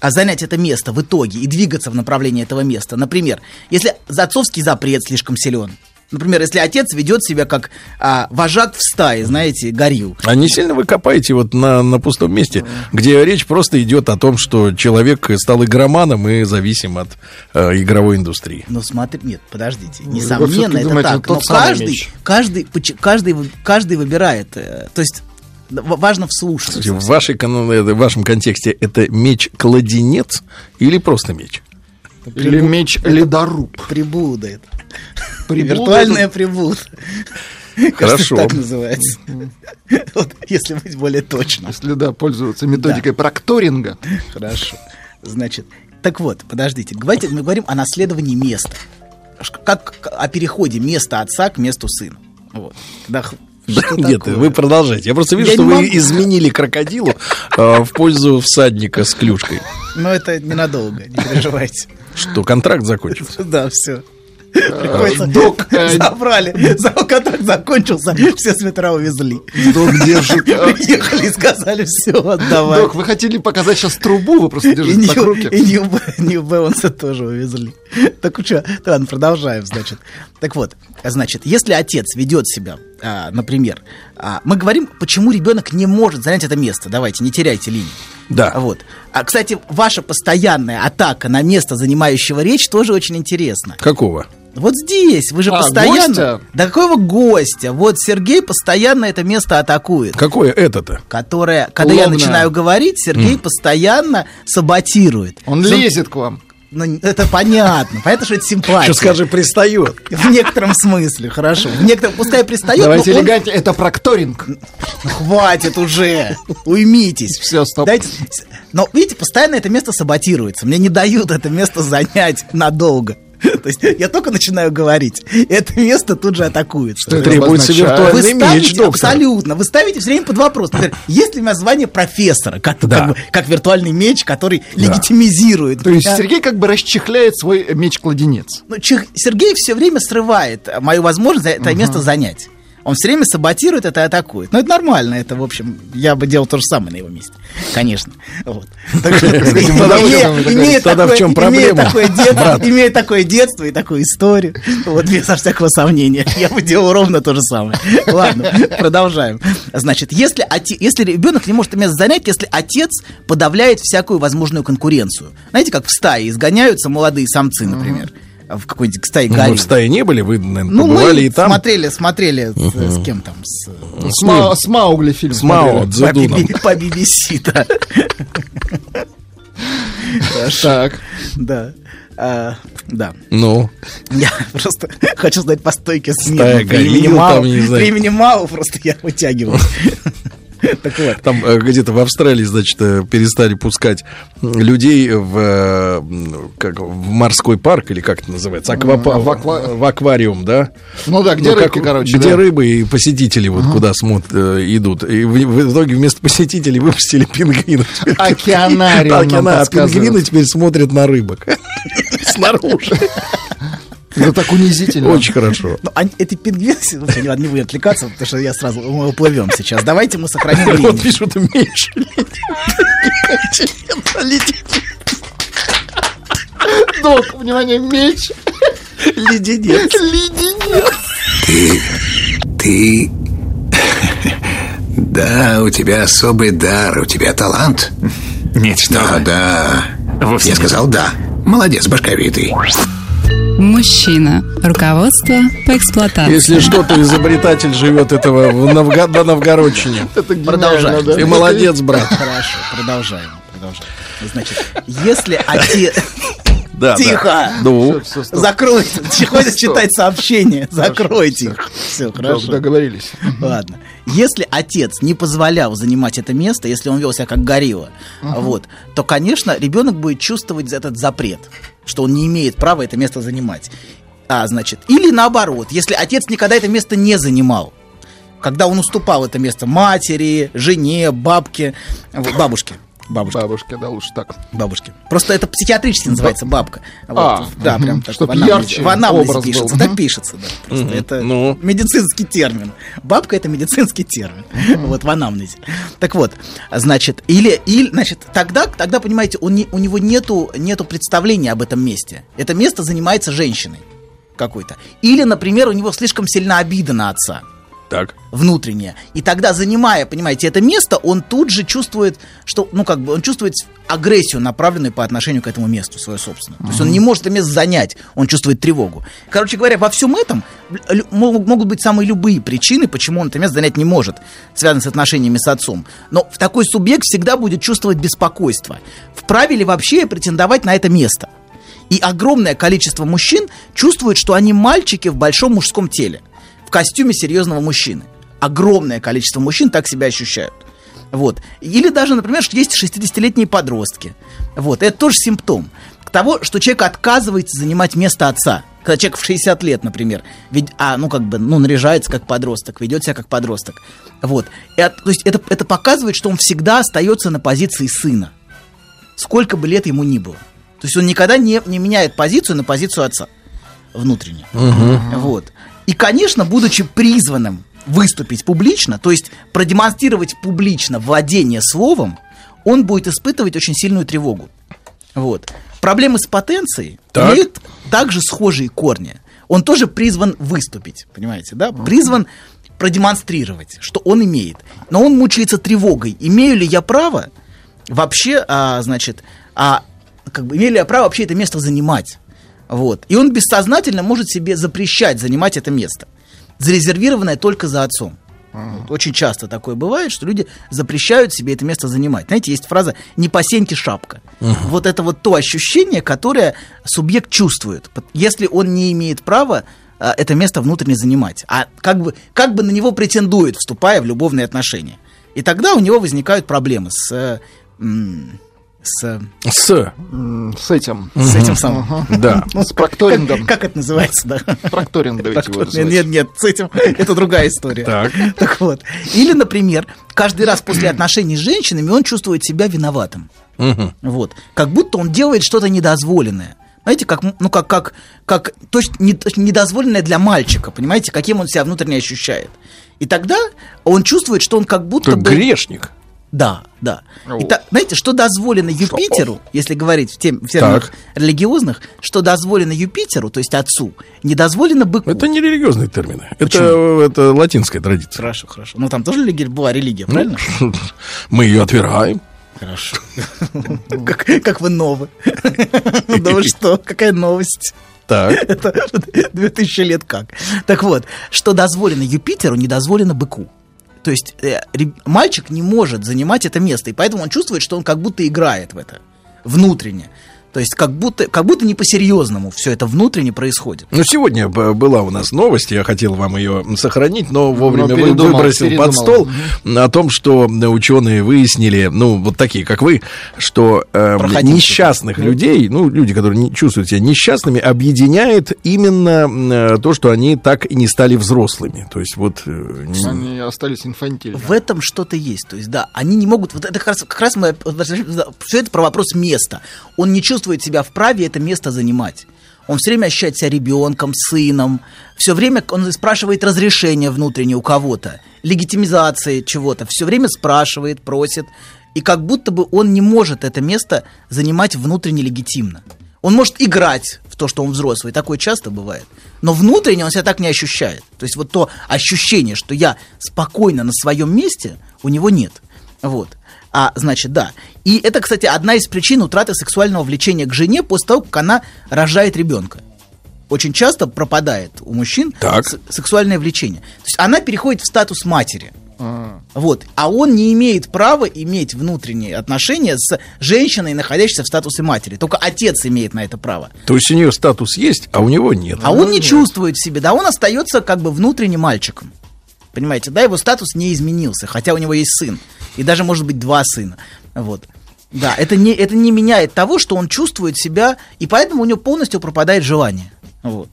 а занять это место в итоге и двигаться в направлении этого места, например, если отцовский запрет слишком силен, например, если отец ведет себя как а, вожак в стае, знаете, горил. А не сильно вы копаете вот на, на пустом месте, где речь просто идет о том, что человек стал игроманом и зависим от э, игровой индустрии? Ну, смотри, нет, подождите, несомненно, это думаете, так, но каждый, каждый, каждый, каждый выбирает, э, то есть важно вслушаться. Слушайте, в, вашей, в вашем контексте это меч-кладенец или просто меч? Или меч-ледоруб? Прибуда это. Прибуда Виртуальная прибуда. Хорошо. так называется. Вот, если быть более точным. Если, да, пользоваться методикой да. прокторинга. Хорошо. Значит, так вот, подождите. Давайте мы говорим о наследовании места. Как о переходе места отца к месту сына. Вот. Когда что Нет, такое? вы продолжайте. Я просто вижу, я что вы могу. изменили крокодилу э, в пользу всадника с клюшкой. Но это ненадолго, не переживайте. Что, контракт закончился? Да, все. Приходится, док, э, забрали, контракт закончился, все с метро увезли. Док держит. Приехали и сказали, все, отдавай. Док, вы хотели показать сейчас трубу, вы просто держите так руки. И Нью Бэонса тоже увезли. Так что, ладно, продолжаем, значит. Так вот, значит, если отец ведет себя, а, например, а, мы говорим, почему ребенок не может занять это место. Давайте, не теряйте линию. Да. Вот. А, кстати, ваша постоянная атака на место, занимающего речь, тоже очень интересна. Какого? Вот здесь, вы же а, постоянно... Гостя? Да какого гостя? Вот Сергей постоянно это место атакует. Какое это-то? Которое, когда Ловно. я начинаю говорить, Сергей mm. постоянно саботирует. Он Зам... лезет к вам. Ну, это понятно. Понятно, что это симпатия. Что скажи, пристает. В некотором смысле, хорошо. В некотором, пускай пристает. Давайте элегантнее, он... это прокторинг. Ну, хватит уже. Уймитесь. Все, стоп. Дайте... Но, видите, постоянно это место саботируется. Мне не дают это место занять надолго. То есть я только начинаю говорить, это место тут же атакуется. Что требуется виртуальный меч. Абсолютно. Вы ставите все время под вопрос. Например, есть ли у меня звание профессора, как, да. как, бы, как виртуальный меч, который да. легитимизирует. То есть Сергей как бы расчехляет свой меч-кладенец. Ну, Сергей все время срывает мою возможность это угу. место занять. Он все время саботирует это и атакует. Но это нормально, это, в общем, я бы делал то же самое на его месте. Конечно. Вот. Имея такое детство и такую историю, вот безо всякого сомнения, я бы делал ровно то же самое. Ладно, продолжаем. Значит, если, если ребенок не может место занять, если отец подавляет всякую возможную конкуренцию. Знаете, как в стае изгоняются молодые самцы, например в какой-нибудь стае ну. Мы в стае не были, вы, наверное, ну, побывали и там. смотрели, смотрели uh-huh. с, кем там? С, с, Ма, с Маугли фильм С Мао, по, по BBC, да. Так. Да. А, да. Ну. Я просто хочу знать по стойке имени Мау, при имени Мау просто я вытягиваю. Так вот. Там э, где-то в Австралии, значит, э, перестали пускать людей в, э, как, в морской парк, или как это называется, аквапарк, в, аква... в аквариум, да? Ну да, где ну, рыбки, как, короче. Где да. рыбы и посетители вот uh-huh. куда смотрят, идут. И в, в итоге вместо посетителей выпустили пингвинов. Океанариум Океана, А пингвины теперь смотрят на рыбок. Снаружи. Это так унизительно. Очень хорошо. Ну, а эти пингвины, вообще не, не будем отвлекаться, потому что я сразу, мы уплывем сейчас. Давайте мы сохраним линию. Вот пишут, меньше летит. Док, внимание, меч. Леденец. Леденец. Ты, ты... Да, у тебя особый дар, у тебя талант. Нет, что Да, да. Вовсе Я сказал да. Молодец, башковитый. Мужчина. Руководство по эксплуатации. Если что-то изобретатель живет этого в Новго... на Новгородчине. Продолжаем. Ты молодец, брат. Хорошо, продолжаем. продолжаем. Значит, если отец... Да, Тихо! Да. Ну, закройте. Ходят читать сообщения. Закройте. Все, хорошо. Договорились. Ладно. Если отец не позволял занимать это место, если он вел себя как горилла, вот, то, конечно, ребенок будет чувствовать этот запрет, что он не имеет права это место занимать. А, значит, или наоборот, если отец никогда это место не занимал, когда он уступал это место матери, жене, бабке, бабушке, Бабушки. Бабушки, да, лучше так. Бабушки. Просто это психиатрически называется бабка. Вот. А, да, прям так. Чтобы ярче в анамнезе пишется. Был. Так пишется, да. Просто угу. это ну. медицинский термин. Бабка это медицинский термин. Угу. Вот в анамнезе. Так вот, значит, или, или значит, тогда, тогда, понимаете, он не, у него нету, нету представления об этом месте. Это место занимается женщиной. какой-то. Или, например, у него слишком сильна обида на отца. Так. Внутреннее. И тогда, занимая, понимаете, это место, он тут же чувствует, что, ну, как бы, он чувствует агрессию, направленную по отношению к этому месту, свое собственное. То есть он не может это место занять, он чувствует тревогу. Короче говоря, во всем этом могут быть самые любые причины, почему он это место занять не может, связанные с отношениями с отцом. Но в такой субъект всегда будет чувствовать беспокойство. Вправе ли вообще претендовать на это место? И огромное количество мужчин чувствует, что они мальчики в большом мужском теле, костюме серьезного мужчины. Огромное количество мужчин так себя ощущают. Вот. Или даже, например, что есть 60-летние подростки. Вот. Это тоже симптом того, что человек отказывается занимать место отца. Когда человек в 60 лет, например, ведь, а, ну, как бы, ну, наряжается как подросток, ведет себя как подросток. Вот. От- то есть это, это показывает, что он всегда остается на позиции сына. Сколько бы лет ему ни было. То есть он никогда не, не меняет позицию на позицию отца внутренне. Вот. И, конечно, будучи призванным выступить публично, то есть продемонстрировать публично владение словом, он будет испытывать очень сильную тревогу. Вот. Проблемы с потенцией Так. имеют также схожие корни. Он тоже призван выступить, понимаете, да? Призван продемонстрировать, что он имеет. Но он мучается тревогой. Имею ли я право вообще, а, значит, а, как бы, имею ли я право вообще это место занимать? Вот. И он бессознательно может себе запрещать занимать это место, зарезервированное только за отцом. Вот. Очень часто такое бывает, что люди запрещают себе это место занимать. Знаете, есть фраза «не по сеньке шапка». Вот это вот то ощущение, которое субъект чувствует, если он не имеет права а, это место внутренне занимать, а как бы, как бы на него претендует, вступая в любовные отношения. И тогда у него возникают проблемы с... э, м, с, С. С этим. с этим самым. Да. Ну, с прокторингом. Как, как это называется, да? Прокторинг давайте его называть. Нет, нет, с этим это другая история. Так. Так вот. Или, например, каждый раз после отношений с женщинами он чувствует себя виноватым. Вот. Как будто он делает что-то недозволенное. Знаете, как, ну, как, как, как точно не- точно недозволенное для мальчика, понимаете, каким он себя внутренне ощущает. И тогда он чувствует, что он как будто Как бы... грешник. Да, да. И та- знаете, что дозволено Юпитеру, если говорить в, тем, в терминах Так. религиозных, что дозволено Юпитеру, то есть отцу, не дозволено быку. Это не религиозные термины. Это, Почему? это латинская традиция. Хорошо, хорошо. Ну, там тоже была религия, правильно? Мы ее отвергаем. Хорошо. Как, как вы новы. Да вы что, какая новость. Так. Это 2000 лет как. Так вот, что дозволено Юпитеру, не дозволено быку. То есть э, мальчик не может занимать это место, и поэтому он чувствует, что он как будто играет в это внутренне. То есть как будто, как будто не по-серьезному все это внутренне происходит. Ну, сегодня была у нас новость, я хотел вам ее сохранить, но вовремя вы- передумал, выбросил под передумал. стол о том, что э, ученые выяснили, ну, вот такие, как вы, что э, Проходимцы. несчастных людей, ну, люди, которые не чувствуют себя несчастными, объединяет именно э, то, что они так и не стали взрослыми. То есть вот... э, не- Они остались инфантильными. В этом что-то есть. То есть, да, они не могут. Вот это как раз, как раз мы все это про вопрос места. Он не чувствует себя вправе это место занимать. Он все время ощущает себя ребенком, сыном. Все время он спрашивает разрешение внутреннее у кого-то, легитимизации чего-то. Все время спрашивает, просит. И как будто бы он не может это место занимать внутренне легитимно. Он может играть в то, что он взрослый, такое часто бывает. Но внутренне он себя так не ощущает. То есть вот то ощущение, что я спокойно на своем месте, у него нет. Вот. А, значит, да. И это, кстати, одна из причин утраты сексуального влечения к жене после того, как она рожает ребенка. Очень часто пропадает у мужчин Так. сексуальное влечение. То есть она переходит в статус матери. А, Вот. А он не имеет права иметь внутренние отношения с женщиной, находящейся в статусе матери. Только отец имеет на это право. То есть у нее статус есть, а у него нет. А он не чувствует в себе, да, он остается как бы внутренне мальчиком. Понимаете, да, его статус не изменился, хотя у него есть сын. И даже, может быть, два сына. Вот. Да, это не, это не меняет того, что он чувствует себя, и поэтому у него полностью пропадает желание. Вот.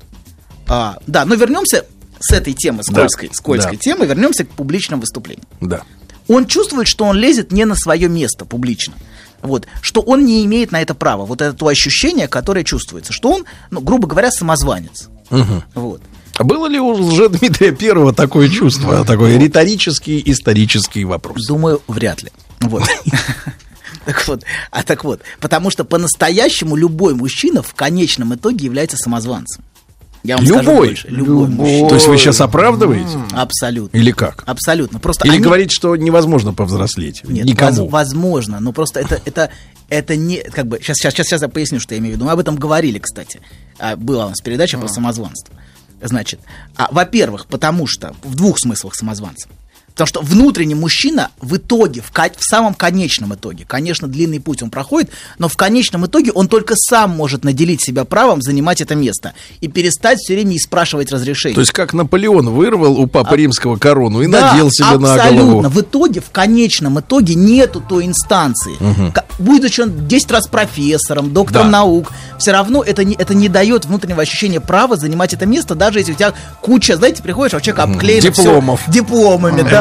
А, да, но вернемся с этой темы, скользкой, Да, скользкой да. темы, вернемся к публичным выступлениям. Да. Он чувствует, что он лезет не на свое место публично. Вот, что он не имеет на это права. Вот это то ощущение, которое чувствуется, что он, ну, грубо говоря, самозванец. Мгм. Вот. А было ли у Дмитрия Первого такое чувство, такой риторический исторический вопрос? Думаю, вряд ли. Вот. Так вот, а так вот, потому что по-настоящему любой мужчина в конечном итоге является самозванцем. Я вам любой. скажу больше. Любой. мужчина. То есть вы сейчас оправдываете? Абсолютно. Или как? Абсолютно. Просто Или они- говорите, что невозможно повзрослеть? Нет, Никому. воз- возможно, но просто это, это, это не, как бы, сейчас, сейчас, сейчас я поясню, что я имею в виду. Мы об этом говорили, кстати. А, Была у нас передача про самозванство. Значит, а, во-первых, потому что, в двух смыслах самозванца. Потому что внутренний мужчина в итоге, в, в самом конечном итоге, конечно, длинный путь он проходит, но в конечном итоге он только сам может наделить себя правом занимать это место и перестать все время и спрашивать разрешение. То есть как Наполеон вырвал у Папы Римского корону и Да, надел себе на абсолютно. голову. В итоге, в конечном итоге нету той инстанции. Ка- Будучи он 10 раз профессором, доктором Да. наук, все равно это не, это не дает внутреннего ощущения права занимать это место, даже если у тебя куча, знаете, приходишь, а у человека обклеено Дипломов. дипломами, да,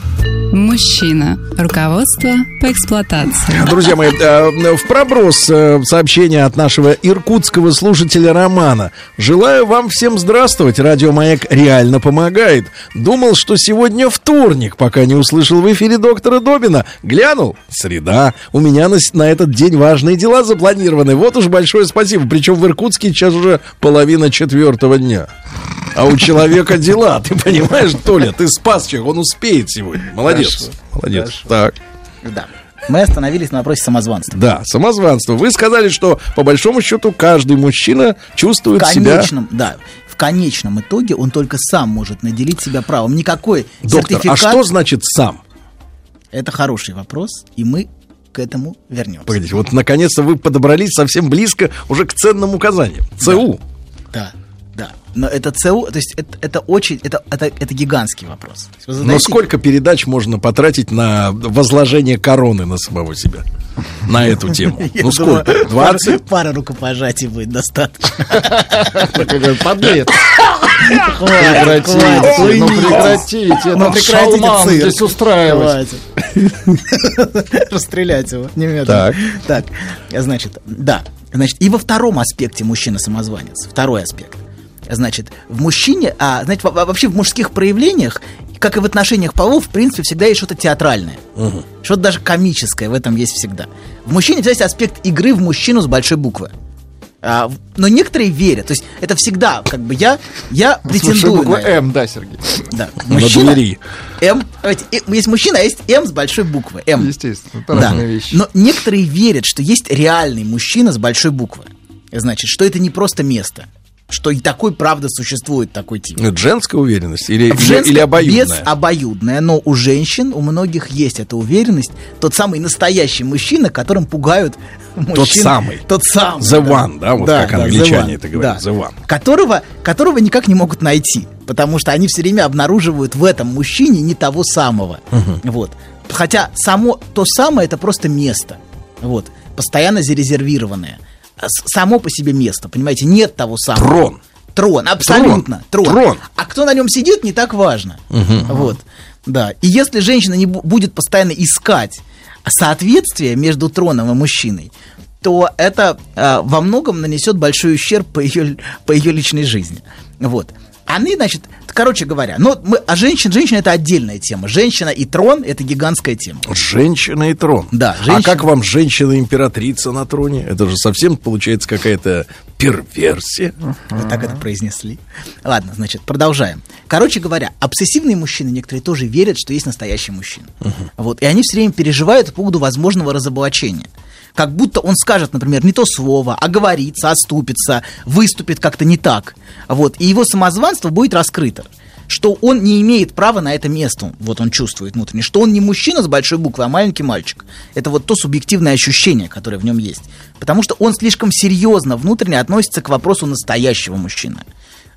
Мужчина. Руководство по эксплуатации. Друзья мои, э, в проброс э, сообщение от нашего иркутского слушателя Романа. Желаю вам всем здравствовать. Радио Маяк реально помогает. Думал, что сегодня вторник, пока не услышал в эфире доктора Добина. Глянул? Среда. У меня на, на этот день важные дела запланированы. Вот уж большое спасибо. Причем в Иркутске сейчас уже половина четвертого дня. А у человека дела, ты понимаешь, Толя, ты спас человека, он успеет сегодня. Молодец. Хорошо. Молодец. Хорошо. Так. Да. Мы остановились на вопросе самозванства. Да, самозванство. Вы сказали, что по большому счету каждый мужчина В чувствует себя... конечном, да, в конечном итоге он только сам может наделить себя правом. Никакой Доктор, а сертификат... что значит сам? Это хороший вопрос, и мы к этому вернемся. Погодите, вот наконец-то вы подобрались совсем близко уже к ценным указаниям. ЦУ. Да, да. Но это ЦУ, то есть это, это очень, это, это, это гигантский вопрос. Вы Но задаете- сколько передач можно потратить на возложение короны на самого себя? На эту тему. Я Ну думаю, сколько? 20? Пара, пара рукопожатий будет достаточно. Подлец. Прекратите, ну прекратите, Ну, прекратите здесь устраивать. Расстрелять его немедленно. Так, значит, да. Значит, и во втором аспекте мужчина-самозванец. Второй аспект. Значит, в мужчине, а, знаете, во- вообще в мужских проявлениях, как и в отношениях полов, в принципе, всегда есть что-то театральное. Что-то даже комическое в этом есть всегда. В мужчине всегда есть аспект игры в мужчину с большой буквы. А, но некоторые верят. То есть это всегда, как бы я, я претендую буква на это. М, да, Сергей? Да. На Мужчина. М, давайте, есть мужчина, а есть М с большой буквы. М. Естественно, это Да. разные вещи. Но некоторые верят, что есть реальный мужчина с большой буквы. Значит, что это не просто место. Что и такой, правда, существует такой тип. Это женская уверенность или, В или, обоюдная? Без обоюдная, но у женщин, у многих есть эта уверенность. Тот самый настоящий мужчина, которым пугают мужчин. самый. Тот самый. The да. one, да, вот Да, как да, англичане one, это говорят, да. the one. Которого, которого никак не могут найти. Потому что они все время обнаруживают в этом мужчине не того самого. Вот. Хотя само то самое это просто место. Вот. Постоянно зарезервированное. Само по себе место, понимаете, нет того самого. Трон. Трон, абсолютно. Трон. Трон. А кто на нем сидит, не так важно. Вот. Да. И если женщина не бу- будет постоянно искать соответствие между троном и мужчиной, то это а, во многом нанесет большой ущерб по ее, по ее личной жизни. Вот. Они, значит, короче говоря, ну, мы, а женщин, женщина это отдельная тема. Женщина и трон это гигантская тема. Женщина и трон. Да, А женщина. как вам женщина-императрица на троне? Это же совсем получается какая-то перверсия. Вы так это произнесли. Ладно, значит, продолжаем. Короче говоря, обсессивные мужчины некоторые тоже верят, что есть настоящий мужчина. Вот, и они все время переживают по поводу возможного разоблачения. Как будто он скажет, например, не то слово, оговорится, оступится, выступит как-то не так. Вот, и его самозванство будет раскрыто. Что он не имеет права на это место, вот он чувствует внутренне, что он не мужчина с большой буквы, а маленький мальчик. Это вот то субъективное ощущение, которое в нем есть. Потому что он слишком серьезно внутренне относится к вопросу настоящего мужчины.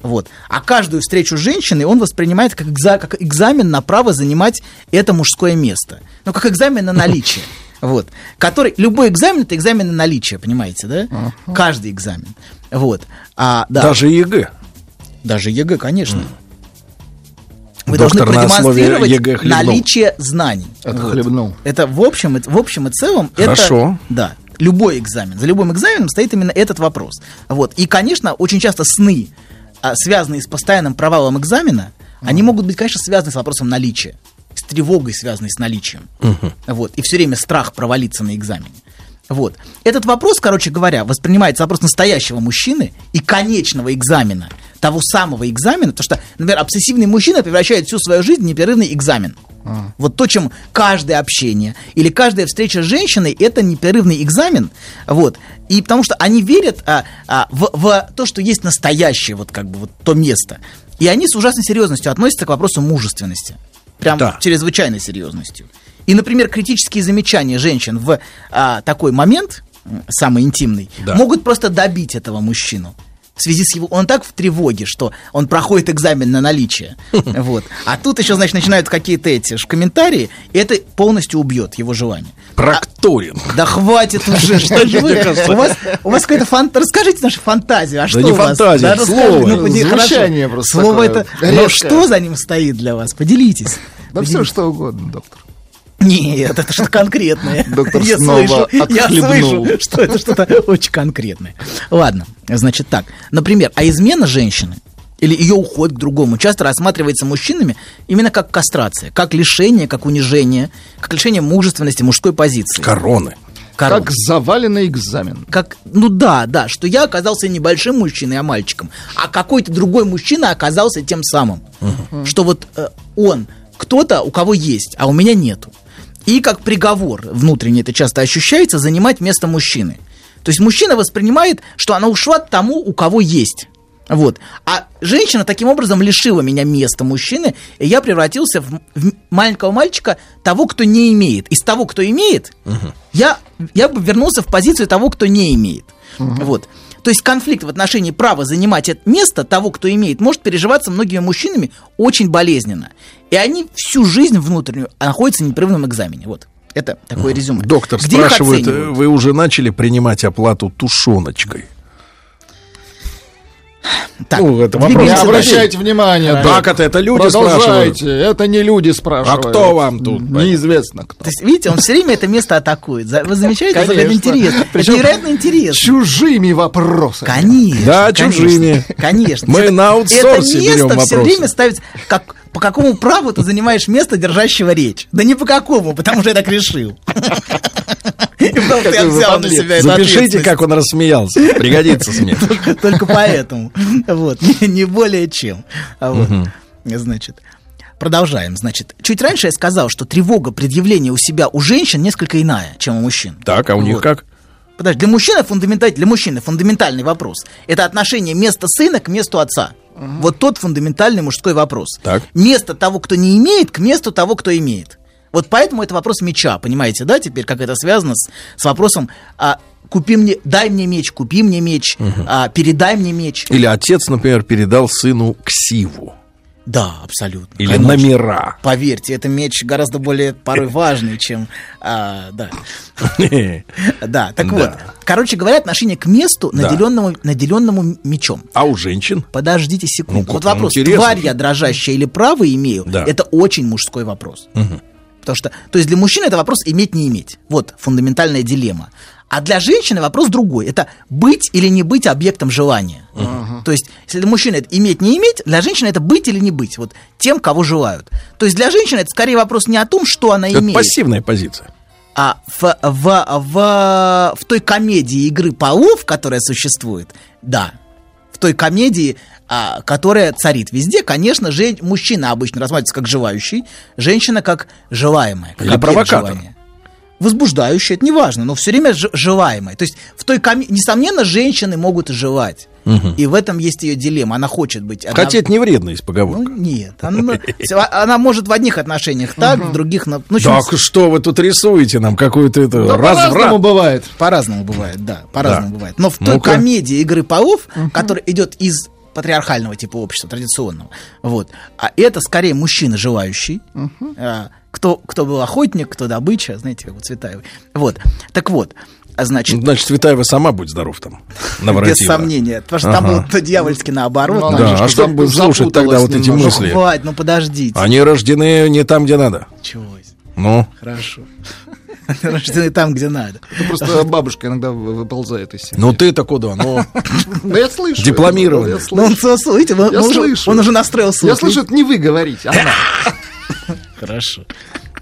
Вот. А каждую встречу с женщиной он воспринимает как, экза- как экзамен на право занимать это мужское место. Ну, как экзамен на наличие. Вот. Который, любой экзамен это экзамен на наличие, понимаете, да? Каждый экзамен. Вот. А, да. Даже ЕГЭ. Даже ЕГЭ, конечно. Вы Доктор должны на продемонстрировать ЕГЭ хлебнул. наличие знаний. Это Вот. хлебнул. Это в общем, и- в общем и целом Хорошо. это да. любой экзамен. За любым экзаменом стоит именно этот вопрос. Вот. И, конечно, очень часто сны, а, связанные с постоянным провалом экзамена, mm. они могут быть, конечно, связаны с вопросом наличия, тревогой, связанной с наличием. Uh-huh. Вот. И все время страх провалиться на экзамене. Вот. Этот вопрос, короче говоря, воспринимается вопрос настоящего мужчины и конечного экзамена, того самого экзамена, потому что, например, обсессивный мужчина превращает всю свою жизнь в непрерывный экзамен. А. Вот то, чем каждое общение или каждая встреча с женщиной, это непрерывный экзамен. Вот. И потому что они верят а, а, в, в то, что есть настоящее, вот как бы вот то место. И они с ужасной серьезностью относятся к вопросу мужественности. Прям да. чрезвычайной серьезностью. И, например, критические замечания женщин в а, такой момент, самый интимный, да. могут просто добить этого мужчину в связи с его... Он так в тревоге, что он проходит экзамен на наличие. Вот. А тут еще, значит, начинают какие-то эти комментарии, и это полностью убьет его желание. Прокторин. А, да хватит уже, что же вы... У вас, у вас какая-то фантазия... Расскажите нашу фантазию. А что да не у вас? фантазия, да, слово. Ну, Звучание просто Слово это... Но что за ним стоит для вас? Поделитесь. Да все что угодно, доктор. Нет, это что-то конкретное. Доктор я снова слышу, я слышу, что это что-то очень конкретное. Ладно, значит так. Например, а измена женщины или ее уход к другому часто рассматривается мужчинами именно как кастрация, как лишение, как унижение, как лишение мужественности мужской позиции. Короны. Корон. Как заваленный экзамен. Как, ну да, да, что я оказался небольшим мужчиной, а мальчиком, а какой-то другой мужчина оказался тем самым. Угу. Что вот э, он кто-то, у кого есть, а у меня нету и как приговор внутренне это часто ощущается, занимать место мужчины. То есть мужчина воспринимает, что она ушла тому, у кого есть. Вот. А женщина таким образом лишила меня места мужчины, и я превратился в, в маленького мальчика того, кто не имеет. Из того, кто имеет, угу. я, я бы вернулся в позицию того, кто не имеет. Угу. Вот. То есть конфликт в отношении права занимать это место того, кто имеет, может переживаться многими мужчинами очень болезненно. И они всю жизнь внутреннюю находятся в непрерывном экзамене. Вот. Это такое резюме. Доктор Где спрашивает, вы уже начали принимать оплату тушеночкой? Так, ну, это вопрос. Не обращайте внимания. Так, это, это люди спрашивают. Это не люди спрашивают. А кто вам тут? Неизвестно кто. То есть, видите, он все время это место атакует. Вы замечаете? Конечно. Это интересно. Причем это невероятно интересно. Чужими вопросами. Конечно. Да, чужими. Конечно. Мы на аутсорсе берем вопросы. все время ставится как по какому праву ты занимаешь место, держащего речь? Да не по какому, потому что я так решил. Запишите, как он рассмеялся. Пригодится смех. Только поэтому. Вот. Не более чем. А Значит. Продолжаем. Значит, чуть раньше я сказал, что тревога предъявления у себя у женщин несколько иная, чем у мужчин. Так, а у них как? Подожди, для мужчины, фундаменталь... для мужчины фундаментальный вопрос. Это отношение места сына к месту отца. Угу. Вот тот фундаментальный мужской вопрос. Так. Место того, кто не имеет, к месту того, кто имеет. Вот поэтому это вопрос меча, понимаете, да, теперь как это связано с, с вопросом а, купи мне, дай мне меч, купи мне меч, угу. а, передай мне меч. Или отец, например, передал сыну ксиву. Да, абсолютно. Или Конечно. номера. Поверьте, это меч гораздо более порой важный, чем... А, да. Да, так вот. Короче говоря, отношение к месту, наделенному, наделенному мечом. А у женщин? Подождите секунду. Вот вопрос, тварь я дрожащая или право имею, это очень мужской вопрос. Потому что, то есть для мужчины это вопрос иметь не иметь. Вот фундаментальная дилемма. А для женщины вопрос другой. Это быть или не быть объектом желания. Uh-huh. То есть, если для мужчины это иметь, не иметь, для женщины это быть или не быть. Вот тем, кого желают. То есть для женщины это скорее вопрос не о том, что она это имеет. пассивная позиция. А в, в, в, в той комедии игры полов, которая существует, да, в той комедии, а, которая царит везде, конечно, жен... мужчина обычно рассматривается как желающий, женщина как желаемая. Как Или провокатор. Желания возбуждающее, это не важно, но все время желаемое. То есть в той коме... несомненно, женщины могут желать. Угу. И в этом есть ее дилемма. Она хочет быть. Она... Хотеть не вредно из поговорка. Ну, нет. Она, она может в одних отношениях так, угу. в других. Ну, так что вы тут рисуете нам какую-то эту да разврат? По-разному бывает. По-разному бывает, да. По-разному да. бывает. Но в той комедии игры полов, угу. которая идет из патриархального типа общества, традиционного. Вот. А это скорее мужчина желающий. Угу. А, кто, кто был охотник, кто добыча, знаете, как у Цветаевой. Вот. Так вот, а значит... Значит, Цветаева сама будет здоров там, Без сомнения. Потому что ага. там было дьявольски наоборот. Ну, да, а что будет слушать тогда вот эти мысли? Хватит, ну подождите. Они рождены не там, где надо. Чего? Ну? Хорошо. рождены там, где надо. Это просто бабушка иногда выползает из себя. Ну ты-то куда? Ну, Да я слышу. Дипломированный. Я Ну, он, слушайте, он, уже, слышу. он уже настроил слух. Я слышу, это не вы говорите, а она. Хорошо.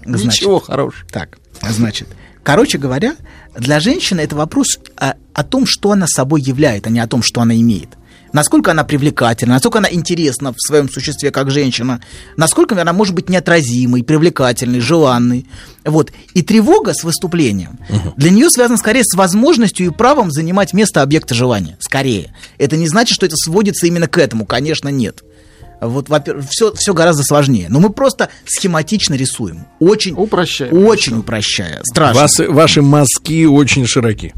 Ничего хорошего. Так, значит, короче говоря, для женщины это вопрос о, о том, что она собой являет, а не о том, что она имеет. Насколько она привлекательна, насколько она интересна в своем существе как женщина, насколько она может быть неотразимой, привлекательной, желанной. Вот. И тревога с выступлением для нее связана скорее с возможностью и правом занимать место объекта желания. Скорее. Это не значит, что это сводится именно к этому. Конечно, нет. Вот, во-первых, все, все гораздо сложнее. Но мы просто схематично рисуем. Очень, Упрощаем. очень упрощая. Страшно. Вас- ваши мазки очень широки.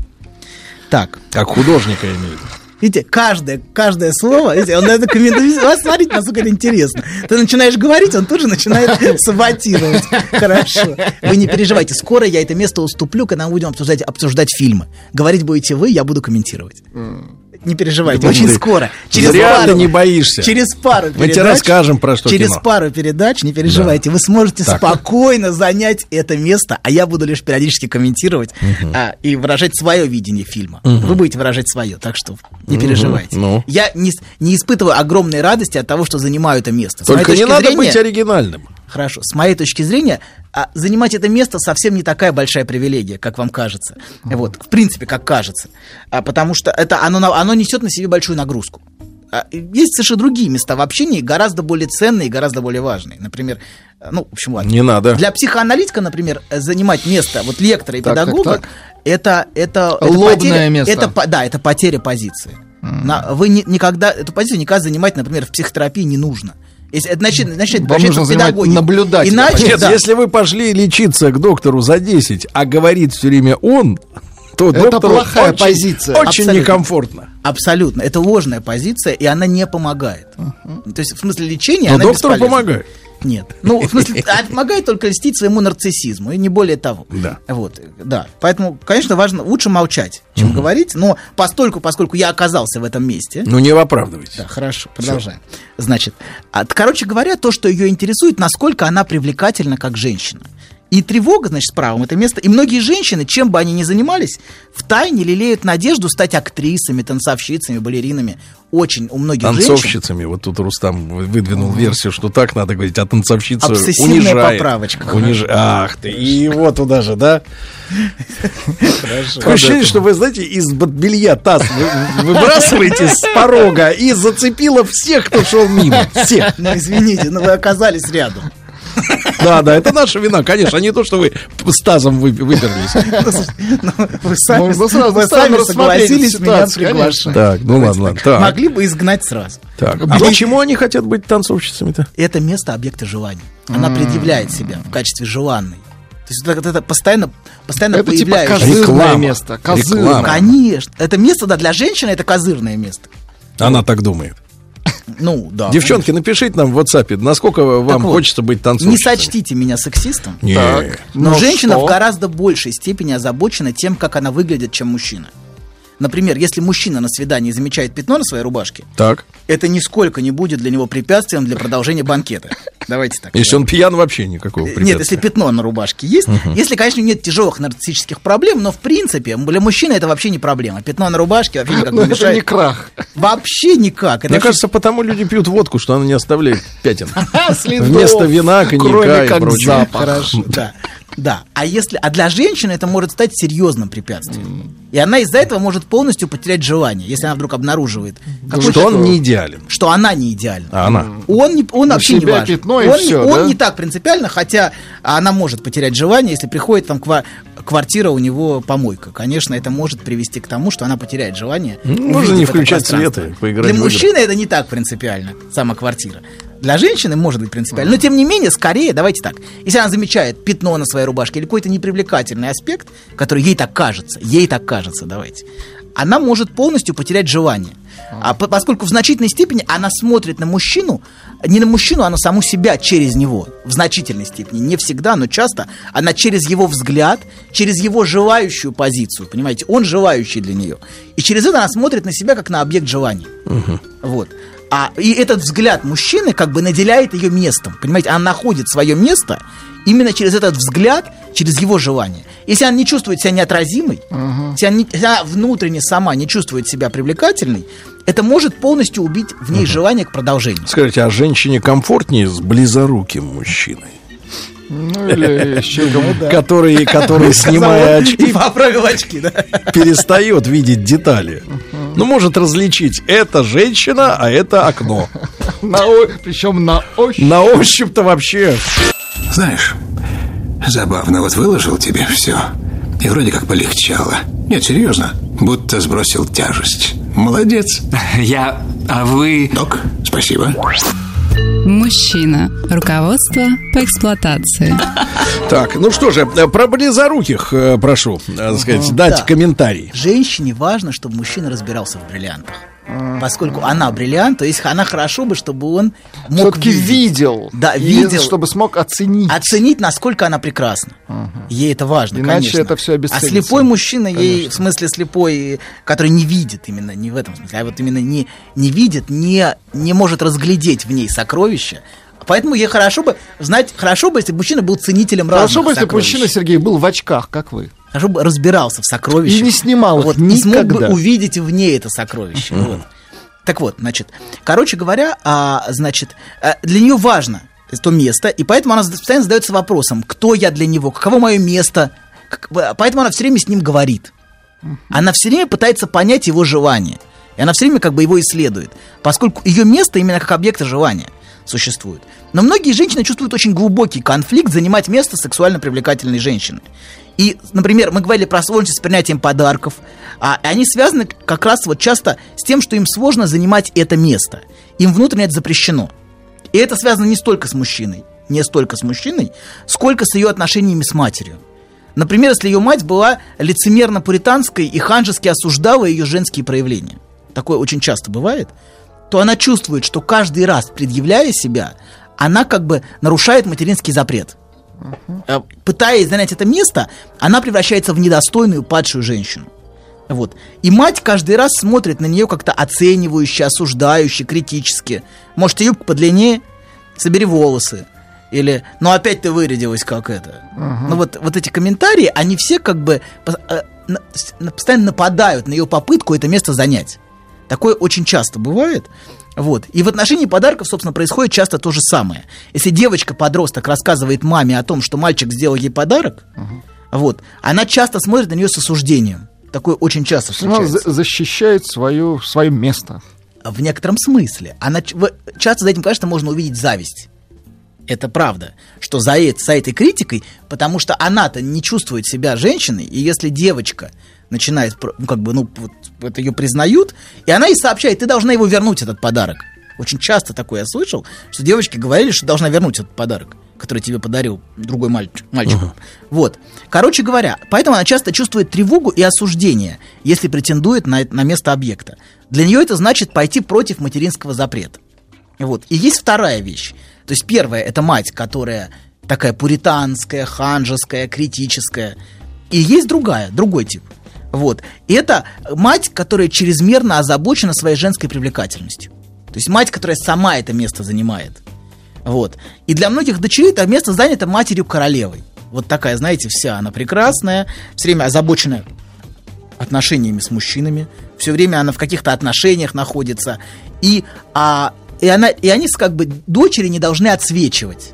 Так. Как художника я имею в виду. Видите, каждое, каждое слово, видите, он это комментирует. Вас смотрите, насколько это интересно. Ты начинаешь говорить, он тут же начинает саботировать. Хорошо. Вы не переживайте, скоро я это место уступлю, когда мы будем обсуждать, обсуждать фильмы. Говорить будете вы, я буду комментировать. Не переживайте, Да очень скоро. зря ты не боишься. Через пару Мы тебе расскажем, про что Через кино. пару передач, не переживайте, вы сможете Так. спокойно занять это место, а я буду лишь периодически комментировать а, и выражать свое видение фильма. Мгм. Вы будете выражать свое, так что не Мгм. переживайте. Ну. Я не, не испытываю огромной радости от того, что занимаю это место. Только не надо зрения- быть оригинальным. Хорошо. С моей точки зрения, а, занимать это место совсем не такая большая привилегия, как вам кажется. Вот, в принципе, как кажется. А, потому что это, оно, оно несет на себе большую нагрузку. А, есть совершенно другие места в общении, гораздо более ценные и гораздо более важные. Например, э, ну, в общем, ладно. Не надо. Для психоаналитика, например, э, занимать место вот лектора и Так, так, педагога, так. это, это, это Лобное потеря- место. Это, да, это потеря позиции. На- вы ни- никогда эту позицию никогда занимать, например, в психотерапии не нужно. Если это начинает, начинает Вам нужно педагогику. наблюдателя. Иначе, Нет, да. если вы пошли лечиться к доктору за 10, а говорит все время он, то Это доктору плохая очень, позиция. Очень Абсолютно. некомфортно. Абсолютно. Это ложная позиция, и она не помогает. То есть, в смысле лечения Но она доктору бесполезна. помогает. Нет. Ну, в смысле, а помогает только льстить своему нарциссизму, и не более того. Да. Вот, да. Поэтому, конечно, важно лучше молчать, чем говорить, но постольку, поскольку я оказался в этом месте, Ну не оправдывайтесь. да, хорошо, продолжаем. Значит, а, короче говоря, то, что ее интересует, насколько она привлекательна как женщина. И тревога, значит, с правом это место. И многие женщины, чем бы они ни занимались, в тайне лелеют надежду стать актрисами, танцовщицами, балеринами. Очень у многих женщин. Танцовщицами. Вот тут Рустам выдвинул версию, что так надо говорить, а танцовщица Обсессивная унижает. поправочка. Униж- Ах ты, и его туда же, да? Такое ощущение, что вы, знаете, из белья таз вы- выбрасываете с порога и зацепило всех, кто шел мимо. Всех. Ну, извините, но вы оказались рядом. Да, да, это наша вина, конечно, а не то, что вы с тазом вы- выперлись. Ну, Вы сами, Ну, вы сразу вы сами сами рассмотрели согласились меня ситуацию, приглашать. Так, ну ладно, ладно. Так, Могли бы изгнать сразу. так. А почему они хотят быть танцовщицами-то? Это место объекта желания. Она предъявляет себя в качестве желанной. То есть это, это постоянно, постоянно Это типа появляющееся. козырное Реклама. место. Козырное. Реклама. Конечно. Это место, да, для женщины это козырное место. Она так думает. Ну, да. Девчонки, напишите нам в WhatsApp, насколько вам вот, хочется быть Не танцовщицей. сочтите меня сексистом. Не. Так. Но Ну женщина что? в гораздо большей степени озабочена тем, как она выглядит, чем мужчина. Например, если мужчина на свидании замечает пятно на своей рубашке, Так. это нисколько не будет для него препятствием для продолжения банкета. Давайте так. Если он пьян, вообще никакого Нет, если препятствия. пятно на рубашке есть, если, конечно, нет тяжелых нарциссических проблем, но в принципе для мужчины это вообще не проблема. Пятно на рубашке вообще никак Ну, не это не мешает. крах. Вообще никак. Это Мне вообще- кажется, потому люди пьют водку, что она не оставляет пятен. Вместо вина, коньяка кроме и как прочего. запах. Хорошо, да. Да. А если, а для женщины это может стать серьезным препятствием. И она из-за этого может полностью потерять желание, если она вдруг обнаруживает, какой-то- Что он не идеален. что она не идеальна. А она? Он, не, он вообще не себя важен. пятно и он всё, не, он да? не так принципиально, хотя она может потерять желание, если приходит там ква- квартира у него помойка. Конечно, это может привести к тому, что она потеряет желание. Ну, можно не включать пространство. свет и поиграть Для мужчины это не так принципиально, сама квартира. Для женщины может быть принципиально. Но тем не менее, скорее, давайте так. Если она замечает пятно на своей рубашке или какой-то непривлекательный аспект, который ей так кажется, ей так кажется, давайте, она может полностью потерять желание. А по- поскольку в значительной степени она смотрит на мужчину, не на мужчину, а на саму себя через него. В значительной степени. Не всегда, но часто. Она через его взгляд, через его желающую позицию, понимаете, он желающий для нее. И через это она смотрит на себя как на объект желаний. Вот. А, и этот взгляд мужчины как бы наделяет ее местом. Понимаете, она находит свое место именно через этот взгляд, через его желание. Если она не чувствует себя неотразимой, uh-huh. если, она не, если она внутренне сама не чувствует себя привлекательной, это может полностью убить в ней uh-huh. желание к продолжению. Скажите, а женщине комфортнее с близоруким мужчиной? Ну, или который, который снимая очки, поправил очки, да? перестает видеть детали. Ну, может различить, это женщина, а это окно. На, причем на ощупь. На ощупь-то вообще. Знаешь, забавно, вот выложил тебе все, и вроде как полегчало. Нет, серьезно, будто сбросил тяжесть. Молодец. Я... А вы... Док, спасибо. Мужчина. Руководство по эксплуатации. Так, ну что же, про близоруких э, прошу, так сказать, дать Да. комментарий. Женщине важно, чтобы мужчина разбирался в бриллиантах. Поскольку она бриллиант, то есть она хорошо бы, чтобы он мог Все-таки видел. Да, видел. Чтобы смог оценить. Оценить, насколько она прекрасна. Ей это важно, Иначе конечно. это всё а обесценится. слепой мужчина, ей, Конечно. в смысле слепой, который не видит именно, не в этом смысле, а вот именно не, не видит, не, не может разглядеть в ней сокровища. Поэтому ей хорошо бы знать, хорошо бы, если бы мужчина был ценителем Хорошо разных бы, если бы мужчина, Сергей, был в очках, как вы. Хорошо бы разбирался в сокровищах. И не снимал их вот, и смог бы никогда. увидеть в ней это сокровище. Вот. Так вот, значит, короче говоря, а, значит, а, для нее важно то место, и поэтому она постоянно задается вопросом, кто я для него, каково мое место, поэтому она все время с ним говорит. Она все время пытается понять его желание. И она все время как бы его исследует, поскольку ее место именно как объекта желания существует. Но многие женщины чувствуют очень глубокий конфликт занимать место сексуально привлекательной женщины. И, например, мы говорили про сложность с принятием подарков, а они связаны как раз вот часто с тем, что им сложно занимать это место. Им внутренне это запрещено. И это связано не столько с мужчиной, не столько с мужчиной, сколько с ее отношениями с матерью. Например, если ее мать была лицемерно-пуританской и ханжески осуждала ее женские проявления, такое очень часто бывает, то она чувствует, что каждый раз, предъявляя себя, она как бы нарушает материнский запрет. Э, Пытаясь занять это место, она превращается в недостойную падшую женщину. Вот. И мать каждый раз смотрит на нее как-то оценивающе, осуждающе, критически. Может, юбка подлиннее? Собери волосы. Или, ну опять ты вырядилась как это. Ну вот, вот эти комментарии, они все как бы э, постоянно нападают на ее попытку это место занять. Такое очень часто бывает. Вот. И в отношении подарков, собственно, происходит часто то же самое. Если девочка-подросток рассказывает маме о том, что мальчик сделал ей подарок, вот, она часто смотрит на нее с осуждением. Такое очень часто Она встречается. за- защищает свое, свое место. В некотором смысле. Она, часто за этим, конечно, можно увидеть зависть. Это правда, что за, за этой критикой, потому что она-то не чувствует себя женщиной, и если девочка начинает, ну, как бы, ну, вот, это ее признают, и она ей сообщает, ты должна его вернуть, этот подарок. Очень часто такое я слышал, что девочки говорили, что должна вернуть этот подарок, который тебе подарил другой мальчик. мальчик. Вот. Короче говоря, поэтому она часто чувствует тревогу и осуждение, если претендует на, на место объекта. Для нее это значит пойти против материнского запрета. Вот. И есть вторая вещь. То есть первая это мать, которая такая пуританская, ханжеская, критическая. И есть другая, другой тип. Вот. И это мать, которая чрезмерно озабочена своей женской привлекательностью. То есть мать, которая сама это место занимает. Вот. И для многих дочерей это место занято матерью королевой. Вот такая, знаете, вся она прекрасная, все время озабоченная отношениями с мужчинами, все время она в каких-то отношениях находится, и, а, и, она, и они как бы дочери не должны отсвечивать.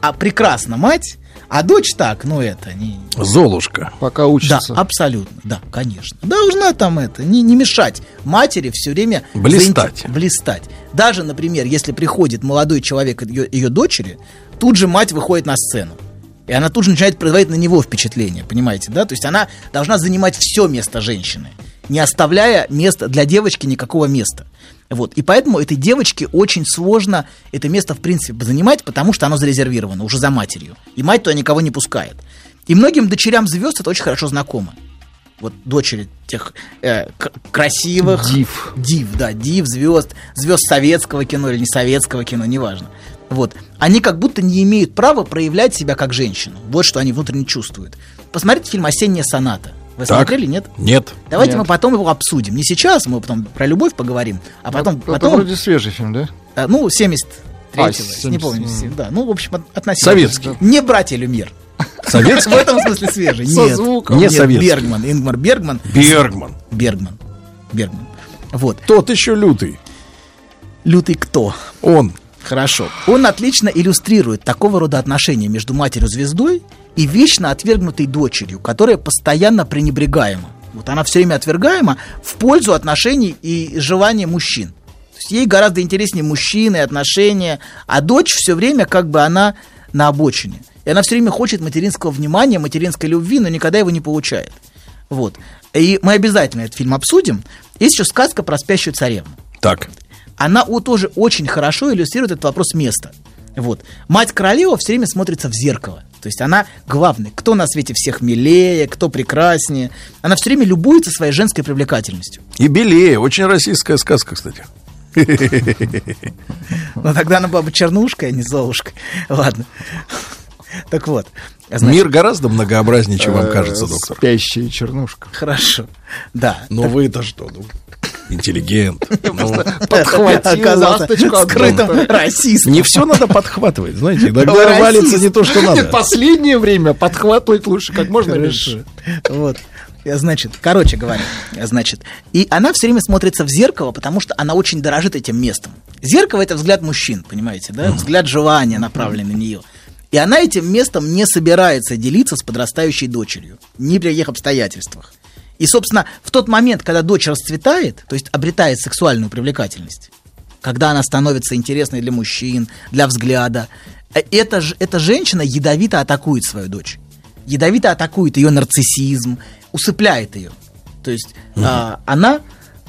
А прекрасна мать, а дочь так, ну это, не... Золушка. Пока учится. Да, абсолютно, да, конечно. Должна там это, не, не мешать матери все время... Блистать. заинте- Блистать. Даже, например, если приходит молодой человек ее, ее дочери, тут же мать выходит на сцену. И она тут же начинает производить на него впечатление, понимаете, да? То есть она должна занимать все место женщины, не оставляя места для девочки никакого места. Вот. И поэтому этой девочке очень сложно это место, в принципе, занимать, потому что оно зарезервировано уже за матерью. И мать туда никого не пускает. И многим дочерям звезд это очень хорошо знакомо. Вот дочери тех э, красивых... Див. Див, да, див, звезд, звезд советского кино или не советского кино, неважно. Вот. Они как будто не имеют права проявлять себя как женщину. Вот что они внутренне чувствуют. Посмотрите фильм «Осенняя соната». Вы так. смотрели, нет? Нет. Давайте нет. мы потом его обсудим. Не сейчас, мы потом про любовь поговорим, а потом... Это, потом... это вроде свежий фильм, да? А, ну, 70 а, не помню, да, ну, в общем, относительно. Советский. Не братья Люмьер. Советский? В этом смысле свежий. Со Нет, звуком. Не Нет, советский. Бергман, Ингмар Бергман. Бергман. Бергман. Бергман. Вот. Тот еще лютый. Лютый кто? Он. Хорошо. Он отлично иллюстрирует такого рода отношения между матерью-звездой и вечно отвергнутой дочерью, которая постоянно пренебрегаема. Вот она все время отвергаема в пользу отношений и желания мужчин. То есть ей гораздо интереснее мужчины, отношения, а дочь все время как бы она на обочине. И она все время хочет материнского внимания, материнской любви, но никогда его не получает. Вот. И мы обязательно этот фильм обсудим. Есть еще сказка про спящую царевну. Так. Она тоже очень хорошо иллюстрирует этот вопрос места. Вот. Мать королева все время смотрится в зеркало. То есть она главный. Кто на свете всех милее, кто прекраснее. Она все время любуется своей женской привлекательностью. И белее. Очень российская сказка, кстати. Но тогда она была бы чернушкой, а не золушкой. Ладно. Так вот. Значит, Мир гораздо многообразнее, чем вам кажется, доктор. Спящая чернушка. Хорошо. Да. Но так... вы-то что? Интеллигент. Ну, подхватил ласточку скрытым расистом. Не все надо подхватывать, знаете, иногда валится не то, что надо. Последнее время подхватывать лучше как можно меньше. Вот. Значит, короче говоря, значит, и она все время смотрится в зеркало, потому что она очень дорожит этим местом. Зеркало это взгляд мужчин, понимаете, да? Взгляд желания направленный на нее. И она этим местом не собирается делиться с подрастающей дочерью. Ни при каких обстоятельствах. И, собственно, в тот момент, когда дочь расцветает, то есть обретает сексуальную привлекательность, когда она становится интересной для мужчин, для взгляда, э, эта, эта женщина ядовито атакует свою дочь. Ядовито атакует ее нарциссизм, усыпляет ее. То есть угу. а, она,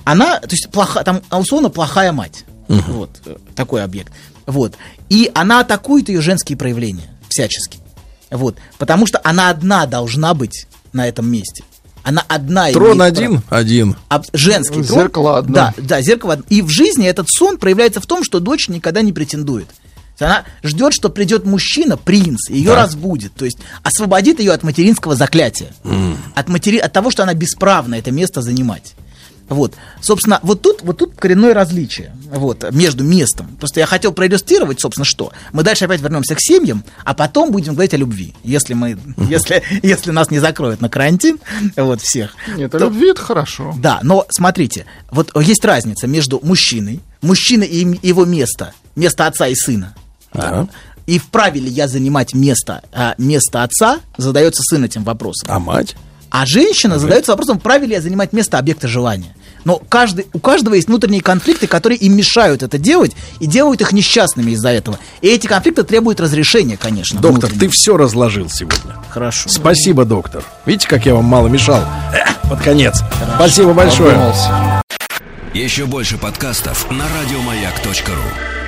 она, то есть плоха, там условно плохая мать. Угу. Вот э, такой объект. Вот. И она атакует ее женские проявления всячески. Вот. Потому что она одна должна быть на этом месте. Она одна. Трон один? Право. Один. А, женский трон. Зеркало одно. Да, да, зеркало одно. И в жизни этот сон проявляется в том, что дочь никогда не претендует. Она ждет, что придет мужчина, принц, и ее да. разбудит. То есть освободит ее от материнского заклятия. Mm. От, матери... от того, что она бесправна это место занимать. Вот, собственно, вот тут, вот тут коренное различие вот, между местом. Просто я хотел проиллюстрировать, собственно, что. Мы дальше опять вернемся к семьям, а потом будем говорить о любви. Если мы, если, если нас не закроют на карантин, вот всех. Нет, то, любви это хорошо. Да, но смотрите, вот есть разница между мужчиной, мужчиной и его место, место отца и сына. Да. И вправе ли я занимать место, а, место отца, задается сын этим вопросом. А мать? А женщина задается вопросом, вправе ли я занимать место объекта желания. Но каждый, у каждого есть внутренние конфликты, которые им мешают это делать и делают их несчастными из-за этого. И эти конфликты требуют разрешения, конечно. Доктор, ты все разложил сегодня. Хорошо. Спасибо, доктор. Видите, как я вам мало мешал? Под конец. Хорошо. Спасибо большое. Еще больше подкастов на радиомаяк.ру